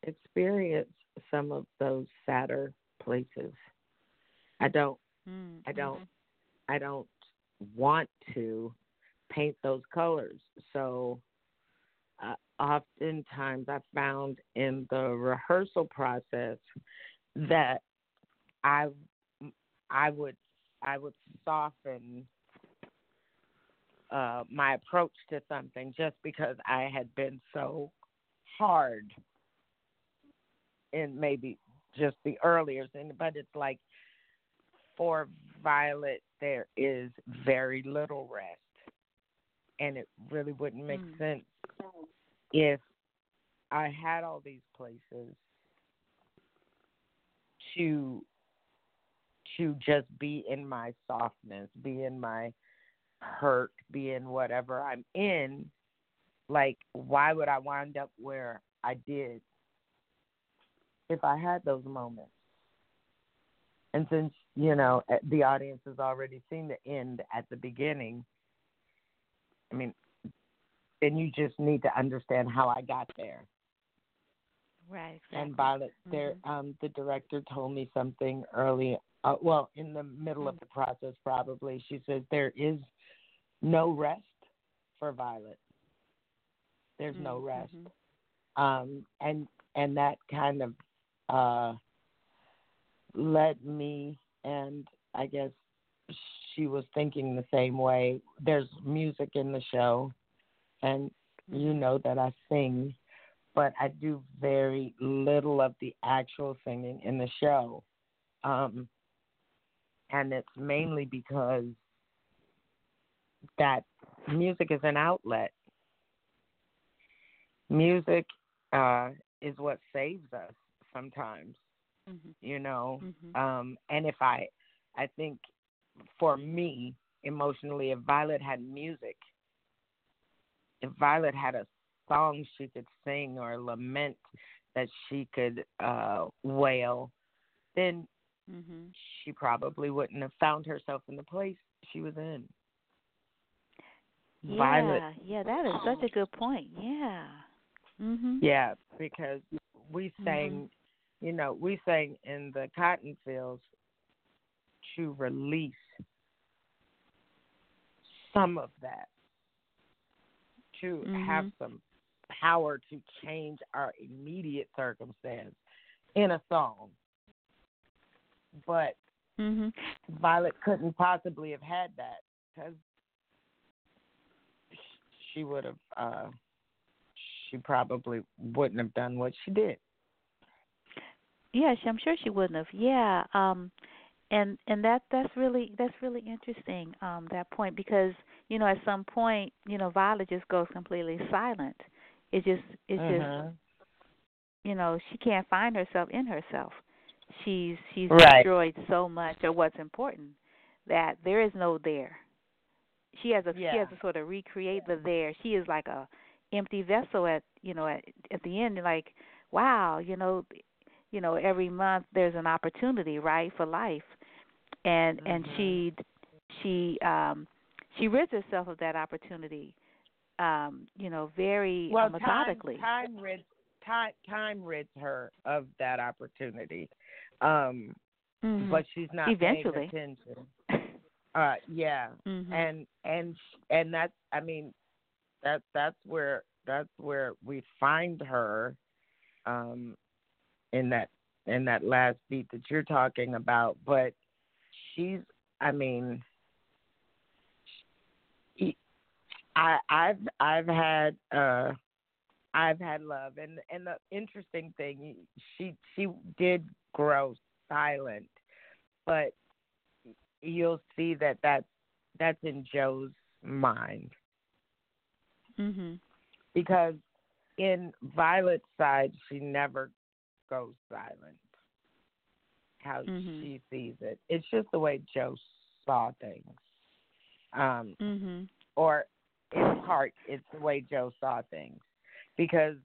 experience some of those sadder places I don't Mm, I don't mhm. I don't want to paint those colors. So oftentimes I found in the rehearsal process that I I would I would soften uh, my approach to something just because I had been so hard in maybe just the earlier thing, but it's like for Violet, there is very little rest. And it really wouldn't make Mm. sense if I had all these places to to just be in my softness, be in my hurt, be in whatever I'm in. Like, why would I wind up where I did if I had those moments? And since, you know, eh, the audience has already seen the end at the beginning, I mean, then you just need to understand how I got there. Right. Exactly. And Violet, there, Mhm. um, the director told me something early. Uh, well, in the middle of the process, probably. She says there is no rest for Violet. There's no Mm, rest, mhm. um, and and that kind of uh, led me, and I guess she was thinking the same way. There's music in the show, and you know that I sing, but I do very little of the actual singing in the show. Um, and it's mainly because that music is an outlet. Music uh, is what saves us sometimes, Mhm. you know. Mhm. Um, and if I, I think for me emotionally, if Violet had music, if Violet had a song she could sing or a lament that she could uh, wail, then Mhm. she probably wouldn't have found herself in the place she was in. Yeah. Violet, Yeah, that is such a good point. Yeah. Mhm. yeah, because we Mm-hmm. sang, you know, we sang in the cotton fields to release some of that, to have Mhm. some power to change our immediate circumstance in a song. But Mhm. Violet couldn't possibly have had that because she would have. Uh, she probably wouldn't have done what she did. Yeah, she- I'm sure she wouldn't have. Yeah. Um and and that that's really that's really interesting um that point because you know at some point you know Violet just goes completely silent. It just it's just Mhm. you know she can't find herself in herself. She's she's Right. destroyed so much of what's important that there is no there. She has a Yeah. she has to sort of recreate the there. She is like a empty vessel at you know at at the end like wow you know you know every month there's an opportunity right for life and and Mhm. she she um she rids herself of that opportunity um you know very Well, methodically time time rids time time rids her of that opportunity, um, Mhm. but she's not Eventually. paying attention. Uh, yeah, Mhm. and and and that's I mean that that's where that's where we find her um in that in that last beat that you're talking about but she's I mean I I've I've had uh I've had love and and the interesting thing she she did grow silent but you'll see that that's that's in Joe's mind. Mhm. Because in Violet's side, she never goes silent. How Mhm. she sees it. It's just the way Joe saw things. Um, Mhm. or in part, it's the way Joe saw things. Because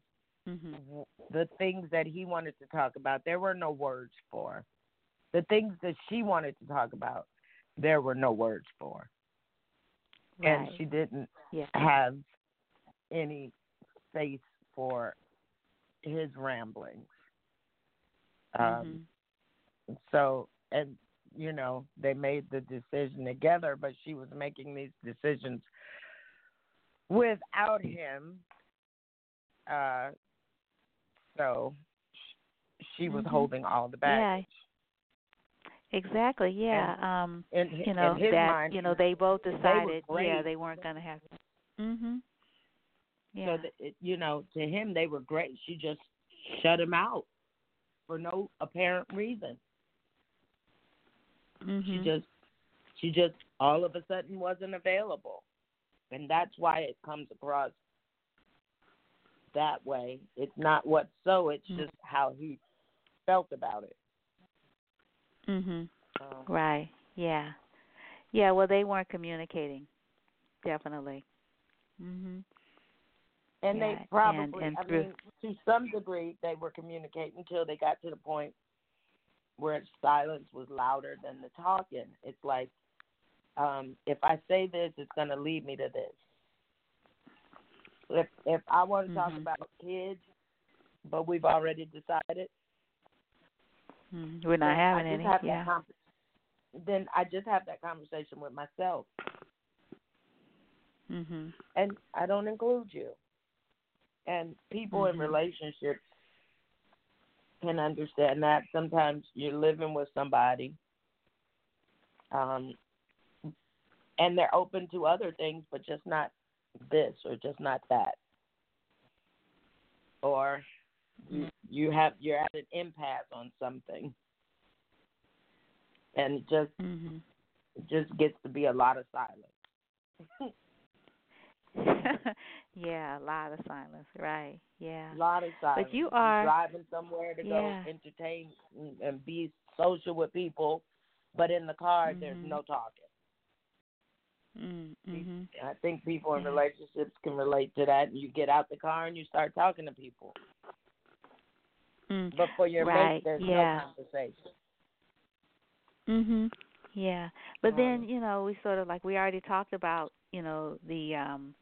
Mhm. w- the things that he wanted to talk about, there were no words for. The things that she wanted to talk about, there were no words for. And she didn't Yeah. have any space for his ramblings. Um, Mhm. So, and you know, they made the decision together, but she was making these decisions without him. Uh, so she was Mhm. holding all the baggage Yeah. Exactly. Yeah. um In, you know that mind, you know they both they decided yeah they weren't going to have mhm yeah So that you know, to him they were great. She just shut him out for no apparent reason. Mhm She just she just all of a sudden wasn't available. And that's why it comes across that way. It's not what's so, it's Mhm. just how he felt about it. mhm Um, right yeah yeah well they weren't communicating definitely mhm and Yeah, they probably and I through- mean, to some degree they were communicating until they got to the point where silence was louder than the talking. It's like um, if I say this, it's going to lead me to this. If if I want to talk Mhm. about kids, but we've already decided, mhm we're not having any have yeah con- then I just have that conversation with myself, mhm and I don't include you. And people in Mhm. relationships can understand that. Sometimes you're living with somebody, um, and they're open to other things, but just not this or just not that. Or you you have you're at an impasse on something, and it just mhm it just gets to be a lot of silence. yeah a lot of silence right yeah A lot of silence. But You're are- driving somewhere to Yeah. go entertain and- be social with people, but in the car there's Mhm. no talking. mm mhm I think people in relationships can relate to that. You get out the car and you start talking to people, mm but for your Right, mate, there's yeah. no conversation. Mhm. Yeah. But then, Um, you know, we sort of like we already talked about, you know, the um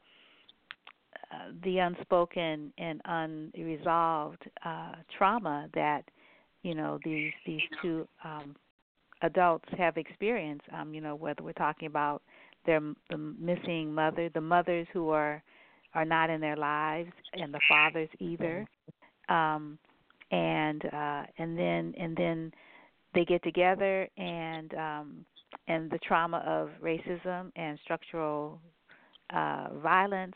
the unspoken and unresolved uh trauma that, you know, these these two um adults have experienced, um, you know, whether we're talking about their the missing mother, the mothers who are are not in their lives and the fathers either. Um and uh and then and then they get together and um and the trauma of racism and structural uh violence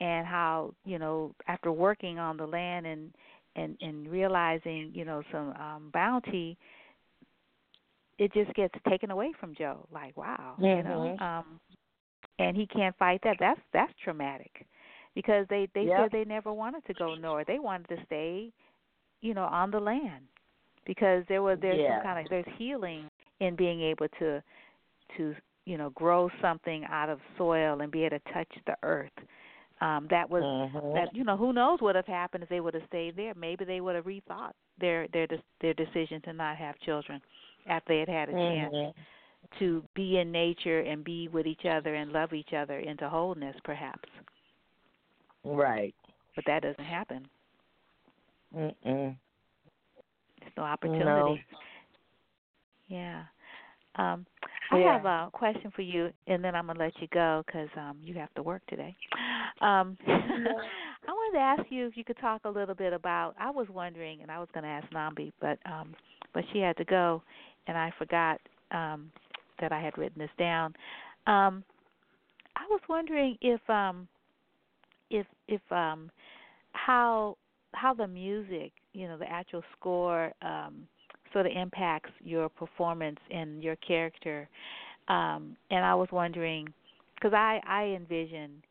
and how you know after working on the land and and and realizing you know some um bounty it just gets taken away from Joe like wow you know Mhm. um and he can't fight that that's that's traumatic because they they Yep. said they never wanted to go north they wanted to stay you know on the land because there was there's Yeah. some kind of there's healing in being able to to you know grow something out of soil and be able to touch the earth um that was Mhm. that you know who knows what would have happened if they would have stayed there maybe they would have rethought their their their decision to not have children after they had had a chance Mhm. to be in nature and be with each other and love each other into wholeness perhaps Right. but that doesn't happen Mm-mm. there's no opportunity yeah um I Yeah. have a question for you, and then I'm gonna let you go because um, you have to work today. Um, I wanted to ask you if you could talk a little bit about. I was wondering, and I was gonna ask Nambi, but um, but she had to go, and I forgot um, that I had written this down. Um, I was wondering if um, if if um, how how the music, you know, the actual score. Um, sort of impacts your performance and your character. Um, and I was wondering, because I I envision,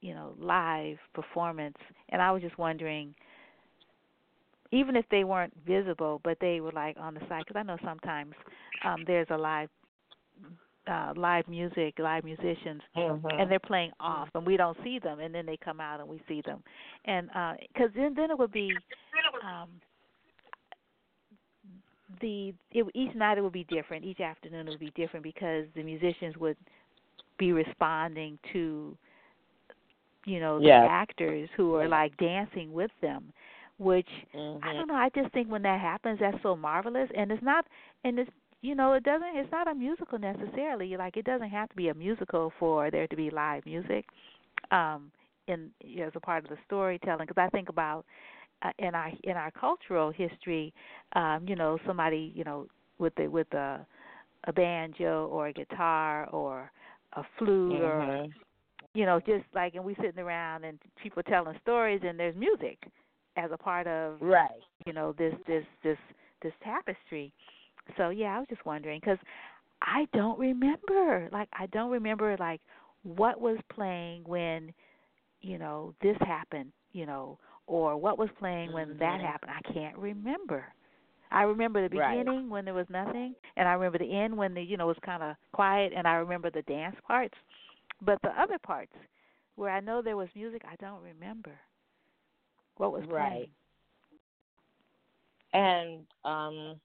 you know, live performance, and I was just wondering, even if they weren't visible, but they were like on the side, because I know sometimes um, there's a live uh, live music, live musicians, mm-hmm. and they're playing off, and we don't see them, and then they come out and we see them, and because uh, then then it would be um, the it, each night it would be different, each afternoon it would be different because the musicians would be responding to you know the actors who are like dancing with them which mm-hmm. I don't know. I just think when that happens, that's so marvelous, and it's not, and it's you know, it doesn't. It's not a musical necessarily. Like it doesn't have to be a musical for there to be live music, um, in as a part of the storytelling. Because I think about in our in our cultural history, um, you know, somebody you know with the with a a banjo or a guitar or a flute mm-hmm. or you know just like and we sitting around and people telling stories and there's music as a part of right you know this this this this tapestry so yeah, I was just wondering because I don't remember. Like I don't remember like what was playing when you know this happened. You know, or what was playing when mm-hmm. that happened. I can't remember. I remember the beginning right. when there was nothing, and I remember the end when the you know was kind of quiet, and I remember the dance parts. But the other parts where I know there was music, I don't remember what was right. playing. And um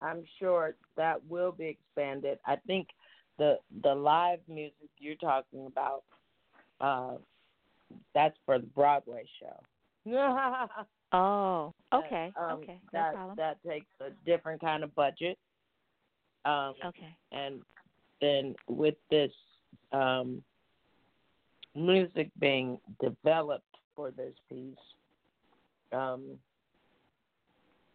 I'm sure that will be expanded. I think the the live music you're talking about, uh, that's for the Broadway show. oh, okay, um, okay, no that problem. that takes a different kind of budget. Um, okay. And then with this um, music being developed for this piece, um,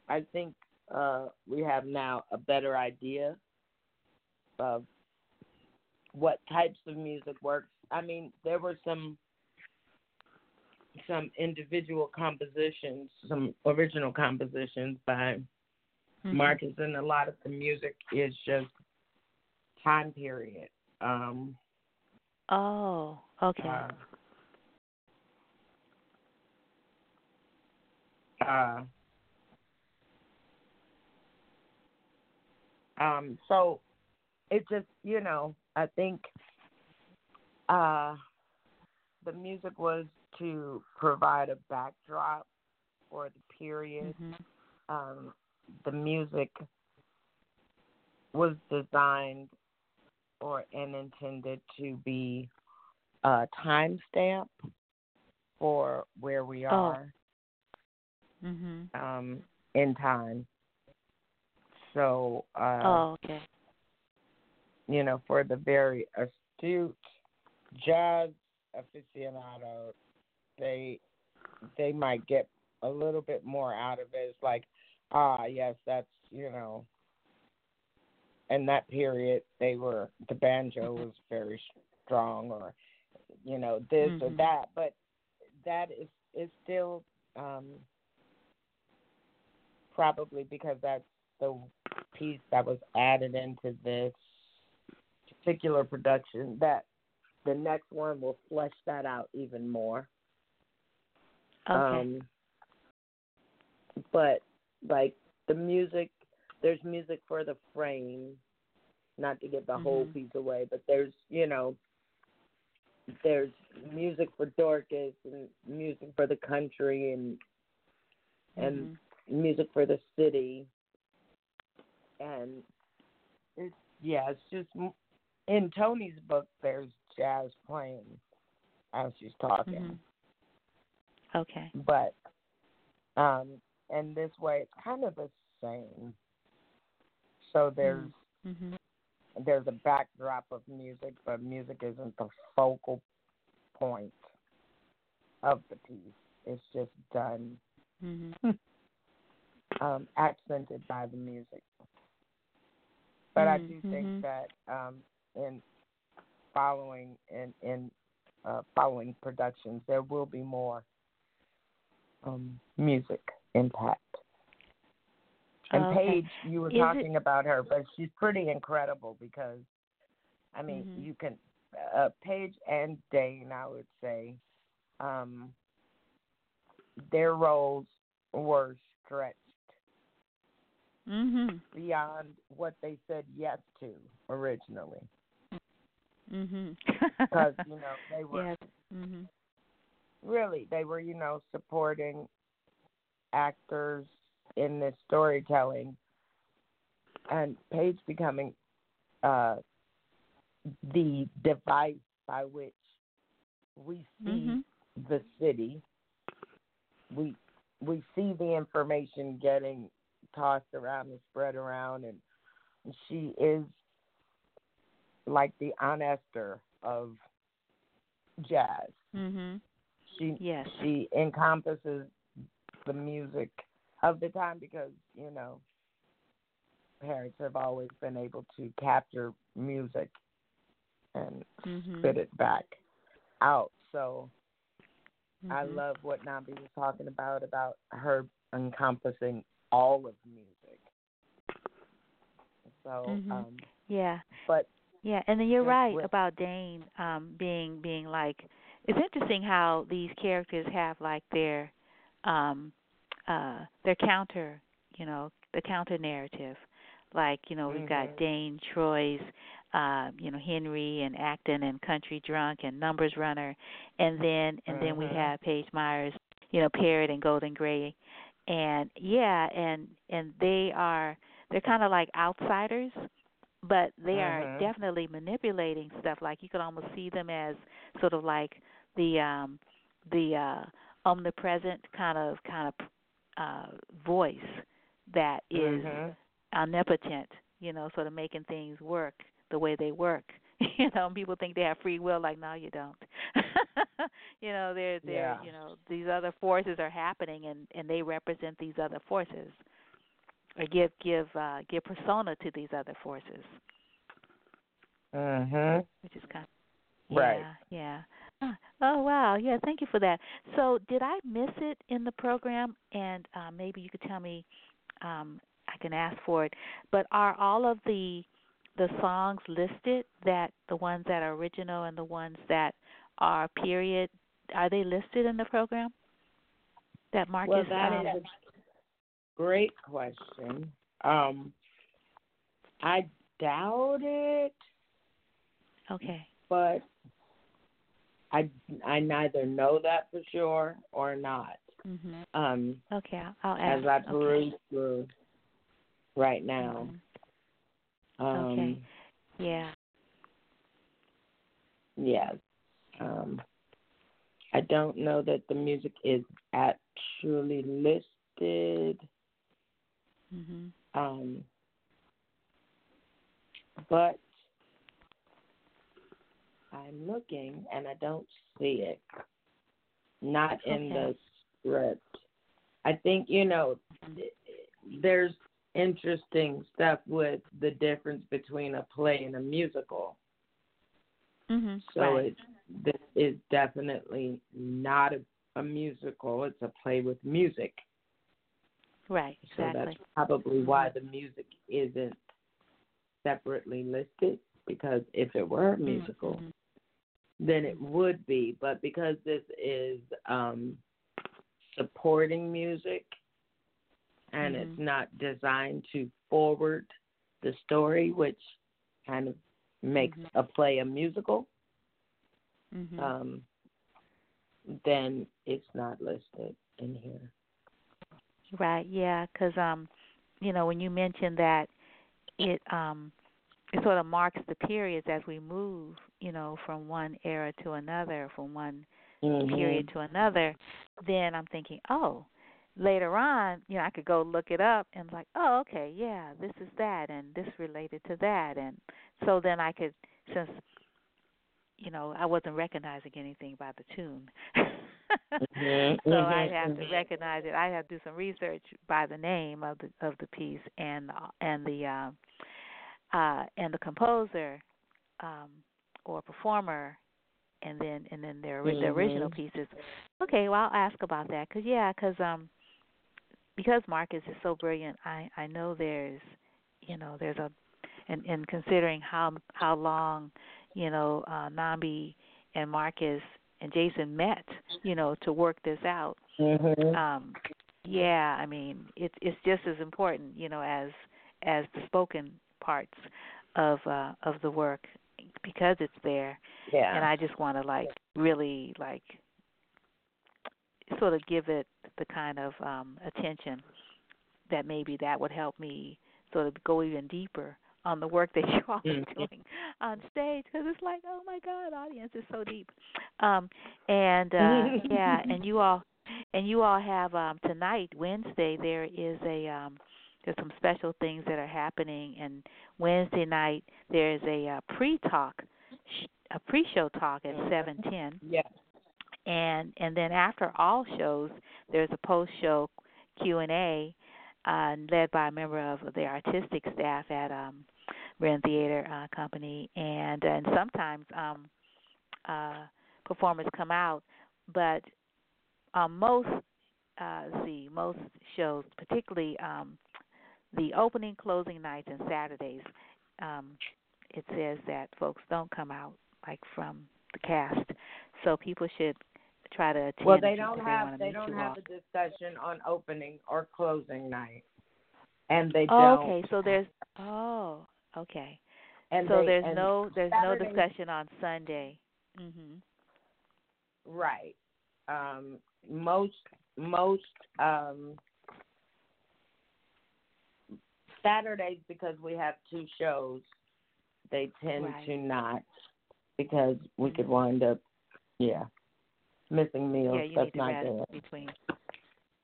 I think uh, we have now a better idea of what types of music works. I mean, there were some some individual compositions, some original compositions by mm-hmm. Marcus, and a lot of the music is just time period. Um, oh, okay. Uh, uh, Um, so it just, you know, I think uh, the music was to provide a backdrop for the period. Mm-hmm. Um, the music was designed or and intended to be a timestamp for where we Oh. are Mhm. um, in time. So, uh, Oh, okay. you know, for the very astute jazz aficionado, they they might get a little bit more out of it. It's like, ah, yes, that's you know, in that period they were the banjo was very strong, or you know this or Mhm. that, but that is is still um, probably because that's the piece that was added into this particular production that the next one will flesh that out even more. Okay. Um, but like the music, there's music for the frame, not to give the whole Mhm. piece away, but there's you know, there's music for Dorcas and music for the country and and Mhm. music for the city, and it's yeah, it's just in Toni's book. There's jazz playing as she's talking, Mhm. Okay. but um, and this way it's kind of the same. So there's Mhm. there's a backdrop of music, but music isn't the focal point of the piece. It's just done Mhm. um, accented by the music. But I do Mhm. think that um, in following in in uh, following productions, there will be more um, music impact. And Okay. Paige, you were Is it- talking about her, but she's pretty incredible because I mean, Mhm. you can uh, Paige and Dane, I would say, um, their roles were stretched Mhm. beyond what they said yes to originally. Mhm. Because you know they were yes. Mhm. Really they were you know supporting actors in this storytelling, and Paige becoming uh, the device by which we see Mhm. the city. We we see the information getting tossed around and spread around, and she is like the Aunt Esther of jazz. Mhm. She Yes. she encompasses the music of the time because you know parents have always been able to capture music and Mhm. spit it back out. So I Mhm. love what Nambi was talking about about her encompassing all of music. So, Mhm. um, Yeah. but Yeah, and then you're right with- about Dane um being being like it's interesting how these characters have like their um uh their counter, you know, the counter narrative. Like, you know, we've got Mhm. Dane Troy's uh, you know, Henry and Acton and Country Drunk and Numbers Runner and then and then we Mhm. have Paige Myers, you know, Parrot and Golden Gray. And yeah, and and they are they're kind of like outsiders but they are Mhm. definitely manipulating stuff like you could almost see them as sort of like the um the uh omnipresent kind of kind of uh voice that is Mhm. omnipotent you know sort of making things work the way they work you know and people think they have free will like no you don't you know they're they're Yeah. you know these other forces are happening and and they represent these other forces or give give uh give persona to these other forces Mhm. which is kind of Right. yeah yeah Huh. Oh wow. Yeah thank you for that. So did i miss it in the program? And uh, maybe you could tell me um i can ask for it. But are all of the the songs listed that the ones that are original and the ones that are period are they listed in the program? That Marcus Well, that um, is a great question. Um, I doubt it, okay. But I I neither know that for sure or not. mhm Um, okay I'll, ask as I okay. through right now. Mhm. Um, Okay. yeah Yes. Um, I don't know that the music is actually listed. mhm Um, but I'm looking and I don't see it. Not in the script. I think, you know, there's interesting stuff with the difference between a play and a musical. mhm So right it this is definitely not a, a musical, it's a play with music. right So exactly that's probably why the music isn't separately listed because if it were a musical, Mhm. Then it would be. But because this is um, supporting music and Mhm. it's not designed to forward the story, which kind of makes Mhm. a play a musical, Mhm. um, then it's not listed in here. Right, yeah, because um, you know, when you mentioned that it um, it sort of marks the periods as we move, you know, from one era to another, from one Mm-hmm. period to another. Then I'm thinking, oh, later on, you know, I could go look it up and like, oh, okay, yeah, this is that, and this related to that, and so then I could, since you know, I wasn't recognizing anything by the tune. Mhm, so I'd have to mhm. recognize it. I'd have to do some research by the name of the of the piece and and the uh, uh, and the composer um, or performer, and then and then their ori- the original pieces. Okay, well I'll ask about that because yeah, because um because Marcus is so brilliant, I I know there's you know there's a and and considering how how long you know uh Nambi and Marcus and Jasson met, you know, to work this out. Mm-hmm. Um yeah, I mean, it's it's just as important, you know, as as the spoken parts of uh of the work because it's there. Yeah. And I just want to like really like sort of give it the kind of um attention that maybe that would help me sort of go even deeper on the work that you all are Mhm. doing on stage because it's like oh my god audience is so deep um and uh yeah and you all and you all have um tonight wednesday there is a um there's some special things that are happening. And wednesday night there's a uh, pre-talk, a pre-show talk at 7:10 Yeah. and and then after all shows there's a post show Q and A uh led by a member of the artistic staff at um Ren Theater uh Company. And and sometimes um uh performers come out but um most uh see most shows particularly um the opening closing nights and Saturdays um it says that folks don't come out like from the cast so people should try to attend Well, they don't they have they don't have all. a discussion on opening or closing night, and they Oh, don't. okay, so there's oh, okay. And so they- there's no there's Saturday- no discussion on Sunday. Mm-hmm. Right. Um, most most um, Saturdays because we have two shows, they tend Right. to not because we could wind up, yeah, missing meals. yeah, you That's need to not good. between.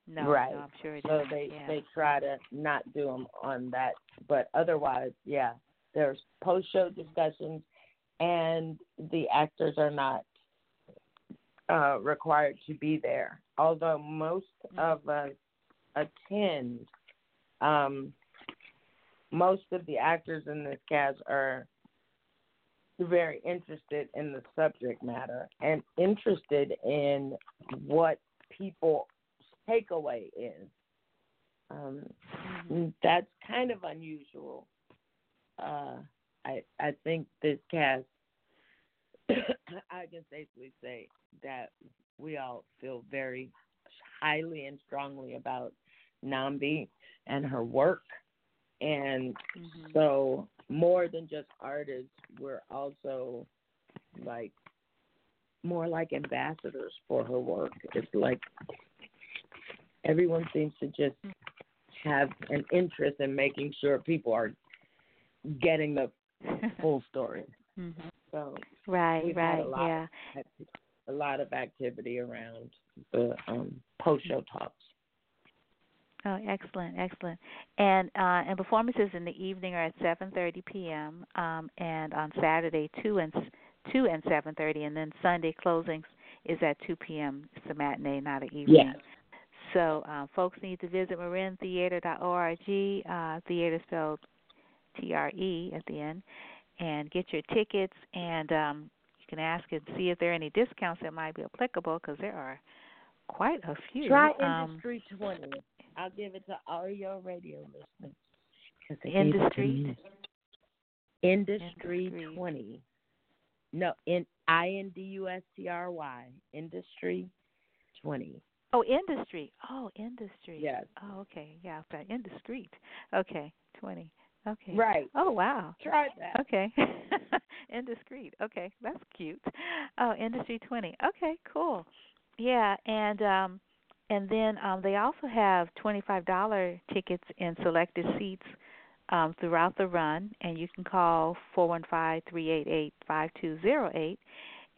No, right. no, I'm sure it so they yeah. they try to not do them on that, but otherwise, yeah, there's post show discussions, and the actors are not uh, required to be there. Although most Mm-hmm. of us attend, um, most of the actors in this cast are very interested in the subject matter and interested in what people takeaway is. Um, Mm-hmm. That's kind of unusual. Uh, I I think this cast, I can safely say that we all feel very highly and strongly about Nambi and her work, and Mm-hmm. so more than just artists, we're also like more like ambassadors for her work. It's like everyone seems to just have an interest in making sure people are getting the full story. Mhm. So Right, right, a lot yeah. of, a lot of activity around the um, post show talks. Oh, excellent, excellent. And uh and performances in the evening are at 7:30 p.m. um and on Saturday 2 and 2 and 7:30 and then Sunday closings is at 2 p.m. It's a matinee, not an evening. Yes. So um, folks need to visit marintheatre.org, uh, theater spelled T-R-E at the end, and get your tickets. And um, you can ask and see if there are any discounts that might be applicable because there are quite a few. Try um, Industry 20. I'll give it to all your radio listeners. 'cause they gave Industry? Industry, Industry. 20. No, in I N D U S T R Y. Industry 20. Oh, industry. Oh, industry. Yes. Oh, okay. Yeah, okay. Indiscreet. Okay, 20. Okay. Right. Oh, wow. Try that. Okay. Indiscreet. Okay, that's cute. Oh, Industry 20. Okay, cool. Yeah, and um and then um they also have $25 tickets in selected seats um throughout the run and you can call 415-388-5208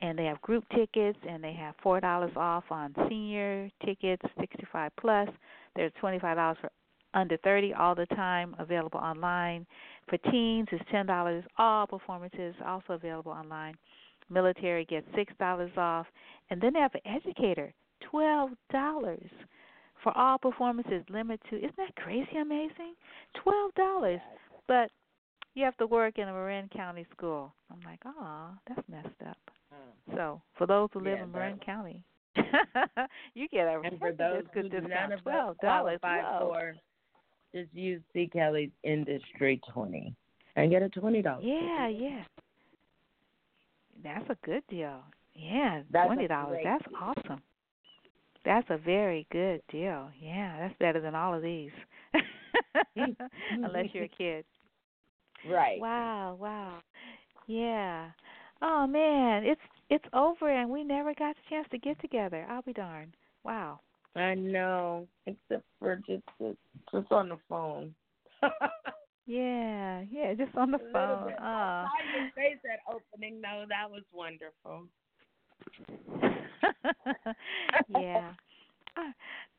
and they have group tickets and they have $4 off on senior tickets 65 plus. There's $25 for under 30 all the time available online. For teens, it's $10. All performances also available online. Military gets $6 off. And then they have an educator, $12 for all performances, limit to, isn't that crazy amazing? $12. But you have to work in a Marin County school. I'm like, oh, that's messed up. Hmm. So for those who live Yeah, in Marin County, you get a And for those good discount. Twelve dollars. for, just use C. Kelly's Industry 20. and get a twenty dollars. Yeah, yeah. That's a good deal. Yeah, That's twenty dollars. That's awesome. That's a very good deal. Yeah, that's better than all of these. Mm-hmm. Unless you're a mm-hmm. kid. Right. Wow, wow. Yeah. Oh man, it's it's over and we never got a chance to get together. I'll be darned. Wow. I know, except for just just on the phone. Yeah, yeah, just on the A phone. bit. Oh. I saw your face at opening though. That was wonderful. yeah.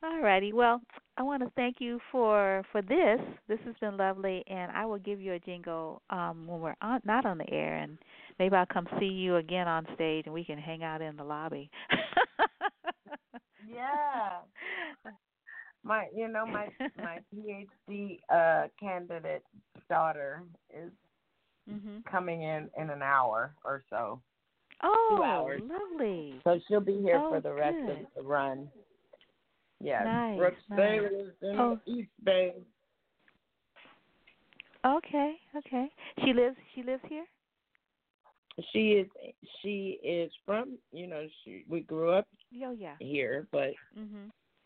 All righty. Well, I want to thank you for for this. This has been lovely, and I will give you a jingle um when we're on, not on the air, and maybe I'll come see you again on stage, and we can hang out in the lobby. Yeah. My, you know, my my PhD uh candidate daughter is mhm. coming in in an hour or so, Oh, lovely. so she'll be here Oh, for the rest good. of the run. Yeah, Nice, Brooks nice. Bay lives in Oh. East Bay. Okay, okay. She lives. She lives here. She is she is from you know she we grew up Oh yeah. here, but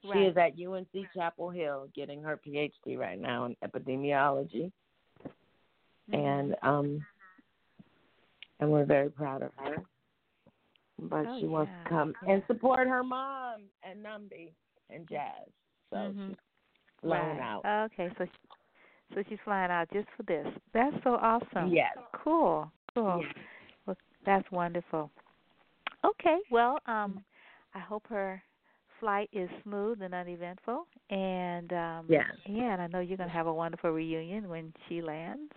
Mhm. she Right. is at UNC Chapel Hill getting her PhD right now in epidemiology, Mhm. and um, and we're very proud of her. But Oh, she wants yeah, to come yeah. and support her mom and Nambi and Jazz, so Mhm. she's flown right. out. Okay, so she, so she's flying out just for this. That's so awesome. Yes. Cool. Cool. Yes. Well, that's wonderful. Okay. Well, um, I hope her flight is smooth and uneventful, and um, Yes. yeah, and I know you're gonna have a wonderful reunion when she lands.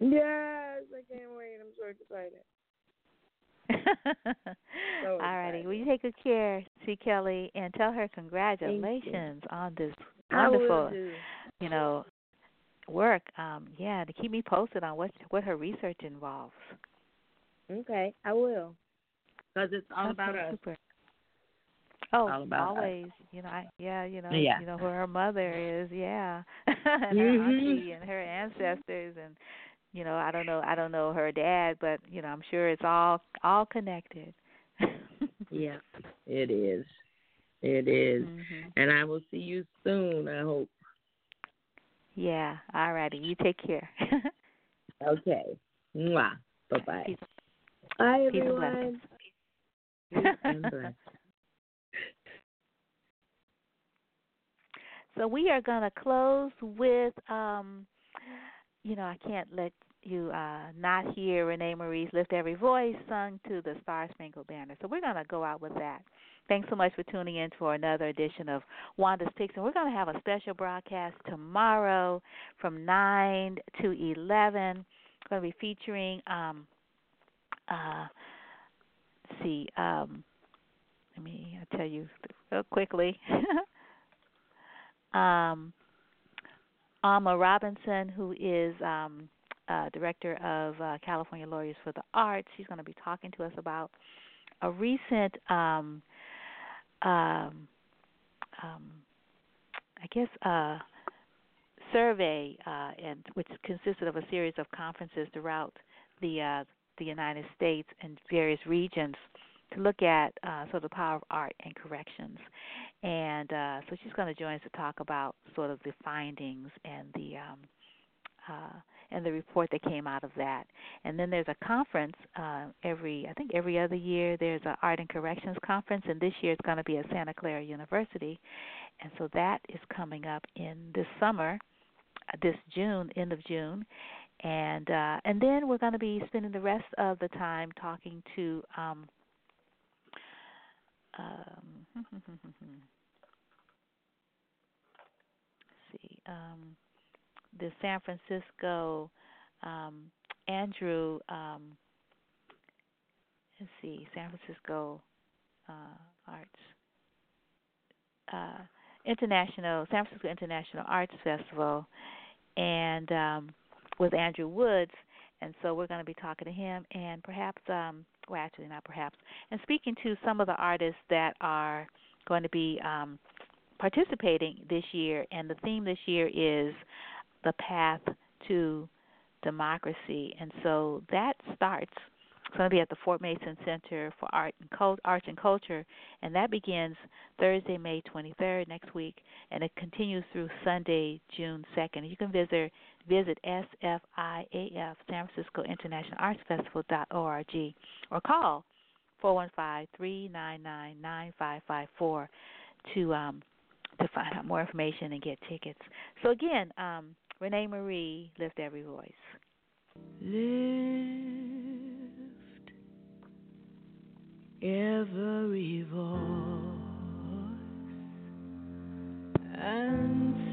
Yes, I can't wait. I'm so excited. All righty. Well, you take good care, C. Kelly, and tell her congratulations on this wonderful, you know, work. Um, yeah, to keep me posted on what what her research involves. Okay, I will. Because it's all Okay, about us. Super. Oh, all about us. always. You know, I yeah, you know, Yeah. you know who her mother is, yeah, and her Mhm. auntie and her ancestors, and you know, I don't know, I don't know her dad, but you know, I'm sure it's all all connected. Yeah, it is. It is. Mhm. And I will see you soon, I hope. Yeah. All righty. You take care. Okay. Mwah. Bye bye. Bye, everyone. Peace and blessings. So we are going to close with, um, you know, I can't let you uh, not hear Rene Marie's "Lift Every Voice" sung to the Star Spangled Banner. So we're going to go out with that. Thanks so much for tuning in for another edition of Wanda's Picks, and we're going to have a special broadcast tomorrow from nine to eleven. We're going to be featuring, um, uh, see, um, let me I'll tell you real quickly. um, Alma Robinson, who is um, uh, director of uh, California Lawyers for the Arts. She's going to be talking to us about a recent, um, um, um, I guess, uh, survey, uh, and which consisted of a series of conferences throughout the uh, the United States and various regions to look at uh, sort of the power of art and corrections. And uh, so she's going to join us to talk about sort of the findings and the um, uh, and the report that came out of that. And then there's a conference uh, every I think every other year. There's an art and corrections conference, and this year it's going to be at Santa Clara University. And so that is coming up in this summer, uh, this June, end of June. And uh, and then we're going to be spending the rest of the time talking to um, um, see, um, the San Francisco um, Andrew. Um, let's see, San Francisco uh, Arts uh, International San Francisco International Arts Festival, and um, with Andrew Woods. And so we're going to be talking to him, and perhaps, um, well, actually not perhaps, and speaking to some of the artists that are going to be um, participating this year. And the theme this year is the path to democracy. And so that starts. It's going to be at the Fort Mason Center for Art and Cult, Arts and Culture, and that begins Thursday, May 23rd next week, and it continues through Sunday, June 2nd. You can visit visit SFIAF San Francisco International Arts Festival dot org or call 415-399-9554 to um to find out more information and get tickets. So again, um, Rene Marie, lift every voice. Lift every voice and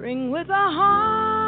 ring with a harmony